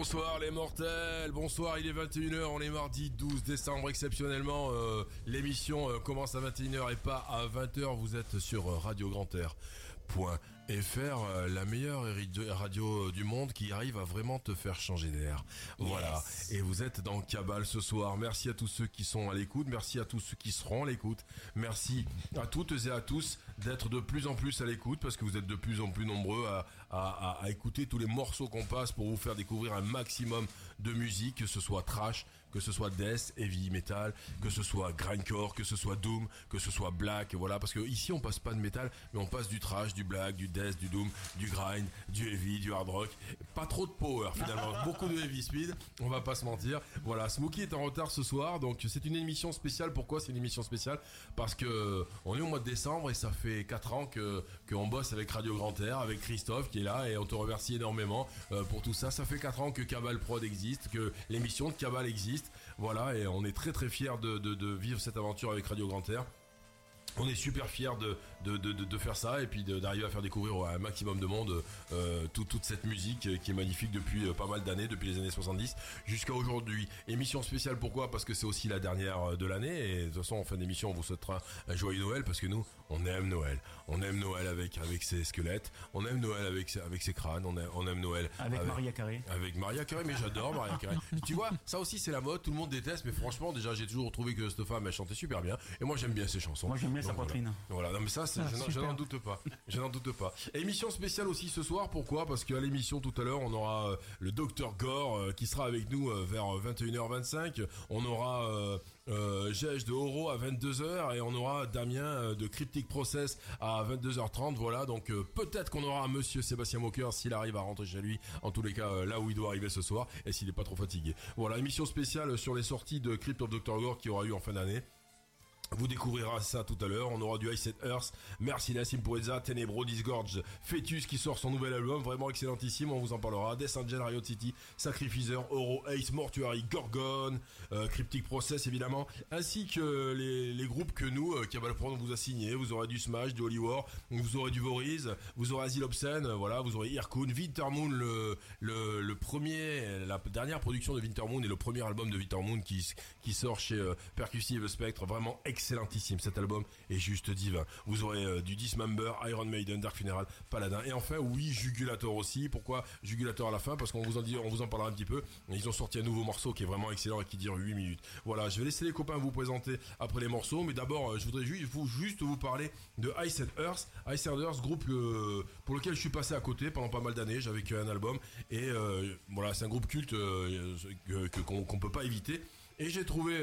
bonsoir les mortels, bonsoir, il est 21h, on est mardi 12 décembre exceptionnellement, euh, l'émission euh, commence à 21h et pas à 20h, vous êtes sur euh, Radio Grand Air. Point et faire euh, la meilleure radio du monde qui arrive à vraiment te faire changer d'air. Voilà. Et vous êtes dans Cabal ce soir. Merci à tous ceux qui sont à l'écoute. Merci à tous ceux qui seront à l'écoute. Merci à toutes et à tous d'être de plus en plus à l'écoute parce que vous êtes de plus en plus nombreux à, à, à, écouter tous les morceaux qu'on passe pour vous faire découvrir un maximum de musique, que ce soit trash, que ce soit death, heavy metal, que ce soit grindcore, que ce soit doom, que ce soit black, voilà, parce que ici on passe pas de métal, mais on passe du trash, du black, du death, du doom, du grind, du heavy, du hard rock, pas trop de power finalement, beaucoup de heavy speed, on va pas se mentir. Voilà, Smokey est en retard ce soir, donc c'est une émission spéciale. Pourquoi c'est une émission spéciale? Parce que on est au mois de décembre et ça fait 4 ans que qu'on bosse avec Radio Grand Air, avec Christophe qui et on te remercie énormément euh, pour tout ça. Ça fait 4 ans que Cabal Prod existe, que l'émission de Cabal existe. Voilà, et on est très très fiers de vivre cette aventure avec Radio Grand Air on est super fiers de, de, de, de, faire ça et puis d'arriver à faire découvrir à un maximum de monde euh, toute cette musique qui est magnifique depuis euh, pas mal d'années, depuis les années 70 jusqu'à aujourd'hui. Émission spéciale pourquoi? Parce que c'est aussi la dernière de l'année et de toute façon en fin d'émission on vous souhaitera un joyeux Noël parce que nous on aime Noël. On aime Noël avec avec ses squelettes, on aime Noël avec avec ses crânes, on aime, on aime Noël avec, Maria Carré. Avec Maria Carré, mais j'adore Maria Carré. tu vois, ça aussi c'est la mode, tout le monde déteste mais franchement déjà j'ai toujours trouvé que cette femme elle chantait super bien et moi j'aime bien ses chansons. Moi j'aime bien sa poitrine. Voilà. non mais ça, je n'en doute pas. Je n'en doute pas. Émission spéciale aussi ce soir. Pourquoi? Parce qu'à l'émission tout à l'heure, on aura euh, le docteur Gore euh, qui sera avec nous euh, vers 21h25. On aura euh, de Oro à 22h et on aura Damien de Cryptic Process à 22h30. Voilà. Donc peut-être qu'on aura Monsieur Sébastien Moqueur s'il arrive à rentrer chez lui. En tous les cas, là où il doit arriver ce soir et s'il n'est pas trop fatigué. Voilà. Émission spéciale sur les sorties de Crypt of Dr Gore qui aura eu en fin d'année. Vous découvrirez ça tout à l'heure. On aura du Ice Earth. Merci Nassim Poeza, Tenebro, Disgorge, Fetus qui sort son nouvel album. Vraiment excellentissime. On vous en parlera. Death Angel, Riot City, Sacrificer, Oro, Ace, Mortuary, Gorgon, euh, Cryptic Process évidemment. Ainsi que les, groupes que nous, euh, on vous a signé. Vous aurez du Smash, du Holy War. Vous aurez du Voriz. Vous aurez Asile Obscene. Voilà. Vous aurez Irkun, Wintermoon, le, le, le premier, la dernière production de Wintermoon et le premier album de Wintermoon qui, qui sort chez euh, Percussive Spectre. Vraiment excellent excellentissime. Cet album est juste divin. Vous aurez euh, du Dismember, Iron Maiden, Dark Funeral, Paladin. Et enfin, oui, Jugulator aussi. Pourquoi Jugulator à la fin? Parce qu'on vous en dit, parlera un petit peu. Ils ont sorti un nouveau morceau qui est vraiment excellent et qui dure 8 minutes. Voilà, je vais laisser les copains vous présenter après les morceaux. Mais d'abord, euh, je voudrais juste vous, juste vous parler de Ice and Earth. Ice and Earth, groupe euh, pour lequel je suis passé à côté pendant pas mal d'années. J'avais un album. Et voilà, c'est un groupe culte qu'on que, peut pas éviter. Et j'ai trouvé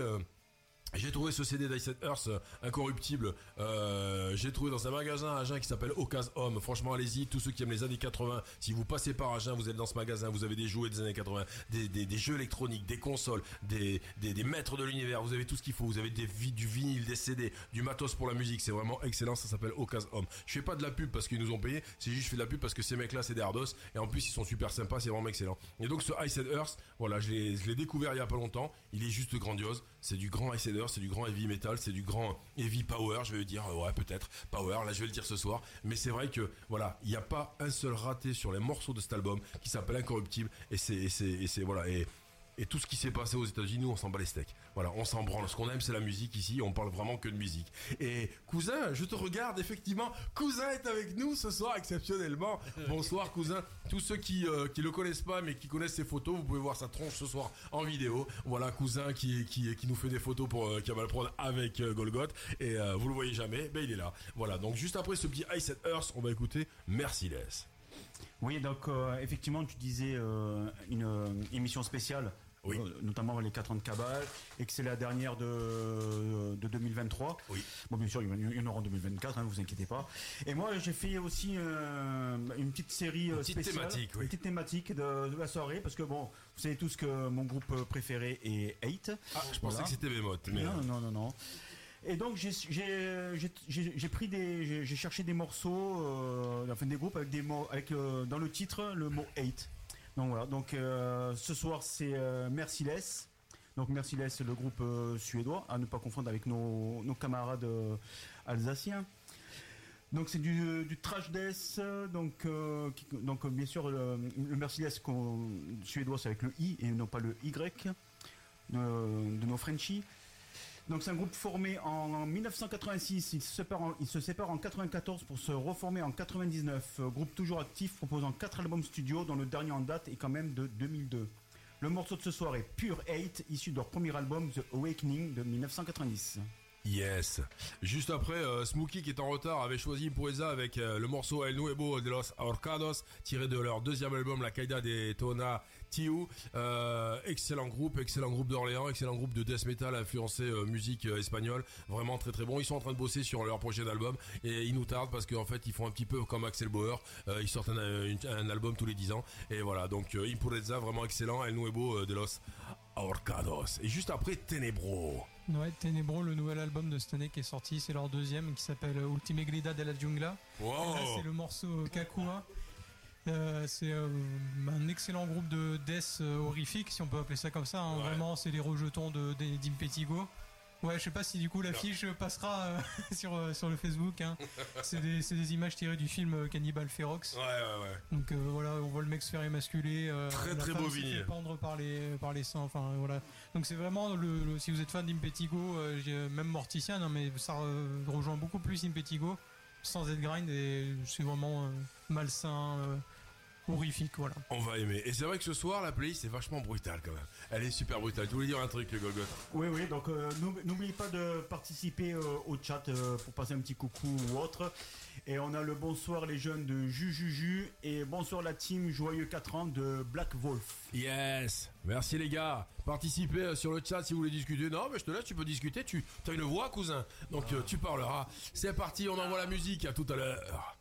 j'ai trouvé ce CD d'Ice Earth euh, incorruptible. Euh, j'ai trouvé dans un magasin à Agen qui s'appelle Ocas Home. Franchement, allez-y, tous ceux qui aiment les années 80. Si vous passez par Agen, vous êtes dans ce magasin, vous avez des jouets des années 80, des, jeux électroniques, des consoles, des, maîtres de l'univers. Vous avez tout ce qu'il faut. Vous avez du vinyle, des CD, du matos pour la musique. C'est vraiment excellent. Ça s'appelle Ocas Home. Je fais pas de la pub parce qu'ils nous ont payé. C'est juste je fais de la pub parce que ces mecs-là, c'est des hardos et en plus ils sont super sympas. C'est vraiment excellent. Et donc ce Ice Earth, voilà, je l'ai découvert il y a pas longtemps. Il est juste grandiose. C'est du grand Ice c'est du grand heavy metal, c'est du grand heavy power, je vais dire, euh, ouais, peut-être, power, là je vais le dire ce soir, mais c'est vrai que, voilà, il n'y a pas un seul raté sur les morceaux de cet album qui s'appelle Incorruptible, et c'est, et c'est, et c'est, voilà, et et tout ce qui s'est passé aux États-Unis, nous, on s'en bat les steaks. Voilà, on s'en branle. Ce qu'on aime, c'est la musique ici. On parle vraiment que de musique. Et cousin, je te regarde effectivement. Cousin est avec nous ce soir exceptionnellement. Bonsoir, cousin. Tous ceux qui euh, qui le connaissent pas, mais qui connaissent ses photos, vous pouvez voir sa tronche ce soir en vidéo. Voilà, cousin qui qui nous fait des photos pour euh, Kamal Prod avec euh, Golgoth. Et euh, vous le voyez jamais, ben il est là. Voilà. Donc juste après ce petit Ice and Earth, on va écouter Merciless. Oui, donc effectivement, tu disais une émission spéciale oui. Euh, notamment les 4 ans de cabale, et que c'est la dernière de, de 2023. Oui. Bon, bien sûr, il y en aura en 2024, hein, vous inquiétez pas. Et moi, j'ai fait aussi euh, une petite série une petite thématique, oui. une petite thématique de, la soirée, parce que bon, vous savez tous que mon groupe préféré est Hate. Ah, je pensais que c'était Bemote. Mais... Non, non, non, non. Et donc j'ai pris des j'ai cherché des morceaux euh, enfin des groupes avec des mots avec euh, dans le titre le mot hate. Donc voilà, donc euh, ce soir c'est euh, Merciless. Donc Merciless, le groupe euh, suédois, à ne pas confondre avec nos, camarades alsaciens. Donc c'est du, trash death, donc euh, donc bien sûr le, Mercedes suédois c'est avec le I et non pas le Y de, nos Frenchies. Donc c'est un groupe formé en, 1986, il se, sépare en, il se sépare en 94 pour se reformer en 99. Groupe toujours actif proposant 4 albums studio dont le dernier en date est quand même de 2002. Le morceau de ce soir est Pure Hate, issu de leur premier album The Awakening de 1990. Yes. Juste après, euh, Smokey qui est en retard avait choisi Poesa avec euh, le morceau El Nuevo de los Ahorcados tiré de leur deuxième album La Caïda de Tona Tiu. Euh, excellent groupe, excellent groupe d'Orléans, excellent groupe de death metal influencé musique espagnole. Vraiment très très bon. Ils sont en train de bosser sur leur prochain album et ils nous tardent parce qu'en fait ils font un petit peu comme Axel Bauer. ils sortent un, album tous les 10 ans. Et voilà, donc Impureza vraiment excellent. El Nuevo de los Ahorcados. Et juste après Tenebro. Ouais, Tenebro, le nouvel album de cette année qui est sorti, c'est leur deuxième qui s'appelle Ultime Grida de la Jungla. c'est le morceau Kakua. Euh, c'est euh, un excellent groupe de death euh, horrifique, si on peut appeler ça comme ça. Hein. Vraiment, c'est les rejetons de d'Impetigo. Ouais, je sais pas si du coup l'affiche passera euh, sur, sur le Facebook. Hein. C'est des, des, images tirées du film Cannibal Ferox. Ouais, ouais, ouais. Donc voilà, on voit le mec se faire émasculer. très très beau vinyle. pendre par les, par les sangs. Enfin voilà. Donc c'est vraiment, le, si vous êtes fan d'Impetigo, même Mortician, hein, mais ça rejoint beaucoup plus Impetigo sans être grind et c'est vraiment malsain horrifique, voilà. On va aimer. Et c'est vrai que ce soir, la playlist est vachement brutale quand même. Elle est super brutale. Tu voulais dire un truc, le Golgot Oui, oui, donc euh, n'oubliez pas de participer euh, au chat euh, pour passer un petit coucou ou autre. Et on a le bonsoir les jeunes de Jujuju et bonsoir la team Joyeux 4 ans de Black Wolf. Yes, merci les gars. Participez sur le chat si vous voulez discuter. Non, mais je te laisse, tu peux discuter. Tu as une voix, cousin. Donc tu parleras. C'est parti, on envoie la musique. À tout à l'heure.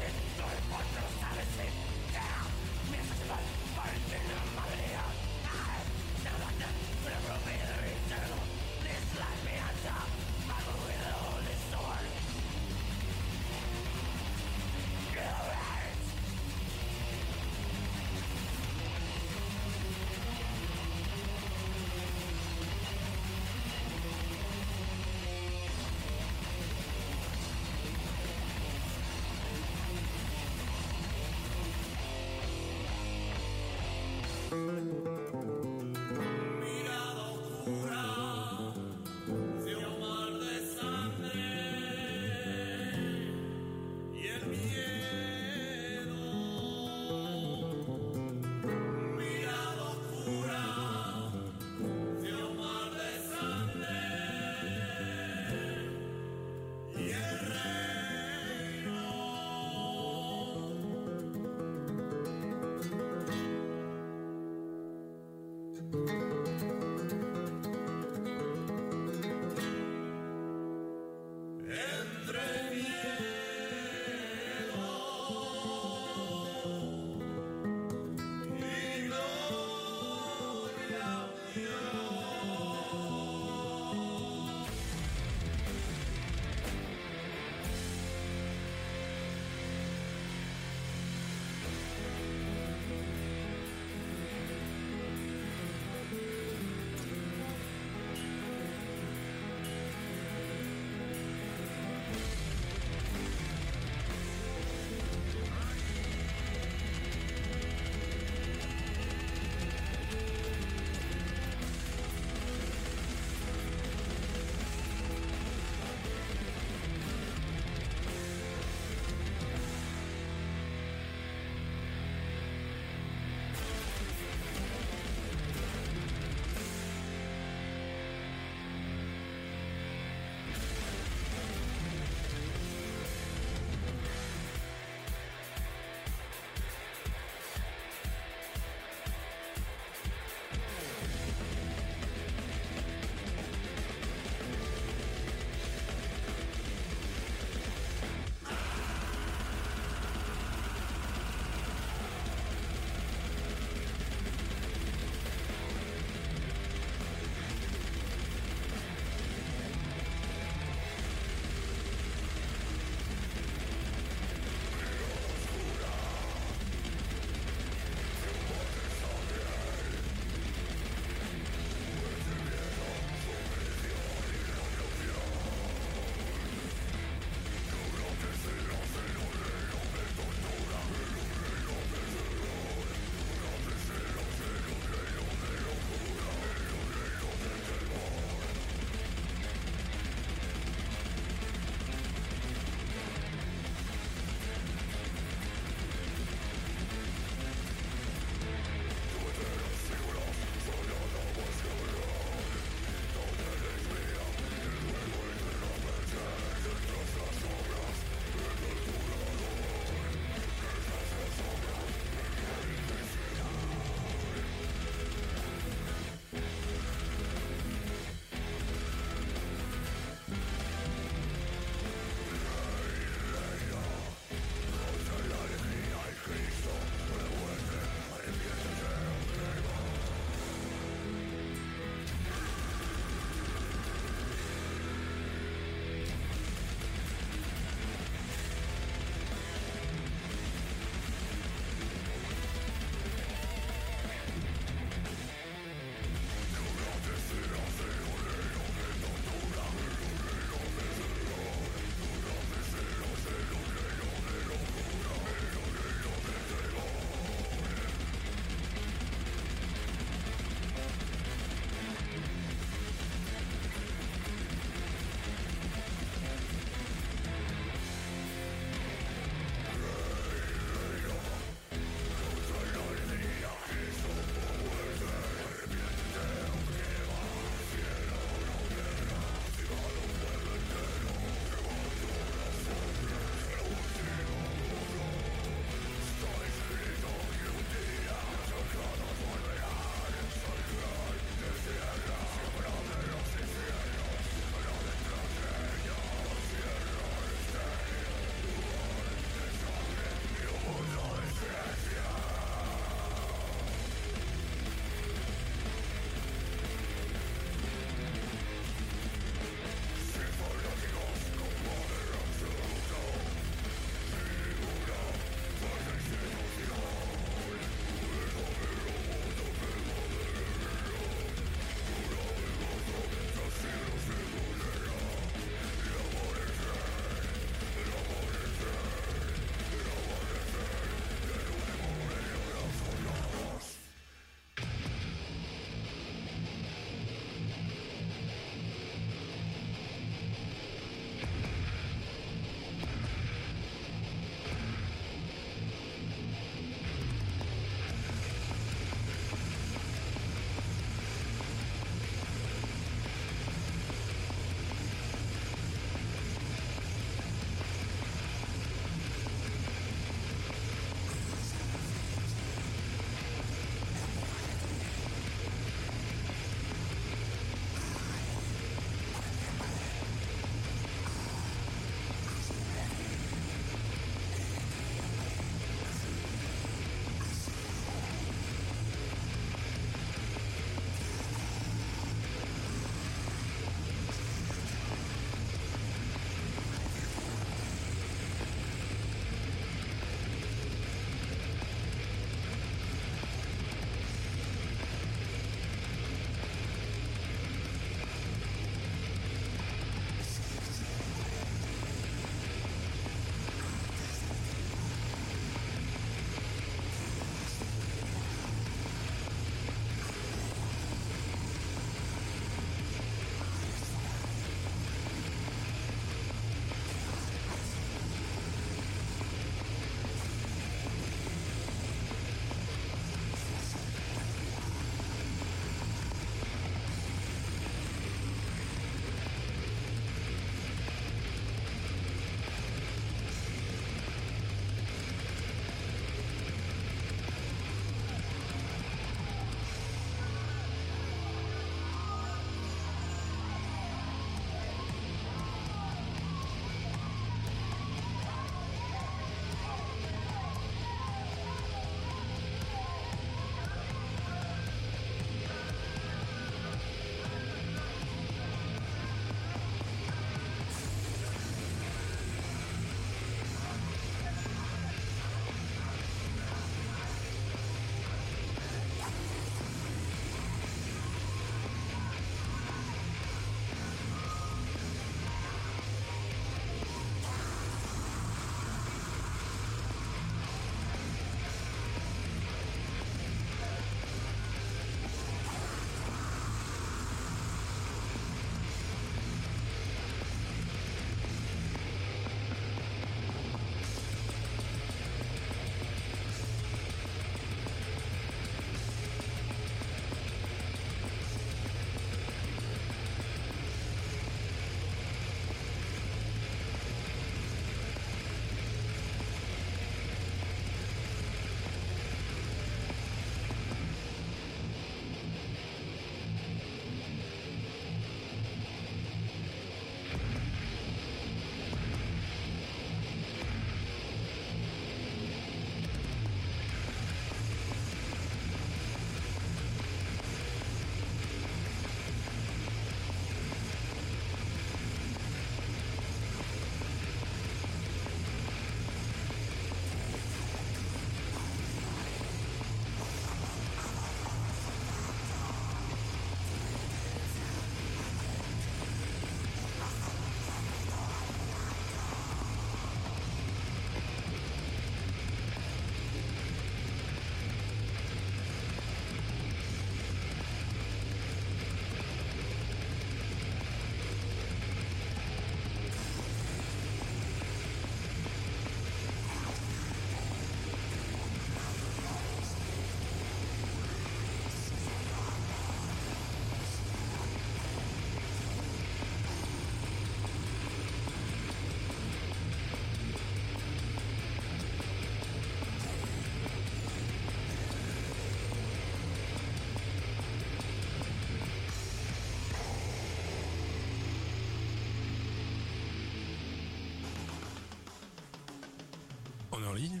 En ligne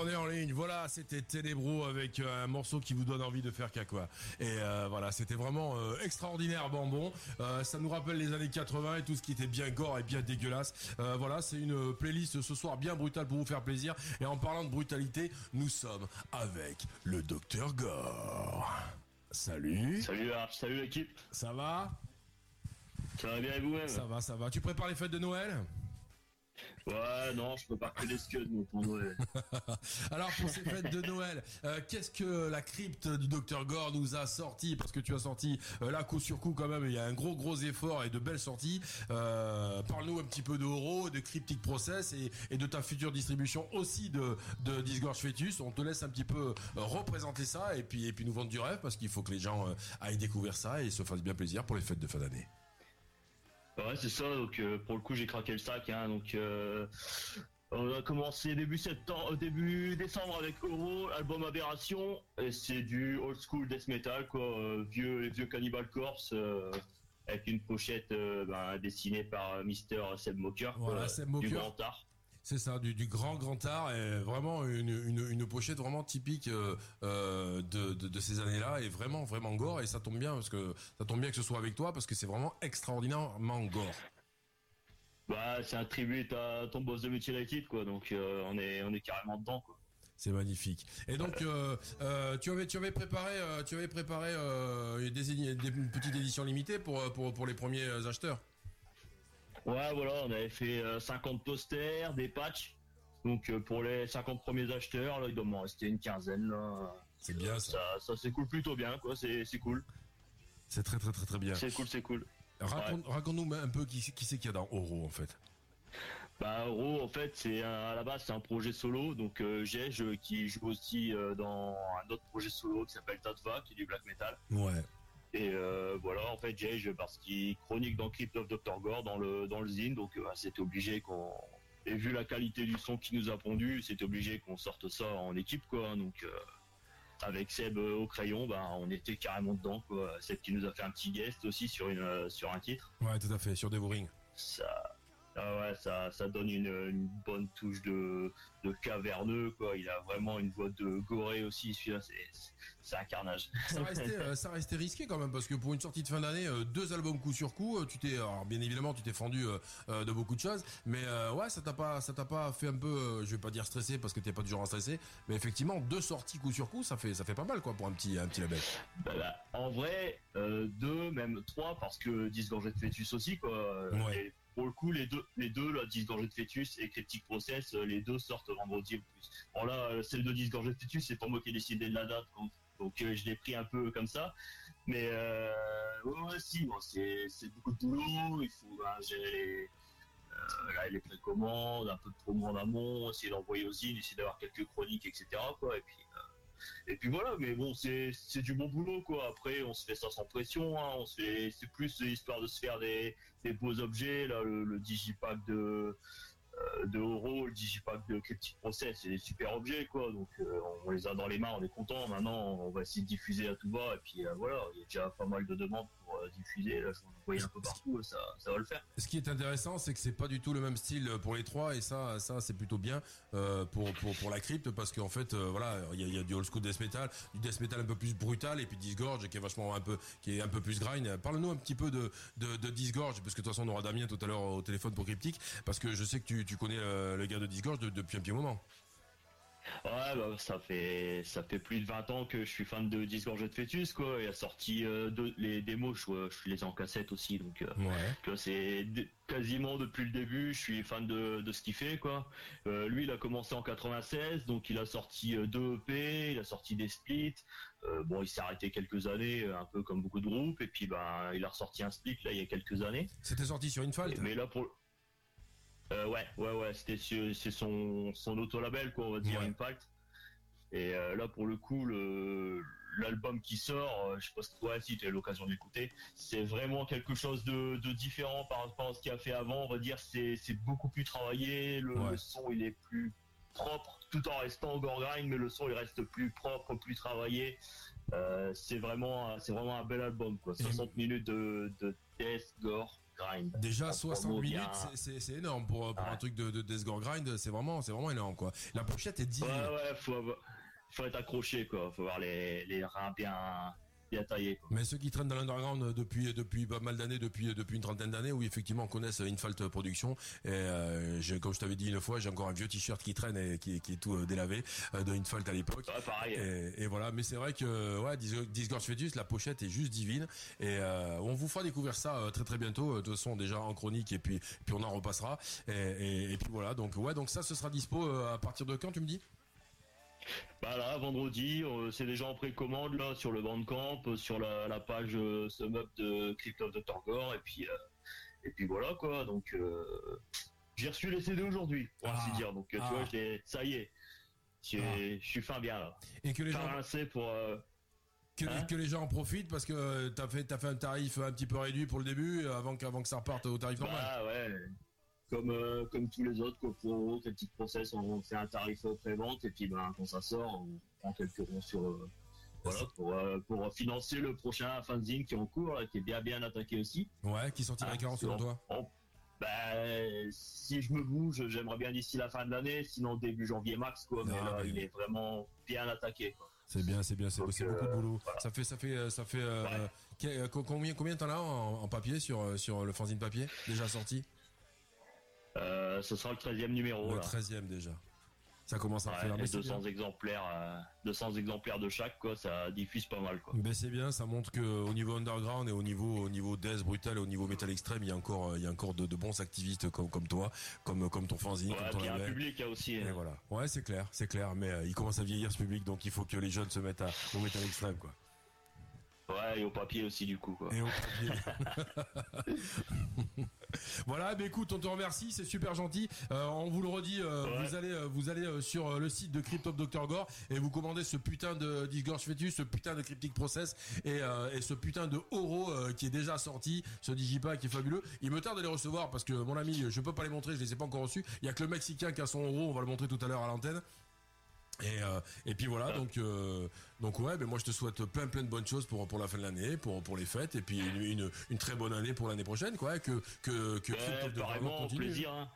on est en ligne. Voilà, c'était Ténébro avec euh, un morceau qui vous donne envie de faire caca. Et euh, voilà, c'était vraiment euh, extraordinaire, Bambon. ça nous rappelle les années 80 et tout ce qui était bien gore et bien dégueulasse. voilà, c'est une playlist ce soir bien brutale pour vous faire plaisir. Et en parlant de brutalité, nous sommes avec le Docteur Gore. Salut. Salut, salut l'équipe. Ça va? Ça va bien et vous-même? Ça va, ça va. Tu prépares les fêtes de Noël? Ouais, non, je peux pas que des scuds pour Noël. Alors pour ces fêtes de Noël, euh, qu'est-ce que la crypte du docteur Gore nous a sorti? Parce que tu as sorti euh, là coup sur coup quand même, il y a un gros gros effort et de belles sorties. Euh, Parle-nous un petit peu de de Cryptic Process et, et, de ta future distribution aussi de, de Disgorge Fetus. On te laisse un petit peu euh, représenter ça et puis, et puis nous vendre du rêve parce qu'il faut que les gens aillent découvrir ça et se fassent bien plaisir pour les fêtes de fin d'année. Ouais, c'est ça. Donc euh, pour le coup, j'ai craqué le sac. Hein, donc euh, on a commencé début septembre, euh, début décembre avec Euro, album Aberration. Et c'est du old school death metal, quoi, vieux les vieux Cannibal Corpse. avec une pochette ben, dessinée par Mister Seb Mocker, voilà, Seb du Grand Art. C'est ça, du, grand grand art et vraiment une, pochette vraiment typique euh, euh, de, ces années-là et vraiment vraiment gore et ça tombe bien parce que ça tombe bien que ce soit avec toi parce que c'est vraiment extraordinairement gore. Bah c'est un tribut à ton boss de Mutilated quoi donc euh, on est on est carrément dedans quoi. C'est magnifique. Et donc tu avais tu avais préparé tu avais préparé des, des, petites éditions limitées pour pour pour les premiers acheteurs? Ouais, voilà, on avait fait 50 euh, posters, des patchs. Donc euh, pour les 50 premiers acheteurs, là, il doit m'en rester une quinzaine. C'est bien ça. Ça, s'écoule plutôt bien, quoi. C'est cool. C'est très très très très bien. C'est cool, c'est cool. Raconte-nous un peu qui, qui c'est qu'il y a dans Oro en fait. Bah Oro en fait c'est à la base c'est un projet solo donc euh, qui joue aussi euh, dans un autre projet solo qui s'appelle Tatva qui est du black metal. Ouais. Et euh, voilà, en fait, Jay, parce qu'il chronique dans Crypt of Dr. Gore dans le dans le zine, donc euh, c'était obligé qu'on et vu la qualité du son qui nous a pondu, c'était obligé qu'on sorte ça en équipe, quoi. Donc euh, avec Seb au crayon, bah, on était carrément dedans, quoi. Seb qui nous a fait un petit guest aussi sur une sur un titre. Ouais, tout à fait, sur Devouring. Ça, ah ouais, ça, ça donne une, une bonne touche de, de caverneux, quoi. Il a vraiment une voix de goré aussi, celui-là, c'est un carnage. Ça restait, euh, ça restait risqué quand même, parce que pour une sortie de fin d'année, euh, deux albums coup sur coup, euh, tu t'es, alors bien évidemment, tu t'es fendu de beaucoup de choses, mais ouais, ça t'a pas, ça t'a pas fait un peu, je vais pas dire stressé parce que t'es pas du genre à stresser, mais effectivement, deux sorties coup sur coup, ça fait, ça fait pas mal, quoi, pour un petit, un petit label. Bah, bah, en vrai, deux, même trois, parce que Disgorgé de Fœtus aussi, quoi. Ouais pour le coup, les deux, les deux, de fœtus et Cryptic Process, euh, les deux sortent vendredi en plus. Bon là, euh, celle de disgorgée de fœtus, c'est pas moi qui ai décidé de la date, donc euh, je l'ai pris un peu comme ça. Mais euh, ouais, si, bon, c'est, beaucoup de boulot, il faut ben, gérer les, euh, les précommandes, un peu de promo en amont, essayer d'envoyer aux îles, essayer d'avoir quelques chroniques, etc. Quoi, et puis et puis voilà, mais bon, c'est du bon boulot, quoi. Après, on se fait ça sans pression, hein. c'est plus histoire de se faire des, des beaux objets, là, le, le digipack de, de Oro, le digipack de Cryptic Process, c'est des super objets, quoi. Donc, euh, on les a dans les mains, on est content. Maintenant, on va essayer de diffuser à tout bas, et puis euh, voilà, il y a déjà pas mal de demandes pour diffuser. Là, je vous un peu partout, ça, ça va le faire. Ce qui est intéressant, c'est que c'est pas du tout le même style pour les trois, et ça, ça, c'est plutôt bien pour, pour, pour la crypte, parce qu'en fait, voilà, il y a, du old school death metal, du death metal un peu plus brutal, et puis Disgorge qui est vachement un peu, qui est un peu plus grind. Parle-nous un petit peu de, de, de Disgorge, parce que de toute façon, on aura Damien tout à l'heure au téléphone pour Cryptic, parce que je sais que tu tu, connais euh, le gars de Disgorge depuis un petit moment. Ouais, bah, ça fait ça fait plus de 20 ans que je suis fan de Disgorge de Fœtus, quoi. Il a sorti euh, les démos, je, je, les ai en cassette aussi, donc euh, c'est quasiment depuis le début, je suis fan de, de ce qu'il fait, quoi. lui, il a commencé en 96, donc il a sorti deux EP, il a sorti des splits. bon, il s'est arrêté quelques années, un peu comme beaucoup de groupes, et puis ben il a ressorti un split là il y a quelques années. C'était sorti sur Infalt. Mais là pour euh, ouais, ouais, ouais, c'était c'est son, son auto-label, quoi, on va dire, Impact. Et euh, là, pour le coup, le, l'album qui sort, euh, je sais pas si toi, si tu as l'occasion d'écouter, c'est vraiment quelque chose de, de, différent par rapport à ce qu'il a fait avant. On va dire, c'est, c'est beaucoup plus travaillé, le, son, il est plus propre, tout en restant au gore grind, mais le son, il reste plus propre, plus travaillé. c'est vraiment, c'est vraiment un bel album, quoi. 60 minutes de, de death gore. Grind. Déjà 60 minutes, c'est énorme pour, pour un truc de, de Death Gore Grind, c'est vraiment, c'est vraiment énorme quoi. La pochette est divine. Ouais ouais, faut, faut être accroché quoi, faut avoir les, les reins bien taillé. Mais ceux qui traînent dans l'underground depuis depuis pas mal d'années, depuis depuis une trentaine d'années, oui effectivement connaissent Infalt Production. Et euh, comme je t'avais dit une fois, j'ai encore un vieux t-shirt qui traîne et qui, qui est tout euh, délavé euh, de Infalt à l'époque. Ouais, pareil. Et, voilà, mais c'est vrai que ouais, Disgorge Fetus, la pochette est juste divine. Et on vous fera découvrir ça très très bientôt. De toute façon déjà en chronique et puis puis on en repassera. Et, et puis voilà, donc ouais, donc ça ce sera dispo à partir de quand tu me dis? Bah là, vendredi, euh, c'est déjà en précommande là sur le Bandcamp, euh, sur la, page euh, Sum de Crypto de Torgor, et puis et puis voilà quoi. Donc j'ai reçu les CD aujourd'hui, pour ainsi ah. dire. Donc tu vois, ah. ça y est, ah. je suis fin bien là. Et que les gens pour que, que, les gens en profitent parce que t'as fait as fait un tarif un petit peu réduit pour le début avant qu'avant que ça reparte au tarif normal. Ah ouais comme euh, comme tous les autres, pour pour petits Process, on fait un tarif pré-vente et puis ben, quand ça sort, on prend quelques ronds sur euh, voilà, pour, euh, pour financer le prochain fanzine qui est en cours, qui est bien bien attaqué aussi. Ouais, qui sortira ah, quand selon toi ben, si je me bouge, j'aimerais bien d'ici la fin de l'année, sinon début janvier max quoi. Mais ah, là, il est vraiment bien attaqué. C'est bien, c'est bien, c'est beaucoup de boulot. Ça fait, ça fait, ça fait. combien, combien t'en as en, en, papier sur sur le fanzine papier déjà sorti euh, ce sera le 13e numéro. Le 13e déjà. Ça commence à faire 200 exemplaires, 200 euh, exemplaires de chaque, quoi. Ça diffuse pas mal, quoi. Mais c'est bien, ça montre que au niveau underground et au niveau, au niveau death brutal et au niveau metal extrême, il y a encore, il y a encore de, bons activistes comme, comme toi, comme, comme ton fanzine, ouais, comme ton un public aussi. Hein. voilà. Ouais, c'est clair, c'est clair. Mais euh, il commence à vieillir ce public, donc il faut que les jeunes se mettent à, au metal extrême, quoi. Ouais, et au papier aussi du coup. Quoi. Et au papier. voilà, mais écoute, on te remercie, c'est super gentil. Euh, on vous le redit, euh, vous allez, euh, vous allez sur le site de Crypto Dr Gore et vous commandez ce putain de Disgorge Fetus, ce putain de Cryptic Process et, et ce putain de Oro qui est déjà sorti, ce Digipack qui est fabuleux. Il me tarde de les recevoir parce que mon ami, je peux pas les montrer, je les ai pas encore reçus. Il y a que le Mexicain qui a son Oro, on va le montrer tout à l'heure à l'antenne. Et, euh, et puis voilà, donc euh, donc ouais, ben moi je te souhaite plein plein de bonnes choses pour pour la fin de l'année, pour pour les fêtes, et puis une, une, très bonne année pour l'année prochaine, quoi, que que que ouais, continue. plaisir. Hein.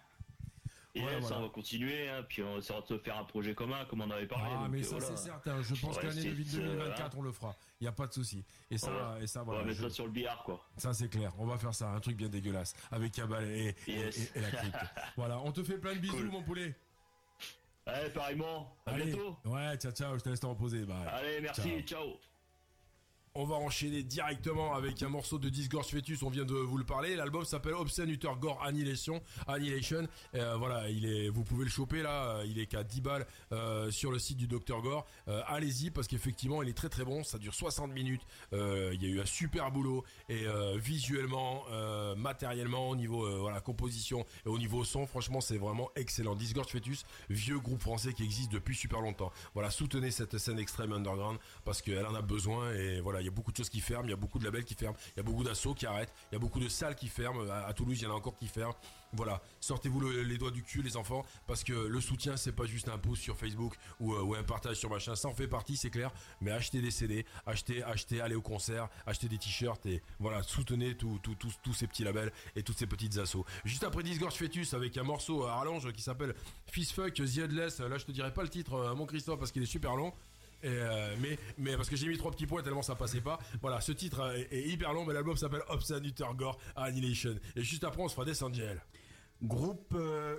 Et ça, on va continuer, hein, puis on essaiera de faire un projet commun, comme on avait parlé. Ah, mais ça, c'est certain. Je pense que l'année 2024, hein. on le fera. Il n'y a pas de souci. Et ça, et ça, voilà. On va mettre ça sur le billard, quoi. Ça, c'est clair. On va faire ça. Un truc bien dégueulasse. Avec Cabal et, et, la crypte. voilà. On te fait plein de bisous, mon poulet. Allez, pareillement. À bientôt. Ouais, ciao, ciao. Je te laisse te reposer. Allez, merci. ciao. On va enchaîner directement avec un morceau de Disgorge Fetus, on vient de vous le parler. L'album s'appelle Obscene Utter Gore Annihilation. Annihilation. Euh, voilà, il est, vous pouvez le choper là, il est qu'à 10 balles euh, sur le site du Dr Gore. Euh, allez-y parce qu'effectivement il est très très bon, ça dure 60 minutes. il y a eu un super boulot et visuellement, matériellement, au niveau voilà composition et au niveau son, franchement c'est vraiment excellent. Disgorge Fetus, vieux groupe français qui existe depuis super longtemps. Voilà, soutenez cette scène extrême underground parce qu'elle en a besoin y a beaucoup de choses qui ferment, il y a beaucoup de labels qui ferment, il y a beaucoup d'assauts qui arrêtent, il y a beaucoup de salles qui ferment. À, Toulouse, il y en a encore qui ferment. Voilà, sortez-vous les doigts du cul, les enfants, parce que le soutien, c'est pas juste un post sur Facebook ou, euh, un partage sur machin. Ça en fait partie, c'est clair. Mais achetez des CD, achetez, achetez, allez au concert, achetez des t-shirts et voilà, soutenez tous ces petits labels et toutes ces petites assos. Juste après Disgorge Fetus avec un morceau à rallonge qui s'appelle Fist Fuck The Headless. Là, je te dirai pas le titre, euh, mon Christophe, parce qu'il est super long. Euh, mais, mais parce que j'ai mis trois petits points tellement ça passait pas. Voilà, ce titre est, hyper long, mais l'album s'appelle Obscene Gore Annihilation. Et juste après, on se fera des Angel. Groupe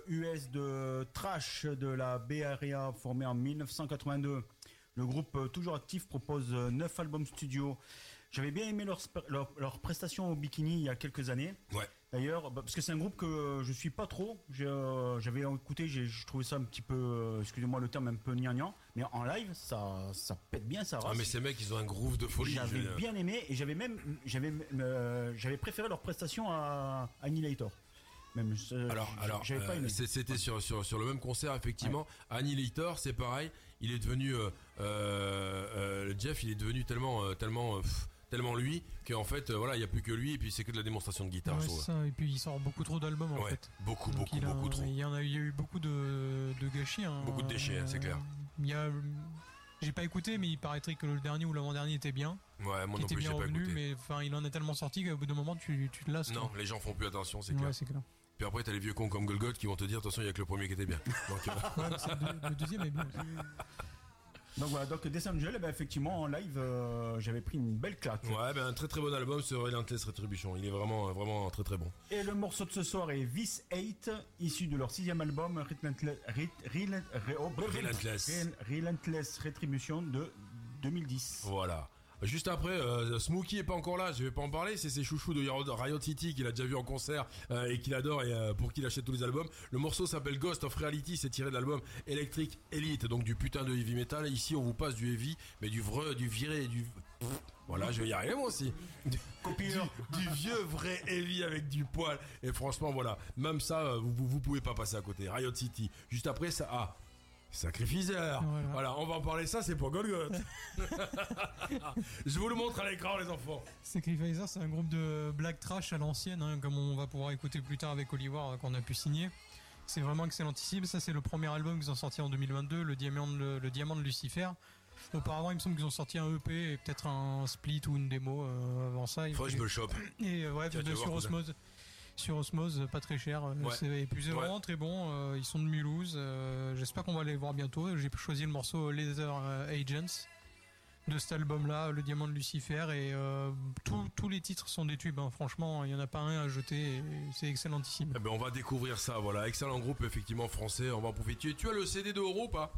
US euh, de trash de la Bay Area formé en 1982. Le groupe euh, toujours actif propose 9 albums studio. J'avais bien aimé leur, leur, leur prestation au bikini il y a quelques années. Ouais. D'ailleurs, bah, parce que c'est un groupe que je suis pas trop. Euh, j'avais écouté, j'ai trouvé ça un petit peu, euh, excusez-moi le terme, un peu gnangnan. Mais en live, ça, ça pète bien, ça. Ah mais ces mecs, ils ont un groove de folie. J'avais bien aimé et j'avais même, j'avais, euh, j'avais préféré leur prestation à Annihilator. Même, alors, alors, c'était sur, sur, sur le même concert effectivement. Annihilator, c'est pareil. Il est devenu, Jeff, il est devenu tellement, tellement tellement lui qu'en fait, euh, voilà, il n'y a plus que lui et puis c'est que de la démonstration de guitare. et puis il sort beaucoup trop d'albums en fait. Beaucoup, beaucoup, beaucoup trop. Il y, en a, eu beaucoup de, de gâchis. Hein. Beaucoup de déchets, c'est clair. Il y a J'ai pas écouté, mais il paraîtrait que le dernier ou l'avant-dernier était bien. Ouais, moi non était plus, bien j'ai pas revenu, écouté. mais enfin, il en est tellement sorti qu'au bout d'un moment, tu, tu te lasses. Non, quoi. les gens font plus attention, c'est Ouais, clair. c'est clair. Puis après, t'as les vieux cons comme Golgot qui vont te dire, attention, il y a que le premier qui était bien. Donc, euh, Ouais, mais le, le deuxième est bien. Donc voilà, donc Death Angel, eh ben, effectivement en live, euh, j'avais pris une belle claque. ouais, ben un très très bon album, ce Relentless Retribution. Il est vraiment, vraiment très très bon. Et le morceau de ce soir est Vis 8, issu de leur sixième album Relentless, Re- Relent- Re- oh, Relentless. Rel- Relentless Retribution de 2010. Voilà. Juste après, euh, Smokey est pas encore là, je vais pas en parler, c'est ses chouchous de Riot City qu'il a déjà vu en concert euh, et qu'il adore et euh, pour qui il achète tous les albums. Le morceau s'appelle Ghost of Reality, c'est tiré de l'album Electric Elite, donc du putain de heavy metal. Ici, on vous passe du heavy, mais du vrai, du viré, du... Pff, Voilà, je vais y arriver moi aussi. Du, vieux vrai heavy avec du poil. Et franchement, voilà, même ça, euh, vous, vous, vous pouvez pas passer à côté. Riot City. Juste après, ça... Ah Sacrificeur Voilà. Voilà, on va en parler ça, c'est pour Golgot. Je vous le montre à l'écran, les enfants. Sacrificer, c'est un groupe de black trash à l'ancienne, hein, comme on va pouvoir écouter plus tard avec Oliver euh, qu'on a pu signer. C'est vraiment excellentissime. Ça, c'est le premier album qu'ils ont sorti en 2022, le Diamant de, le, le Diamant de Lucifer. Auparavant, il me semble qu'ils ont sorti un EP et peut-être un split ou une démo euh, avant ça. Faudrait que je me le chope. et, euh, ouais, Tiens, de- sur. Osmose. Sur Osmose, pas très cher. euh, Ouais. c'est- c'est Ouais. vraiment très bon. euh, ils sont de Mulhouse. euh, J'espère qu'on va les voir bientôt. J'ai choisi le morceau euh, Agents de cet album-là, Le Diamant de Lucifer. Et euh, tous- tous les titres sont des tubes. hein. Franchement, il n'y en a pas un à jeter. et C'est excellentissime. Eh ben, on va découvrir ça, voilà. Excellent groupe, effectivement, français. On va en profiter. Tu as le CD de ou pas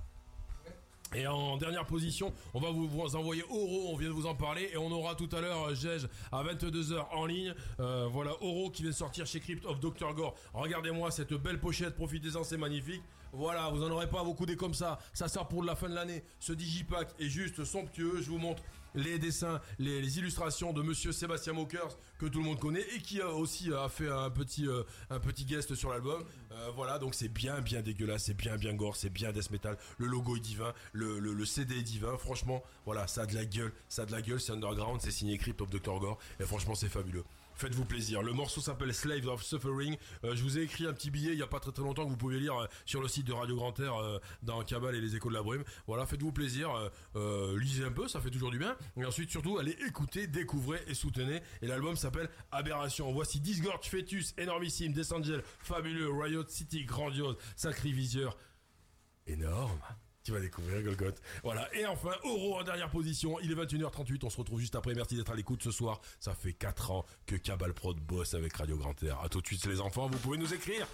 et en dernière position, on va vous, vous envoyer Oro, on vient de vous en parler, et on aura tout à l'heure euh, Gege à 22h en ligne. Euh, voilà Oro qui vient de sortir chez Crypt of Dr. Gore. Regardez-moi cette belle pochette, profitez-en, c'est magnifique. Voilà, vous en aurez pas beaucoup des comme ça. Ça sort pour la fin de l'année. Ce digipack est juste somptueux. Je vous montre les dessins, les, les illustrations de Monsieur Sébastien Mokers que tout le monde connaît et qui a aussi a fait un petit euh, un petit guest sur l'album. Euh, voilà, donc c'est bien bien dégueulasse, c'est bien bien gore, c'est bien death metal. Le logo est divin, le, le, le CD est divin. Franchement, voilà, ça a de la gueule, ça a de la gueule. C'est underground, c'est signé Crypt of Dr Gore et franchement c'est fabuleux. Faites-vous plaisir. Le morceau s'appelle Slaves of Suffering. Euh, je vous ai écrit un petit billet il y a pas très très longtemps que vous pouvez lire euh, sur le site de Radio Grand Air euh, dans Cabal et les Échos de la Brume. Voilà, faites-vous plaisir. lisez un peu, ça fait toujours du bien. Et ensuite surtout allez écouter, découvrez et soutenez. Et l'album s'appelle Aberration. Voici Disgorge Fetus, énormissime, Desangel, fabuleux, Riot City, grandiose, Sacriviseur, énorme. Tu vas découvrir Golgoth. Voilà. Et enfin, Oro en dernière position. Il est 21h38. On se retrouve juste après. Merci d'être à l'écoute ce soir. Ça fait 4 ans que Cabal Prod bosse avec Radio Grand Air. À tout de suite, les enfants. Vous pouvez nous écrire.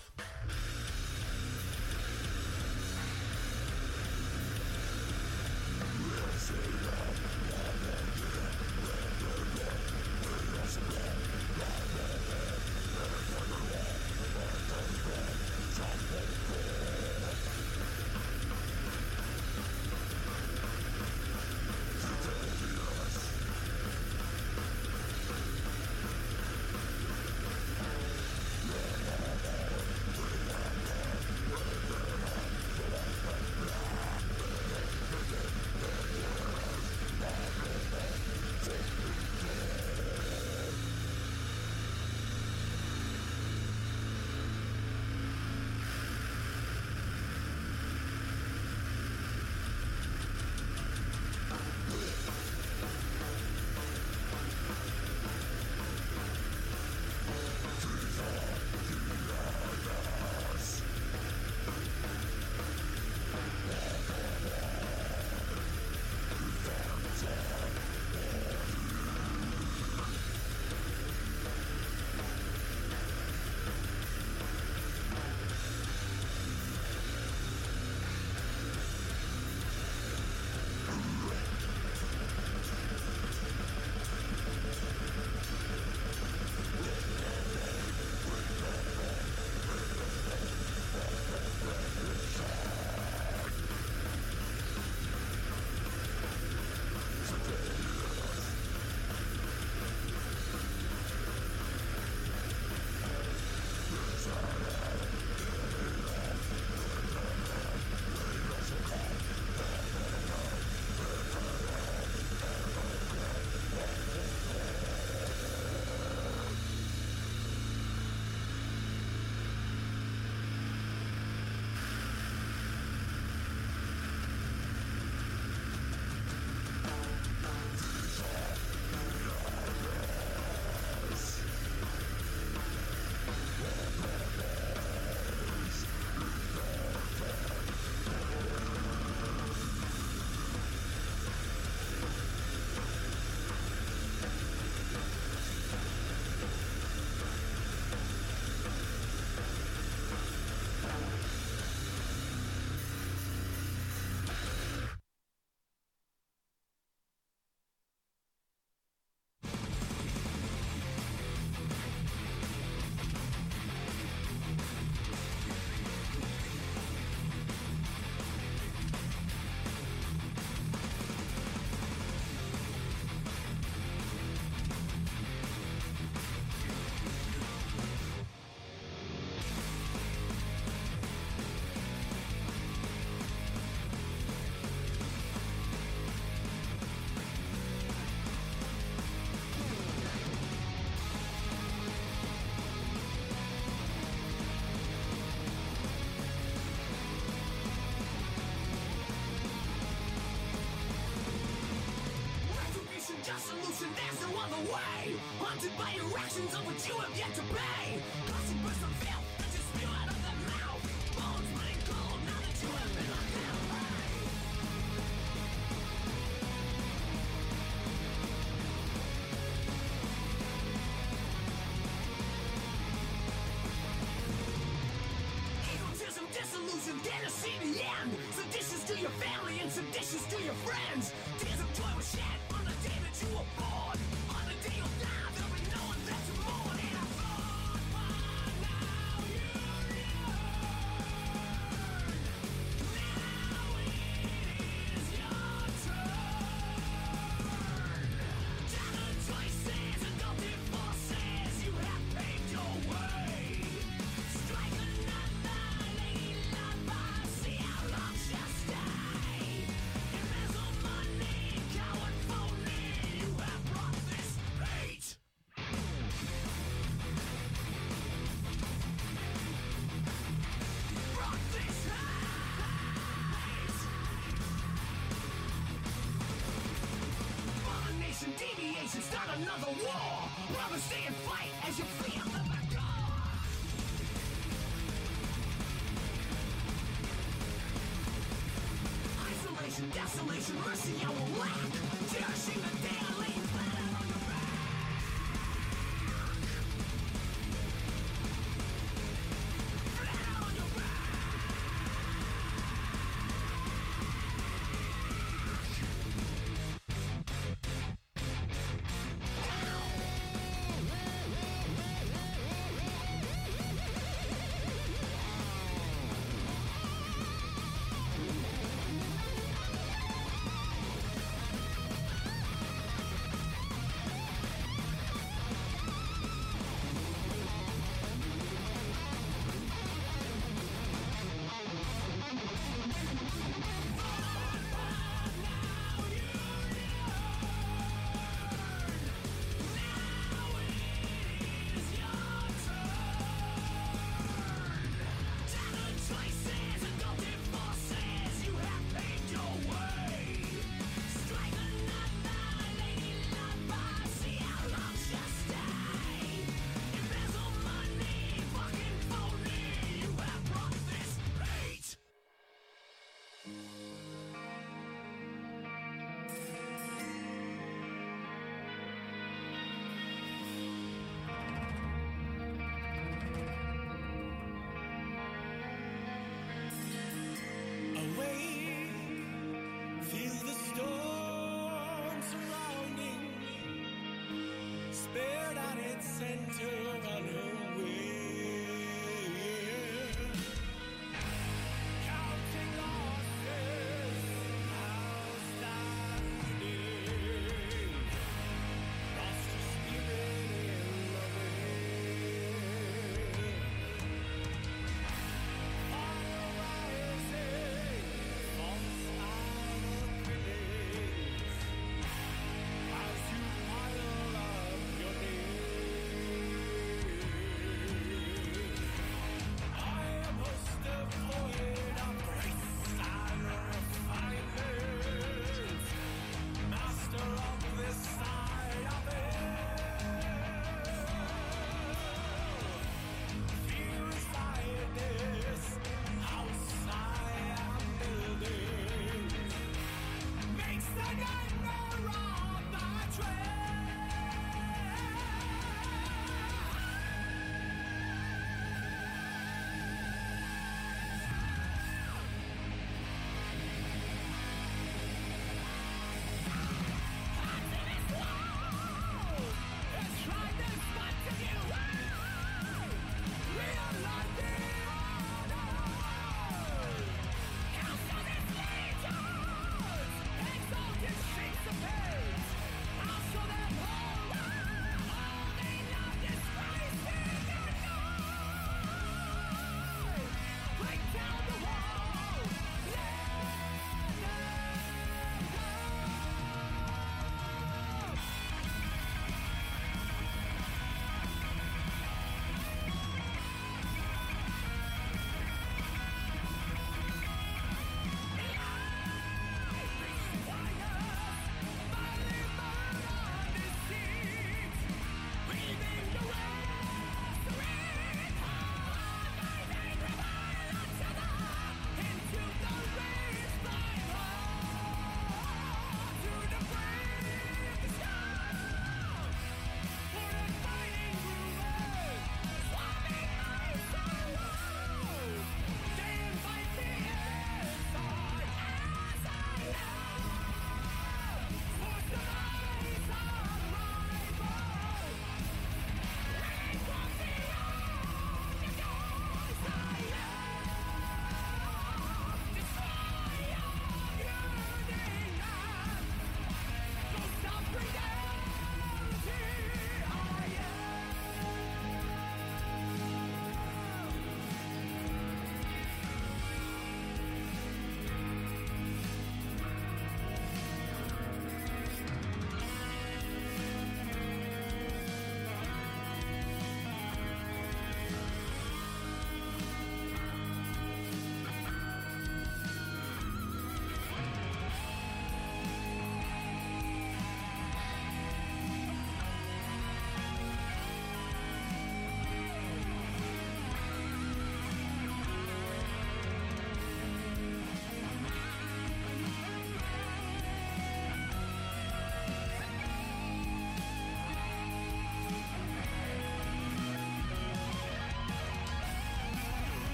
just solution, there's no other way. Haunted by your actions of what you have yet to pay. Caution bursts of filth that you spew out of that mouth. Bones running cold now that you have been locked down disillusion. get to see the end. Seditious to your family and seditious to your friends. desolation, mercy I will lack. Dashing center.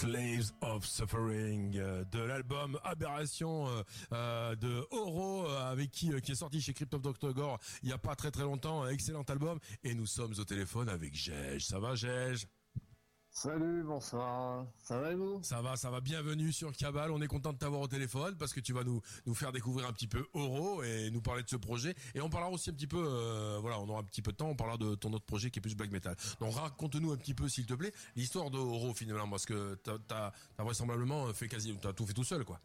Slaves of Suffering euh, de l'album Aberration euh, euh, de Oro avec qui qui est sorti chez Crypto Dr Gore il y a pas très très longtemps. Excellent album. Et nous sommes au téléphone avec Gege. Ça va Gege? Salut, bonsoir. Ça va et vous? Ça va, ça va. Bienvenue sur Cabal. On est content de t'avoir au téléphone parce que tu vas nous nous faire découvrir un petit peu Oro et nous parler de ce projet. Et on parlera aussi un petit peu, euh, voilà, on aura un petit peu de temps. On parlera de ton autre projet qui est plus black metal. Donc raconte-nous un petit peu, s'il te plaît, l'histoire de Oro finalement, parce que t'as t'as vraisemblablement fait quasi, t'as tout fait tout seul, quoi.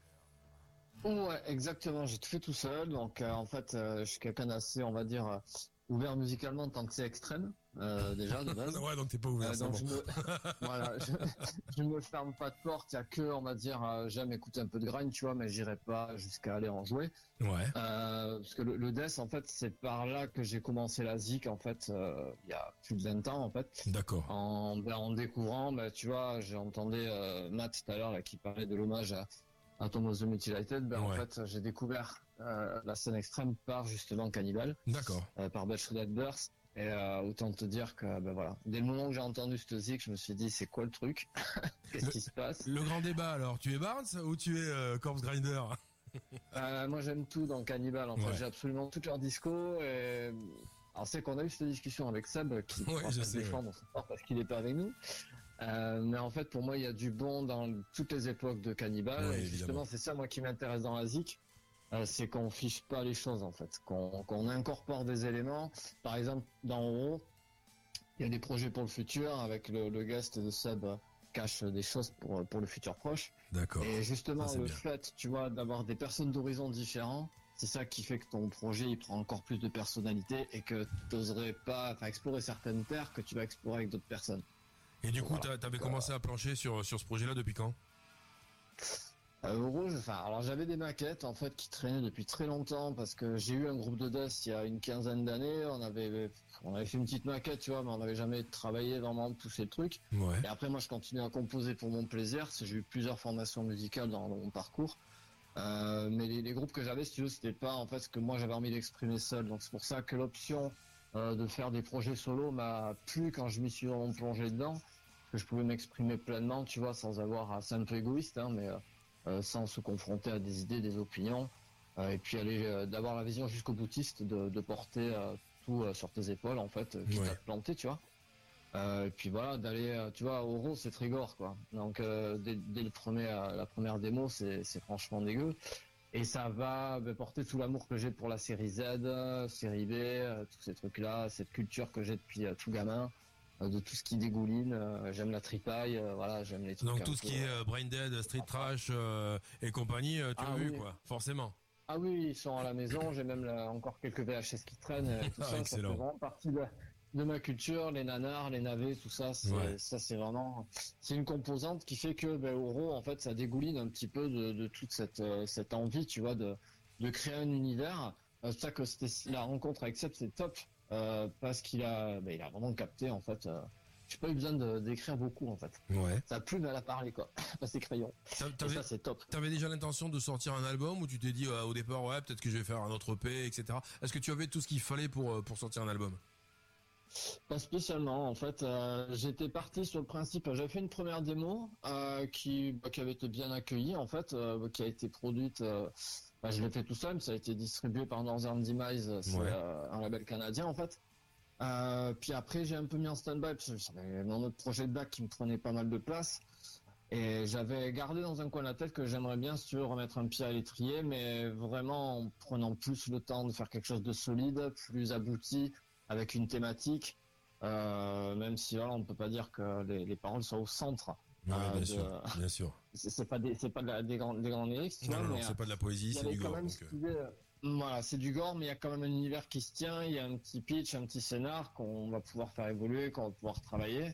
Ouais, exactement. J'ai tout fait tout seul. Donc, euh, en fait, euh, je suis quelqu'un d'assez, on va dire, ouvert musicalement tant que c'est extrême, euh, déjà, de base. ouais, donc t'es pas ouvert. Euh, donc bon. je me, voilà, je, je me ferme pas de porte. Il y a que, on va dire, euh, j'aime écouter un peu de grind, tu vois, mais j'irai pas jusqu'à aller en jouer. Ouais. Euh, parce que le, le death, en fait, c'est par là que j'ai commencé la zik, en fait, euh, il y a plus de 20 ans, en fait. D'accord. En, ben, en découvrant, ben, tu vois, j'ai entendu euh, Matt tout à l'heure là, qui parlait de l'hommage à, à Thomas the Mutilated. Ben, En Ouais. fait, j'ai découvert euh, la scène extrême par justement Cannibal, D'accord. euh, par Shredded Burst. Et euh, autant te dire que, ben voilà, dès le moment que j'ai entendu ce zik, je me suis dit, c'est quoi le truc? Qu'est-ce qui se passe? Le grand débat alors, tu es Barnes ou tu es euh, Corpse Grinder? Euh, moi, j'aime tout dans Cannibal. En Ouais. fait, j'ai absolument toutes leurs discos. Et... Alors, c'est qu'on a eu cette discussion avec Seb, qui Ouais, je sais, défendre parce qu'il n'est pas avec nous. Euh, mais en fait, pour moi, il y a du bon dans toutes les époques de Cannibal. Ouais, et justement, c'est ça, moi, qui m'intéresse dans la zik. Euh, c'est qu'on fiche pas les choses, en fait. Qu'on incorpore des éléments. Par exemple, dans Oro, il y a des projets pour le futur avec le, le guest de Seb euh, cache des choses pour, pour le futur proche. D'accord. Et justement, Ça, c'est le bien. fait, tu vois, d'avoir des personnes d'horizons différents, c'est ça qui fait que ton projet, il prend encore plus de personnalité et que tu n'oserais pas enfin, explorer certaines terres que tu vas explorer avec d'autres personnes. Et du coup, Voilà. t'as- t'avais commencé à plancher sur sur ce projet-là depuis quand? Euh, Rouge, enfin, alors j'avais des maquettes en fait qui traînaient depuis très longtemps parce que j'ai eu un groupe de death il y a une quinzaine d'années. On avait, on avait fait une petite maquette, tu vois, mais on n'avait jamais travaillé vraiment tous ces trucs. Ouais. Et après, moi, je continue à composer pour mon plaisir. J'ai eu plusieurs formations musicales dans, dans mon parcours. Euh, mais les, les groupes que j'avais, si tu veux, c'était pas en fait ce que moi j'avais envie d'exprimer seul. Donc c'est pour ça que l'option euh, de faire des projets solo m'a plu quand je m'y suis vraiment plongé dedans. Que je pouvais m'exprimer pleinement, tu vois, sans avoir à c'est un peu égoïste, hein, mais sans se confronter à des idées, des opinions. Euh, et puis aller euh, d'avoir la vision jusqu'au boutiste, de, de porter euh, tout euh, sur tes épaules en fait, euh, quitte Ouais. à te planter, tu vois. Euh, et puis voilà, d'aller, euh, tu vois, au Oro, c'est Trigor, quoi. Donc euh, dès, dès le premier, euh, la première démo, c'est c'est franchement dégueu. Et ça va ben, porter tout l'amour que j'ai pour la série Z, euh, série B, euh, tous ces trucs-là, cette culture que j'ai depuis euh, tout gamin, euh, de tout ce qui dégouline. euh, j'aime la tripaille, euh, voilà, j'aime les trucs. Donc tout ce peu, qui est euh, euh, Brain Dead, Street Trash euh, et compagnie, euh, tu Ah as vu oui. quoi, forcément. Ah oui, ils sont à la maison. J'ai même là, encore quelques VHS qui traînent. euh, Tout Ah, ça, ça fait vraiment partie de, de ma culture. Les nanars, les navets, tout ça, c'est, Ouais. ça c'est vraiment, c'est une composante qui fait que ben, Oro, en fait, ça dégouline un petit peu de, de toute cette, euh, cette envie, tu vois, de, de créer un univers. Euh, C'est ça que c'était la rencontre avec Seb, c'est top euh, parce qu'il a, ben, il a vraiment capté en fait. Euh, j'ai pas eu besoin d'écrire beaucoup en fait. Ouais. Ça plume elle a parlé quoi, pas ses crayons. Ça c'est top. t'avais déjà l'intention de sortir un album ou tu t'es dit euh, au départ ouais peut-être que je vais faire un autre EP etc. Est-ce que tu avais tout ce qu'il fallait pour euh, pour sortir un album? Pas spécialement, en fait. euh, J'étais parti sur le principe. J'avais fait une première démo euh, qui, bah, qui avait été bien accueillie, en fait, euh, qui a été produite. Euh, bah, je l'ai fait tout seul. Ça a été distribué par Northern Demise, c'est Ouais. euh, un label canadien, en fait. Euh, puis après, j'ai un peu mis en stand-by parce que j'avais mon autre projet de bac qui me prenait pas mal de place. Et j'avais gardé dans un coin de la tête que j'aimerais bien, si tu veux, remettre un pied à l'étrier, mais vraiment en prenant plus le temps de faire quelque chose de solide, plus abouti, avec une thématique. Euh, même si voilà, on ne peut pas dire que les, les paroles soient au centre. Ouais, Ah, bien de- sûr, bien sûr. C'est pas des, c'est pas de la- des grands, des grands lyrics, tu Non, vois, non, non, c'est pas de la poésie, il y c'est du gore. même donc, euh. euh, Voilà, c'est du gore, mais il y a quand même un univers qui se tient. Il y a un petit pitch, un petit scénar qu'on va pouvoir faire évoluer, qu'on va pouvoir travailler.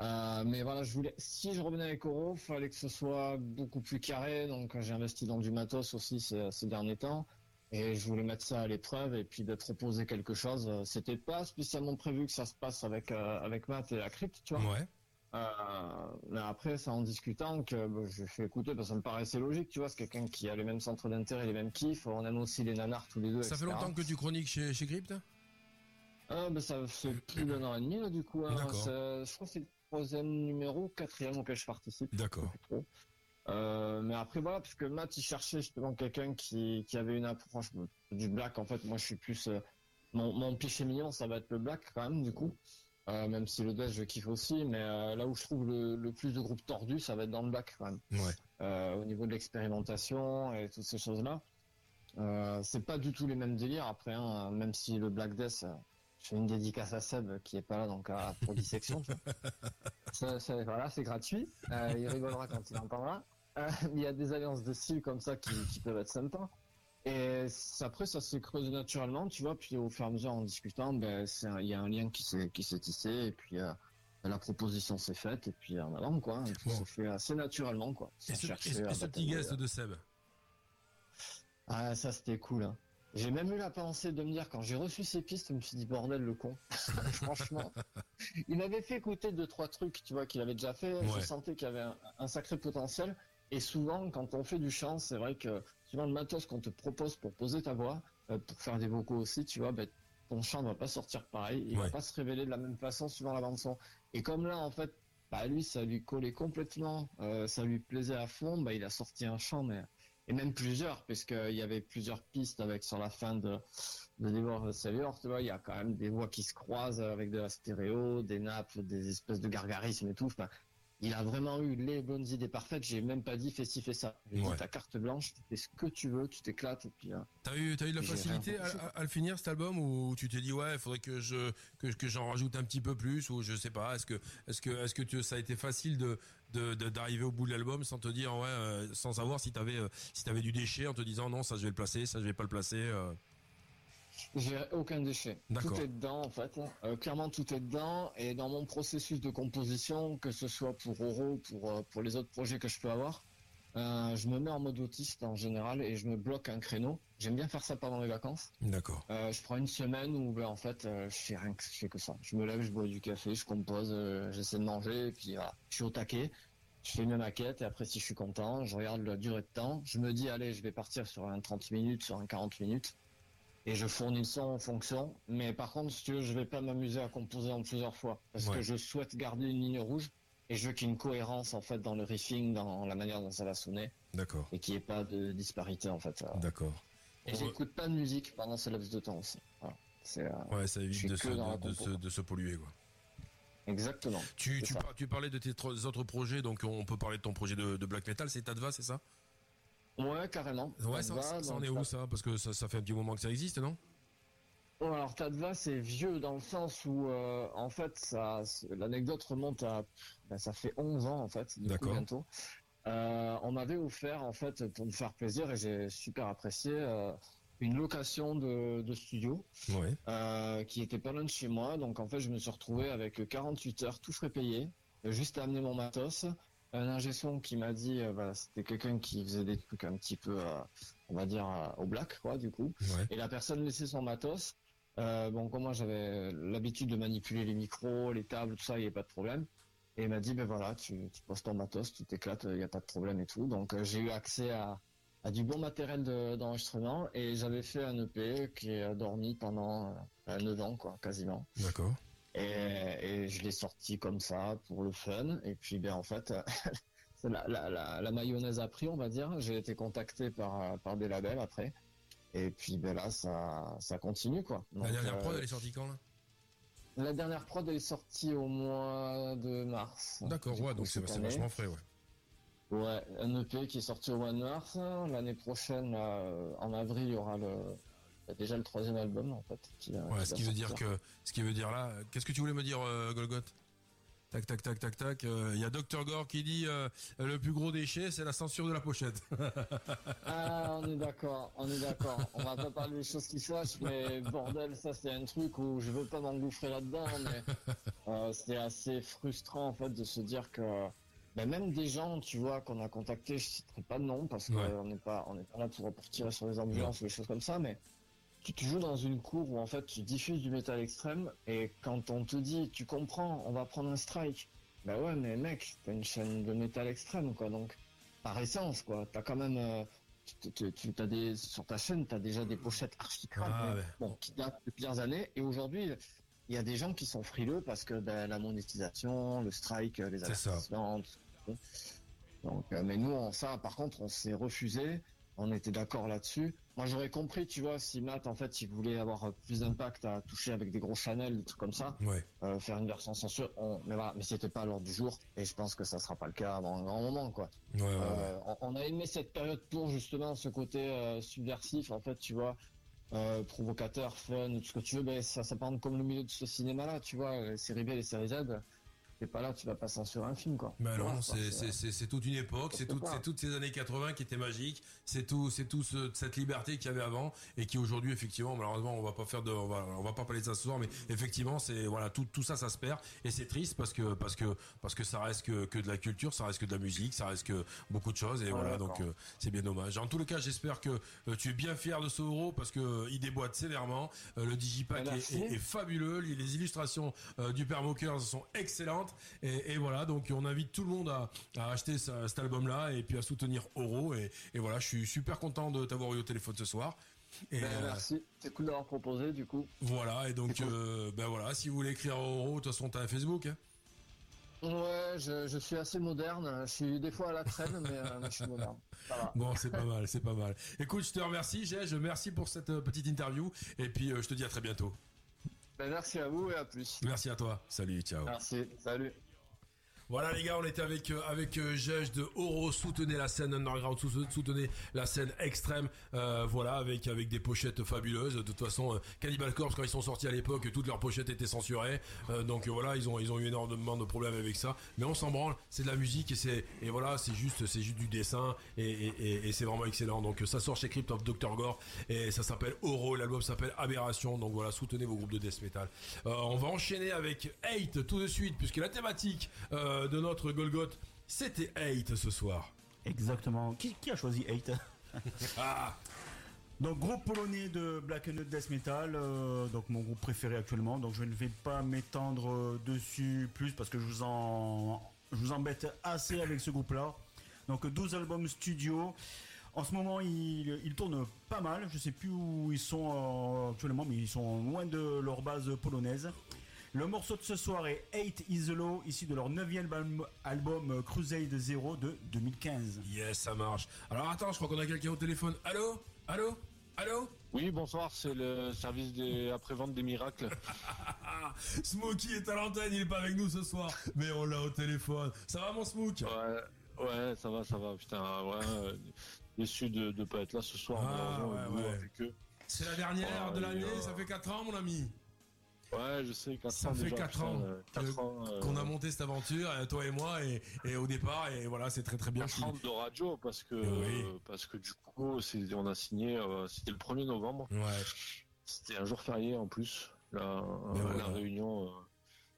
Euh, mais voilà, je voulais, si je revenais avec Oro, fallait que ce soit beaucoup plus carré. Donc, euh, j'ai investi dans du matos aussi ces, ces derniers temps. Et je voulais mettre ça à l'épreuve et puis de proposer quelque chose. Euh, C'était pas spécialement prévu que ça se passe avec, euh, avec Matt et la crypte, tu vois. Ouais. Euh, mais après, c'est en discutant que bah, je fais écouter parce que ça me paraissait logique, tu vois. C'est quelqu'un qui a les mêmes centres d'intérêt, les mêmes kiffs. On aime aussi les nanars tous les deux. Ça fait longtemps que tu chroniques chez chez Crypt Ah, bah, ça fait plus d'un an et demi, là, du coup. hein. Je crois que c'est le troisième numéro, quatrième auquel je participe. D'accord. Euh, mais après voilà, parce que Matt il cherchait justement quelqu'un qui, qui avait une approche du black. En fait, moi je suis plus euh, mon, mon cliché mignon, ça va être le black quand même du coup. Euh, même si le death je kiffe aussi, mais euh, là où je trouve le, le plus de groupes tordus, ça va être dans le black quand même. Ouais. Euh, au niveau de l'expérimentation et toutes ces choses-là. C'est pas du tout les mêmes délires après, hein, même si le Black Death, je fais une dédicace à Seb qui est pas là donc à pour dissection. ça, ça, voilà, c'est gratuit. Il rigolera quand il entendra. Euh, il y a des alliances de style comme ça qui, qui peuvent être sympas. Et après, ça s'est creusé naturellement, tu vois. Puis au fur et à mesure, en discutant, ben, il y a un lien qui s'est qui s'est tissé et puis. euh, la proposition s'est faite et puis en avant quoi. Et puis Bon. ça fait assez naturellement quoi. Et ce, et et petit guest de Seb? Ah, ça c'était cool. hein. J'ai même eu la pensée de me dire, quand j'ai reçu ces pistes, je me suis dit, bordel, le con. Franchement. Il m'avait fait écouter deux, trois trucs, tu vois, qu'il avait déjà fait. Ouais. Je sentais qu'il y avait un, un sacré potentiel. Et souvent, quand on fait du chant, c'est vrai que suivant le matos qu'on te propose pour poser ta voix, euh, pour faire des vocaux aussi, tu vois, ben, ton chant ne va pas sortir pareil. Il Ouais. va pas se révéler de la même façon suivant la bande son. Et comme là, en fait, bah, lui, ça lui collait complètement, euh, ça lui plaisait à fond, bah, il a sorti un chant, mais et même plusieurs, parce qu'il y avait plusieurs pistes avec sur la fin de, de Devoir Savior, tu vois, il y a quand même des voix qui se croisent avec de la stéréo, des nappes, des espèces de gargarismes et tout. Enfin, il a vraiment eu les bonnes idées parfaites. J'ai même pas dit fais ci, fais ça. J'ai Ouais. dit ta carte blanche, tu fais ce que tu veux, tu t'éclates et puis. euh, T'as eu, t'as eu de la facilité à, rien à- à le finir cet album ou tu t'es dit ouais, il faudrait que je que, que j'en rajoute un petit peu plus ou je sais pas. Est-ce que est-ce que est-ce que tu, ça a été facile de de- de- d'arriver au bout de l'album sans te dire ouais, euh, sans savoir si t'avais euh, si t'avais du déchet en te disant non ça je vais le placer, ça je vais pas le placer. euh. J'ai aucun déchet. Tout est dedans en fait. Euh, clairement tout est dedans et dans mon processus de composition, que ce soit pour Oro, pour euh, pour les autres projets que je peux avoir, euh, je me mets en mode autiste en général et je me bloque un créneau. J'aime bien faire ça pendant les vacances. D'accord. Euh, je prends une semaine où ben, en fait euh, je fais rien que je fais que ça. Je me lève, je bois du café, je compose, j'essaie de manger et puis voilà, je suis au taquet. Je fais mes maquettes et après si je suis content, je regarde la durée de temps. Je me dis allez, je vais partir sur un 30 minutes, sur un 40 minutes et je fournis le son en fonction. Mais par contre, si tu veux, je vais pas m'amuser à composer en plusieurs fois parce Ouais. que je souhaite garder une ligne rouge et je veux qu'il y ait une cohérence en fait dans le riffing, dans la manière dont ça va sonner D'accord. et qu'il n'y ait pas de disparité en fait. D'accord. Et j'écoute pas de musique pendant ce laps de temps aussi. Voilà. Euh, Ouais, ça évite de se, dans la de, de compo. se, de se polluer quoi. exactement. Tu, C'est tu, ça. par- tu parlais de tes autres projets, donc on peut parler de ton projet de, de black metal, c'est Tadva, c'est ça? Ouais, carrément. Ouais, ça, ça, ça en donc est où ça? Parce que ça, ça fait un petit moment que ça existe, non? Bon, alors Tadva, c'est vieux dans le sens où, euh, en fait, ça, l'anecdote remonte à, ben, ça fait 11 ans en fait, du coup, D'accord. bientôt. Euh, on m'avait offert en fait pour me faire plaisir et j'ai super apprécié euh, une location de, de studio Ouais. qui était pas loin de chez moi. Donc en fait, je me suis retrouvé avec 48 heures, tout frais payé, juste à amener mon matos. Un ingé son qui m'a dit, euh, voilà, c'était quelqu'un qui faisait des trucs un petit peu, euh, on va dire, euh, au black, quoi, du coup. Ouais. Et la personne laissait son matos. Euh, bon, comme moi j'avais l'habitude de manipuler les micros, les tables, tout ça, il n'y avait pas de problème. Et il m'a dit, ben voilà, tu, tu poses ton matos, tu t'éclates, il n'y a pas de problème et tout. Donc euh, j'ai eu accès à, à du bon matériel de- d'enregistrement et j'avais fait un EP qui a dormi pendant euh, 9 ans, quoi, quasiment. D'accord. Et, et je l'ai sorti comme ça pour le fun. Et puis, ben en fait, la, la, la, la mayonnaise a pris, on va dire. J'ai été contacté par, par des labels après. Et puis, ben là, ça, ça continue, quoi. La dernière euh, prod, elle est sortie quand là? La dernière prod elle est sortie au mois de mars. D'accord, ouais, coup, donc c'est vachement frais, ouais. Ouais, un EP qui est sorti au mois de mars. L'année prochaine, là, euh, en avril, il y aura le déjà le troisième album en fait. Qui, euh, Ouais, qui ce qui veut dire que, ce qui veut dire là, qu'est-ce que tu voulais me dire, euh, Golgoth? Tac, tac, tac, tac, tac. euh, Il y a Dr Gore qui dit euh, le plus gros déchet, c'est la censure de la pochette. Ah, on est d'accord, on est d'accord. On va pas parler des choses qui fâchent, mais bordel, ça c'est un truc où je veux pas m'engouffrer là-dedans, mais euh, c'est assez frustrant en fait de se dire que ben, même des gens, tu vois, qu'on a contactés, je citerai pas de nom parce Ouais. qu'on n'est pas, on n'est pas là pour, pour tirer sur les ambulances ou des choses comme ça, mais tu, tu joues dans une cour où en fait tu diffuses du métal extrême et quand on te dit, tu comprends, on va prendre un strike. Ben ouais, mais mec, t'as une chaîne de métal extrême quoi, donc par essence quoi, t'as quand même euh, tu, t'as des sur ta chaîne t'as déjà des pochettes archi Ah ouais. bon qui datent de plusieurs années et aujourd'hui il y a des gens qui sont frileux parce que ben, la monétisation, le strike, les avertissements. Donc, euh, mais nous, on, ça, par contre, on s'est refusé. On était d'accord là-dessus. Moi, j'aurais compris, tu vois, si Matt, en fait, il voulait avoir euh, plus d'impact à toucher avec des gros channels, des trucs comme ça, Ouais. euh, faire une version censure. On, mais voilà, mais c'était pas à l'ordre du jour. Et je pense que ça sera pas le cas avant un grand moment, quoi. Ouais, ouais. Euh, on- a aimé cette période pour justement ce côté euh, subversif, en fait, tu vois, provocateur, fun, tout ce que tu veux. Ben, ça, ça part comme le milieu de ce cinéma-là, tu vois, les séries B, les séries Z. T'es pas là, tu vas pas censurer un film, quoi. Non, c'est- toute une époque, c'est toutes, ces années 80 qui étaient magiques, c'est tout, c'est tout ce- cette liberté qu'il y avait avant et qui aujourd'hui effectivement, malheureusement, on va pas faire de, on va, on va pas parler de ça ce soir, mais effectivement, c'est voilà, tout, tout ça, ça se perd et c'est triste parce que parce que parce que ça reste que, que de la culture, ça reste que de la musique, ça reste que beaucoup de choses et voilà, donc euh, c'est bien dommage. En tous les cas, j'espère que euh, tu es bien fier de ce euro parce que euh, il déboîte sévèrement. Euh, le digipack est, merci. est- est fabuleux, les illustrations du père Mockers sont excellentes et, et voilà, donc on invite tout le monde à, à acheter cet album-là et puis à soutenir Oro et, et voilà, je suis super content de t'avoir eu au téléphone ce soir. Et Ben, euh, merci. C'est cool d'avoir proposé, du coup. voilà, et donc cool. euh, ben voilà, si vous voulez écrire Oro, de toute façon t'as un Facebook. Hein Ouais, je, je suis assez moderne. Je suis des fois à la traîne, mais, euh, je suis moderne. Bon, c'est pas mal, c'est pas mal. Écoute, je te remercie, Gege, merci pour cette petite interview et puis je te dis à très bientôt. Ben, merci à vous et à plus. Merci à toi. Salut, ciao. Merci. Salut. Voilà les gars, on était avec euh, avec euh, de Oro, soutenez la scène underground, sou- soutenez la scène extrême, euh, voilà avec avec des pochettes fabuleuses. De toute façon, euh, Cannibal Corpse quand ils sont sortis à l'époque, toutes leurs pochettes étaient censurées, donc voilà ils ont ils ont eu énormément de problèmes avec ça. Mais on s'en branle, c'est de la musique et c'est et voilà c'est juste c'est juste du dessin et et, c'est vraiment excellent. Donc ça sort chez Crypt of Dr Gore et ça s'appelle Oro, l'album s'appelle Aberration. Donc voilà soutenez vos groupes de death metal. On va enchaîner avec Hate tout de suite puisque la thématique de notre Golgoth, c'était Hate ce soir. Exactement. Qui, qui a choisi Hate Ah, Donc groupe polonais de Black and Death Metal, euh, donc mon groupe préféré actuellement. Donc je ne vais pas m'étendre euh, dessus plus parce que je vous en, je vous embête assez avec ce groupe-là. Donc 12 albums studio. En ce moment, ils, ils tournent pas mal. Je sais plus où ils sont euh, actuellement, mais ils sont loin de leur base polonaise. Le morceau de ce soir est 8 is the Law, issu de leur 9 album, album Crusade Zero de 2015. yes, ça marche. Alors attends, je crois qu'on a quelqu'un au téléphone. Allô? Allô? Allô? Oui, bonsoir, c'est le service des après-vente des miracles. Ah, Smokey est à l'antenne, il est pas avec nous ce soir, mais on l'a au téléphone. Ça va mon Smoke Ouais, ouais, ça va, ça va, putain, ouais. euh, Déçu de ne pas être là ce soir, Ah, malheureusement, ouais, au boulot ouais. avec eux. C'est la dernière Ouais, de l'année, euh, ça fait 4 ans mon ami. Ouais, je sais, 4 Ça ans fait déjà, 4 putain, ans euh, quatre que- ans, euh, Qu'on a monté cette aventure, euh, toi et moi, et, et au départ, et voilà, c'est très très bien. 4 ans de radio parce que, Oui. parce que du coup, on a signé, c'était le 1er novembre, Ouais. c'était un jour férié en plus, la, réunion,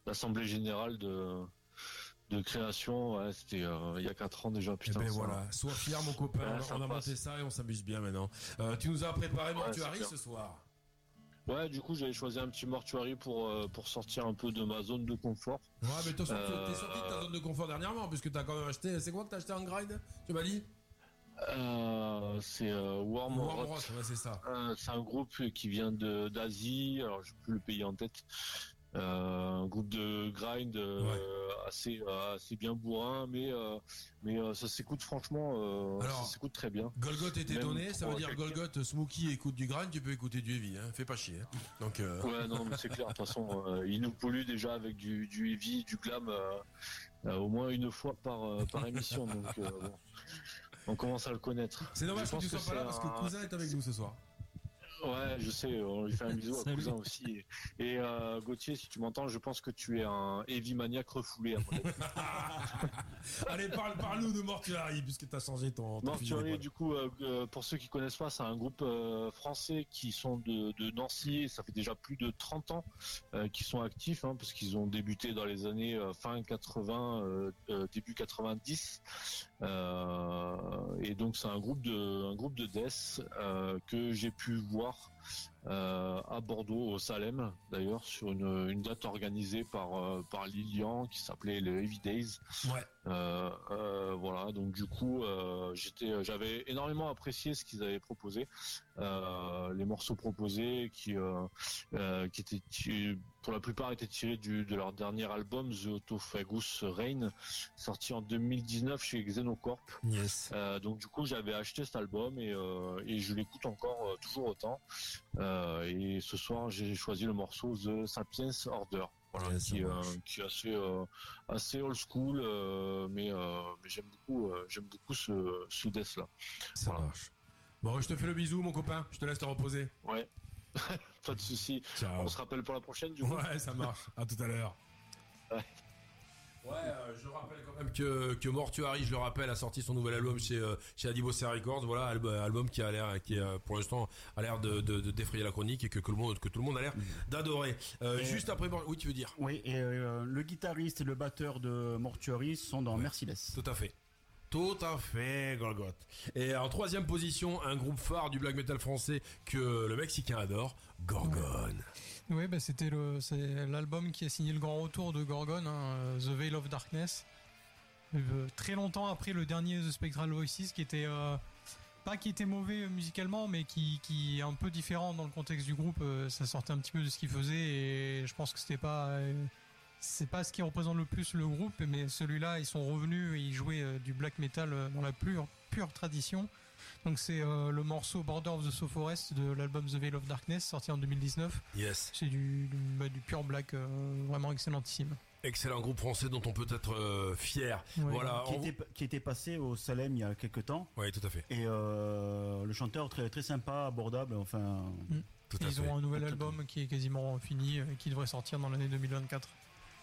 l'assemblée générale de, de création, ouais, c'était euh, il y a 4 ans déjà, putain. ben ça- voilà, sois fier mon copain, Ouais, on a- on monté ça et on s'amuse bien maintenant. Euh, tu nous as préparé Ouais, Mortuary ce soir. Ouais, du coup, j'avais choisi un petit mortuary pour, euh, pour sortir un peu de ma zone de confort. Ouais, mais t'es Euh, t'es sorti de ta zone de confort dernièrement, puisque t'as quand même acheté. C'est quoi que t'as acheté en grind Tu m'as dit? Euh, c'est euh, Warm Warm ouais, c'est ça. Euh, c'est un groupe qui vient de d'Asie, alors je plus le pays en tête. Euh, un groupe de grind euh, assez assez bien bourrin, mais euh, mais ça s'écoute franchement, Alors, ça s'écoute très bien. Golgoth est Même étonné, ça veut dire Golgoth, Smokey écoute du grind, tu peux écouter du heavy, hein. fais pas chier. hein. Donc, Ouais, non, mais c'est clair. De toute façon, il nous pollue déjà avec du du heavy, du glam, euh, au moins une fois par euh, par émission. Donc euh, bon, on commence à le connaître. c'est dommage Je que tu sois pas là parce que Cousin est avec nous ce soir. Ouais, je sais, on lui fait un bisou à cousin aussi. Et euh, Gauthier, si tu m'entends, je pense que tu es un heavy maniaque refoulé. à mon avis. Allez, parle, parle-nous de Mortuary, puisque t'as changé ton, ton Mortuary, du coup, euh, euh, pour ceux qui connaissent pas, c'est un groupe euh, français qui sont de, de Nancy. et Ça fait déjà plus de 30 ans qu'ils sont actifs, hein, parce qu'ils ont débuté dans les années fin 80, euh, euh, début 90. Euh, et donc c'est un groupe de un groupe de death que j'ai pu voir euh, à Bordeaux, au Salem, d'ailleurs, sur une, une date organisée par euh, par Lilian qui s'appelait le Heavy Days. Ouais. Euh, euh, voilà, donc du coup, euh, j'étais, j'avais énormément apprécié ce qu'ils avaient proposé, euh, les morceaux proposés qui euh, euh, qui étaient pour la plupart étaient tirés du, de leur dernier album The Autophagus Reign, sorti en 2019 chez Xenocorp. Yes. Euh, donc du coup, j'avais acheté cet album et, euh, et je l'écoute encore euh, toujours autant. Euh, et ce soir, j'ai choisi le morceau The Sapiens Order. Voilà, qui, euh, qui est assez euh, assez old school, euh, mais, mais j'aime beaucoup j'aime beaucoup ce, ce death là. Ça Voilà. marche. Bon, je te fais le bisou, mon copain. Je te laisse te reposer. Ouais, pas de souci. On se rappelle pour la prochaine du coup. Ouais, ça marche. À tout à l'heure. Ouais. Ouais, je rappelle quand même que, que Mortuary, je le rappelle, a sorti son nouvel album chez, euh, chez Adibossa Records. Voilà, album, album qui a l'air, qui euh, pour l'instant a l'air de, de, de défrayer la chronique et que, que, le monde, que tout le monde a l'air d'adorer. Euh, juste après, oui, tu veux dire? Oui, et euh, le guitariste et le batteur de Mortuary sont dans Merciless. Tout à fait. Tout à fait, Golgoth. Et en troisième position, un groupe phare du black metal français que le Mexicain adore, Gorgone. Oui, bah, c'était l'album qui a signé le grand retour de Gorgon, hein, euh, The Veil of Darkness. Euh, très longtemps après le dernier The Spectral Voices, qui était euh, pas qui était mauvais musicalement, mais qui, qui est un peu différent dans le contexte du groupe. ça sortait un petit peu de ce qu'il faisait et je pense que c'était pas c'est pas ce qui représente le plus le groupe, mais celui-là, ils sont revenus et ils jouaient du black metal dans la pure, pure tradition. Donc c'est euh, le morceau Border of the Soul Forest de l'album The Veil of Darkness sorti en 2019. Yes. C'est du, du, bah, du pur black euh, vraiment excellentissime. Excellent groupe français dont on peut être euh, fier. Ouais. Voilà. Qui on- était, qui était passé au Salem il y a quelques temps. Oui, tout à fait. Et euh, le chanteur très, très sympa, abordable, enfin. Tout à ils fait. ont un nouvel Tout album qui est quasiment fini et qui devrait sortir dans l'année 2024.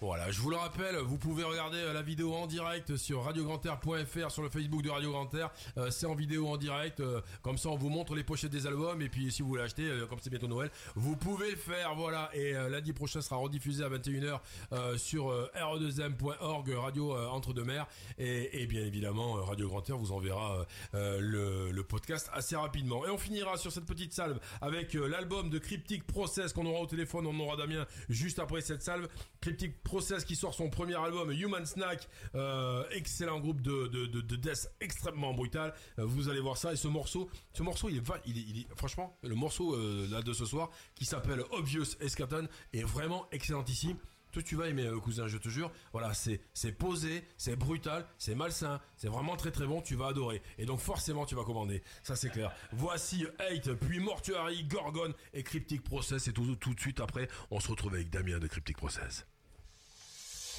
Voilà, je vous le rappelle, vous pouvez regarder euh, la vidéo en direct sur radiograndair.fr sur le Facebook de Radio Grand. Euh, c'est en vidéo en direct, euh, comme ça on vous montre les pochettes des albums et puis si vous voulez acheter, comme c'est bientôt Noël, vous pouvez le faire. Voilà, et lundi prochain sera rediffusé à 21h euh, sur euh, re2m.org, Radio Entre deux Mers et, bien évidemment Radio Grand vous enverra le, podcast assez rapidement. Et on finira sur cette petite salve avec l'album de Cryptic Process qu'on aura au téléphone, on aura Damien juste après cette salve. Cryptic Process qui sort son premier album Human Snack, euh, excellent groupe de, de, de, de death extrêmement brutal. Euh, vous allez voir ça et ce morceau, ce morceau il est, il est, il est- franchement le morceau euh, là de ce soir qui s'appelle Obvious Eschaton est vraiment excellentissime. Toi, tu vas aimer, cousin, je te jure. Voilà, c'est c'est posé, c'est brutal, c'est malsain, c'est vraiment très très bon. Tu vas adorer. Et donc forcément, tu vas commander. Ça, c'est clair. Voici Hate, puis Mortuary, Gorgon et Cryptic Process. Et tout, tout de suite après, on se retrouve avec Damien de Cryptic Process.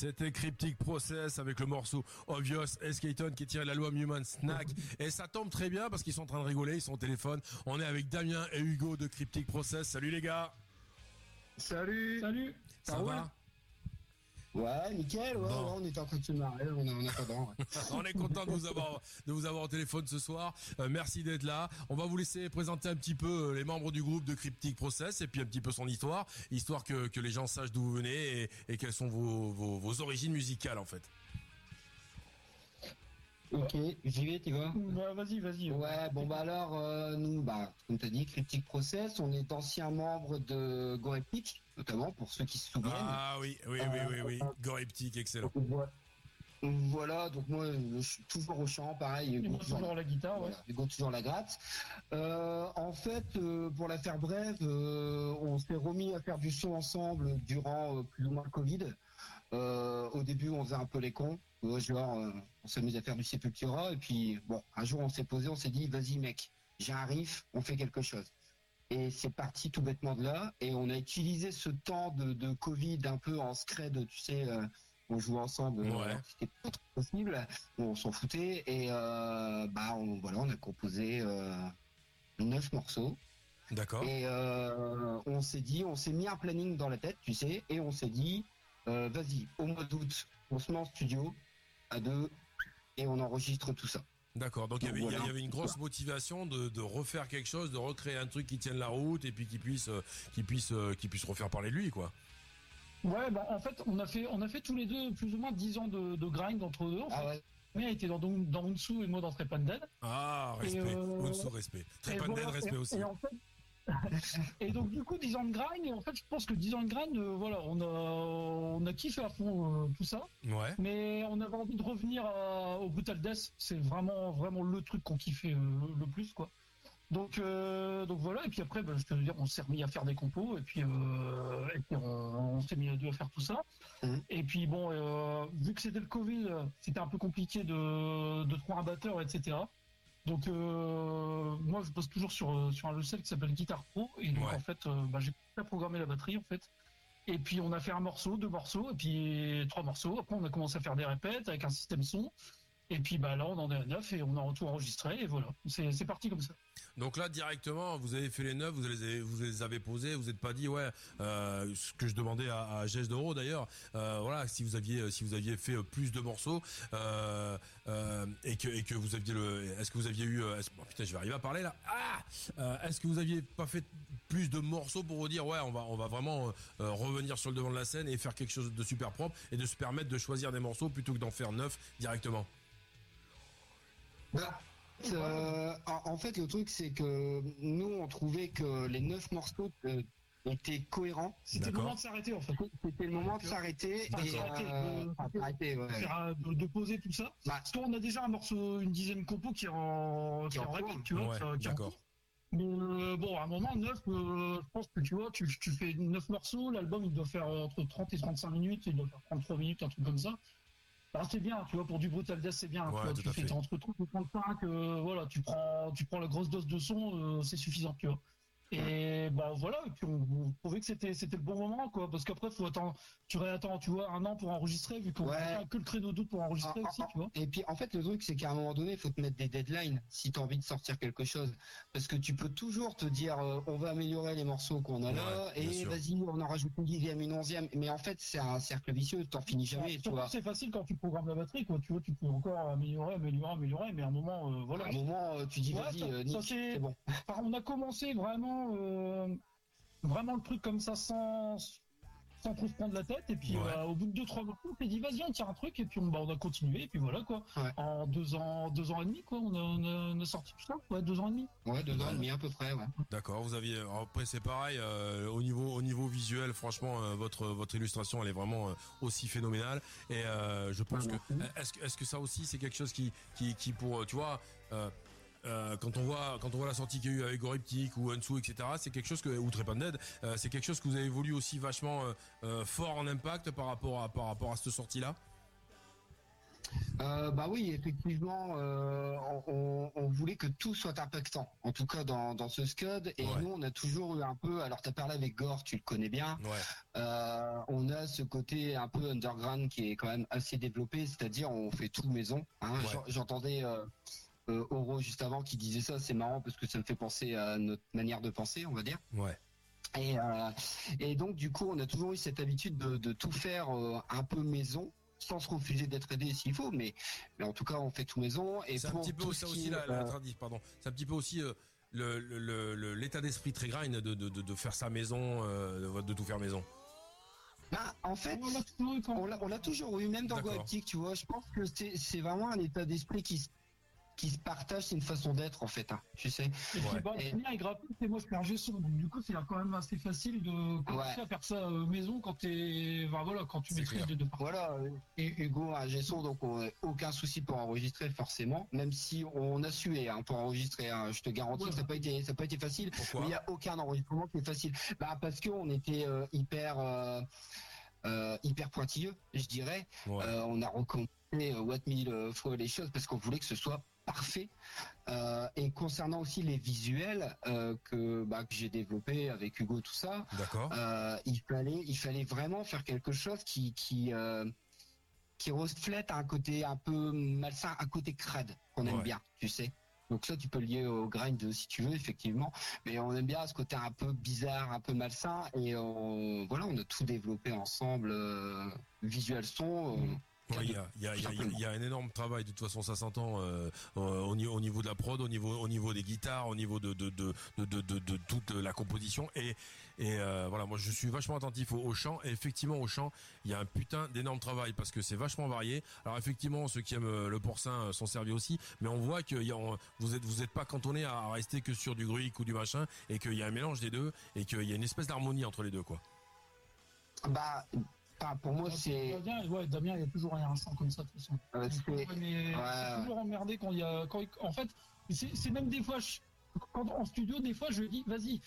C'était Cryptic Process avec le morceau Obvious Skeleton qui tiré de l'album Human Snack. Et ça tombe très bien parce qu'ils sont en train de rigoler, ils sont au téléphone. On est avec Damien et Hugo de Cryptic Process. Salut les gars. Salut Salut Ça va Ouais, nickel, ouais, Bon. ouais, on est en train de se marrer, on a, on a pas d'an, ouais. On est content de vous avoir de vous avoir au téléphone ce soir. Euh, merci d'être là. On va vous laisser présenter un petit peu euh, les membres du groupe de Cryptic Process et puis un petit peu son histoire, histoire que, que les gens sachent d'où vous venez et, et quelles sont vos, vos, vos origines musicales en fait. Ok, j'y vais, tu vois Ouais, vas-y, vas-y. Ouais, bon bah alors, euh, nous, bah, comme t'as dit, Cryptic Process, on est d'anciens membres de Gorepic, notamment, pour ceux qui se souviennent. Ah oui, oui, oui, oui, oui. Goreptic, excellent. Donc, voilà. Voilà, donc moi, je suis toujours au chant, pareil. Toujours toujours la guitare, ouais. Toujours la gratte. Euh, en fait, euh, pour la faire brève, euh, on s'est remis à faire du son ensemble durant euh, plus ou moins le Covid. Euh, au début, on faisait un peu les cons, euh, genre euh, on s'amusait à faire du Sepultura, et puis bon, un jour on s'est posé, on s'est dit, vas-y mec, j'ai un riff, on fait quelque chose. Et c'est parti tout bêtement de là, et on a utilisé ce temps de, de Covid un peu en scred, tu sais. euh, on jouait ensemble, euh, Ouais. que c'était pas trop possible, on s'en foutait et euh, bah on, voilà, on a composé euh, neuf morceaux D'accord. et euh, on s'est dit, on s'est mis un planning dans la tête, tu sais, et on s'est dit, euh, vas-y, au mois d'août, on se met en studio à deux et on enregistre tout ça. D'accord. Donc il y avait, Voilà. il y avait une grosse motivation de, de refaire quelque chose, de recréer un truc qui tienne la route et puis qui puisse, euh, qui puisse, euh, qui puisse refaire parler de lui, quoi. Ouais, bah en fait, on a fait, on a fait tous les deux plus ou moins 10 ans de, de grind entre eux. En fait. Ah ouais. Le mien était dans, dans Unsu et moi dans Trepanded. Ah, respect. euh, Unsu, respect. Pas voilà, respect et- aussi. Et, en fait, et donc du coup 10 ans de grind et en fait je pense que 10 ans de grind euh, voilà on a on a kiffé à fond euh, tout ça. Ouais. mais on avait envie de revenir à- au Brutal Death. C'est vraiment vraiment le truc qu'on kiffait euh, le, le plus quoi. Donc euh, donc voilà et puis après bah, je te veux dire on s'est remis à faire des compos et puis, euh, et puis on, on s'est mis à deux à faire tout ça. Mhm. et puis bon euh, vu que c'était le Covid c'était un peu compliqué de de trouver un batteur etc donc euh, moi je bosse toujours sur euh, sur un logiciel qui s'appelle Guitar Pro et donc Ouais. en fait euh, bah, j'ai pas programmé la batterie en fait et puis on a fait un morceau, deux morceaux, et puis trois morceaux. Après on a commencé à faire des répètes avec un système son. Et puis bah là on en est à neuf et on a tout enregistré et voilà. C'est parti comme ça. Donc là directement, vous avez fait les neuf, vous les avez, posés, vous n'êtes pas dit ouais, euh, ce que je demandais à, à d'Euro d'ailleurs, euh, voilà, si vous aviez, si vous aviez fait euh, plus de morceaux et que et que vous aviez le, est-ce que vous aviez eu, oh, putain, je vais arriver à parler là, ah, est-ce que vous aviez pas fait plus de morceaux pour vous dire ouais, on va on va vraiment revenir sur le devant de la scène et faire quelque chose de super propre et de se permettre de choisir des morceaux plutôt que d'en faire neuf directement? Bah, euh, en, fait, le truc, c'est que nous, on trouvait que les neuf morceaux étaient cohérents. C'était le moment de s'arrêter en fait. C'était le moment de s'arrêter Enfin, et euh, ouais. De, poser tout ça. Bah, Parce qu'on a déjà un morceau, une dizaine de compos qui est en, qui est en tu vois. Ouais, d'accord. Mais euh, bon, à un moment, neuf, euh, je pense que tu vois, tu, tu fais neuf morceaux, l'album il doit faire euh, entre 30 et 35 minutes, il doit faire 33 minutes, un truc comme ça. Alors c'est bien, tu vois, pour du Brutal Death c'est bien. tu vois, tu fais fait. entre 30 et 35, euh, voilà, tu prends, tu prends la grosse dose de son, euh, c'est suffisant, tu vois. Et bah voilà, et puis on, on trouvait que c'était c'était le bon moment, quoi, parce qu'après faut attendre, tu réattends, tu vois, un an pour enregistrer, vu qu'on Ouais. a que le créneau d'août pour enregistrer Ah, aussi, ah, tu vois. Et puis en fait le truc c'est qu'à un moment donné il faut te mettre des deadlines si tu as envie de sortir quelque chose parce que tu peux toujours te dire euh, on va améliorer les morceaux qu'on a là Ouais, et vas-y on en rajoute une dixième une onzième mais en fait c'est un cercle vicieux t'en finis jamais tu Surtout, vois C'est facile quand tu programmes la batterie, quoi. Tu vois, tu peux encore améliorer, améliorer, améliorer, mais à un moment, euh, voilà. à un moment euh, tu dis Ouais, vas-y euh, c'est- c'est bon Enfin, on a commencé vraiment, euh, vraiment le truc comme ça sans, sans trop se prendre la tête. Et puis, Ouais. bah, au bout de deux, trois mois, on s'est dit, vas-y, on tire un truc. Et puis, on, bah, on a continué. Et puis voilà, quoi. Ouais. En deux ans, deux ans et demi, quoi. On a, on a, on a sorti tout ça. Ouais, deux ans et demi. ouais deux ans et demi à peu près ouais D'accord, vous aviez après c'est pareil euh, au niveau au niveau visuel franchement euh, votre votre illustration elle est vraiment euh, aussi phénoménale et euh, je pense que est-ce que est-ce que ça aussi c'est quelque chose qui qui qui pour euh, tu vois euh, quand on voit quand on voit la sortie qu'il y a eu avec Goriptic ou Unsu etc c'est quelque chose que ou Trepanded euh, c'est quelque chose que vous avez voulu aussi vachement euh, fort en impact par rapport à par rapport à cette sortie là bah oui, effectivement, on, on- on voulait que tout soit impactant. En tout cas dans, dans ce Scud. Et Ouais. nous, on a toujours eu un peu. Alors, t'as parlé avec Gore, tu le connais bien. Ouais. On a ce côté un peu underground qui est quand même assez développé, c'est-à-dire on fait tout maison. hein. Ouais. J'entendais Oro juste avant qui disait ça, c'est marrant parce que ça me fait penser à notre manière de penser, on va dire. Ouais. Et, euh, et donc du coup, on a toujours eu cette habitude de, de tout faire euh, un peu maison, sans se refuser d'être aidé s'il faut, mais, mais en tout cas, on fait tout maison. Et C'est un petit peu ça aussi qui la, est, la euh, tradition, pardon. C'est un petit peu aussi euh, le- le- le- le- l'état d'esprit très grind de, de, de, de faire sa maison, euh, de tout faire maison. bah, en fait, On l'a toujours eu même dans. Goaptic, tu vois. Je pense que c'est, c'est vraiment un état d'esprit qui, se- qui se partage, c'est une façon d'être en fait, hein, tu sais. Et puis, Ouais. bah, Et- graphiste moi je un son, donc du coup c'est quand même assez facile de commencer Ouais. à faire ça euh, maison quand t'es, enfin, voilà, quand tu maîtrises les deux parties. Voilà, euh, et Hugo a un G-son, donc on a aucun souci pour enregistrer forcément, même si on a sué hein, pour enregistrer. hein. Je te garantis Ouais. que ça n'a pas été, ça a pas été facile. Pourquoi Mais il n'y a aucun enregistrement qui est facile. Bah parce qu'on était euh, hyper, euh, euh, hyper pointilleux, je dirais. Ouais. Euh, on a recompté euh, What mille fois les choses parce qu'on voulait que ce soit parfait. Euh, et concernant aussi les visuels euh, que, bah, que j'ai développé avec Hugo, tout ça, euh, il fallait, il fallait vraiment faire quelque chose qui, qui, qui reflète un côté un peu malsain, un côté crade qu'on aime Ouais. bien, tu sais. Donc ça, tu peux lier au grind si tu veux, effectivement. Mais on aime bien ce côté un peu bizarre, un peu malsain. Et on, voilà, on a tout développé ensemble, euh, visuel son. euh, Ouais, Il y, a, il y, a, il y, a, il y a un énorme travail, de toute façon ça s'entend euh, euh, au, niveau, au niveau de la prod, au niveau, au niveau des guitares, au niveau de, de, de, de, de, de- de toute la composition. Et, et euh, voilà, moi je suis vachement attentif au, au chant. Et effectivement au chant, il y a un putain d'énorme travail parce que c'est vachement varié. Alors effectivement, ceux qui aiment euh, le porcin euh, sont servis aussi, mais on voit que il y a, on- vous êtes vous êtes pas cantonné à rester que sur du gruic ou du machin, et qu'il y a un mélange des deux, et qu'il y a une espèce d'harmonie entre les deux, quoi. bah, enfin, pour moi, c'est. Damien, ouais, Damien, il y a toujours un chant comme ça de toute façon. euh, c'est- Ouais, toujours emmerdé quand il y a, quand, en fait, c'est c'est même des fois, je- quand en studio, des fois, je dis, vas-y.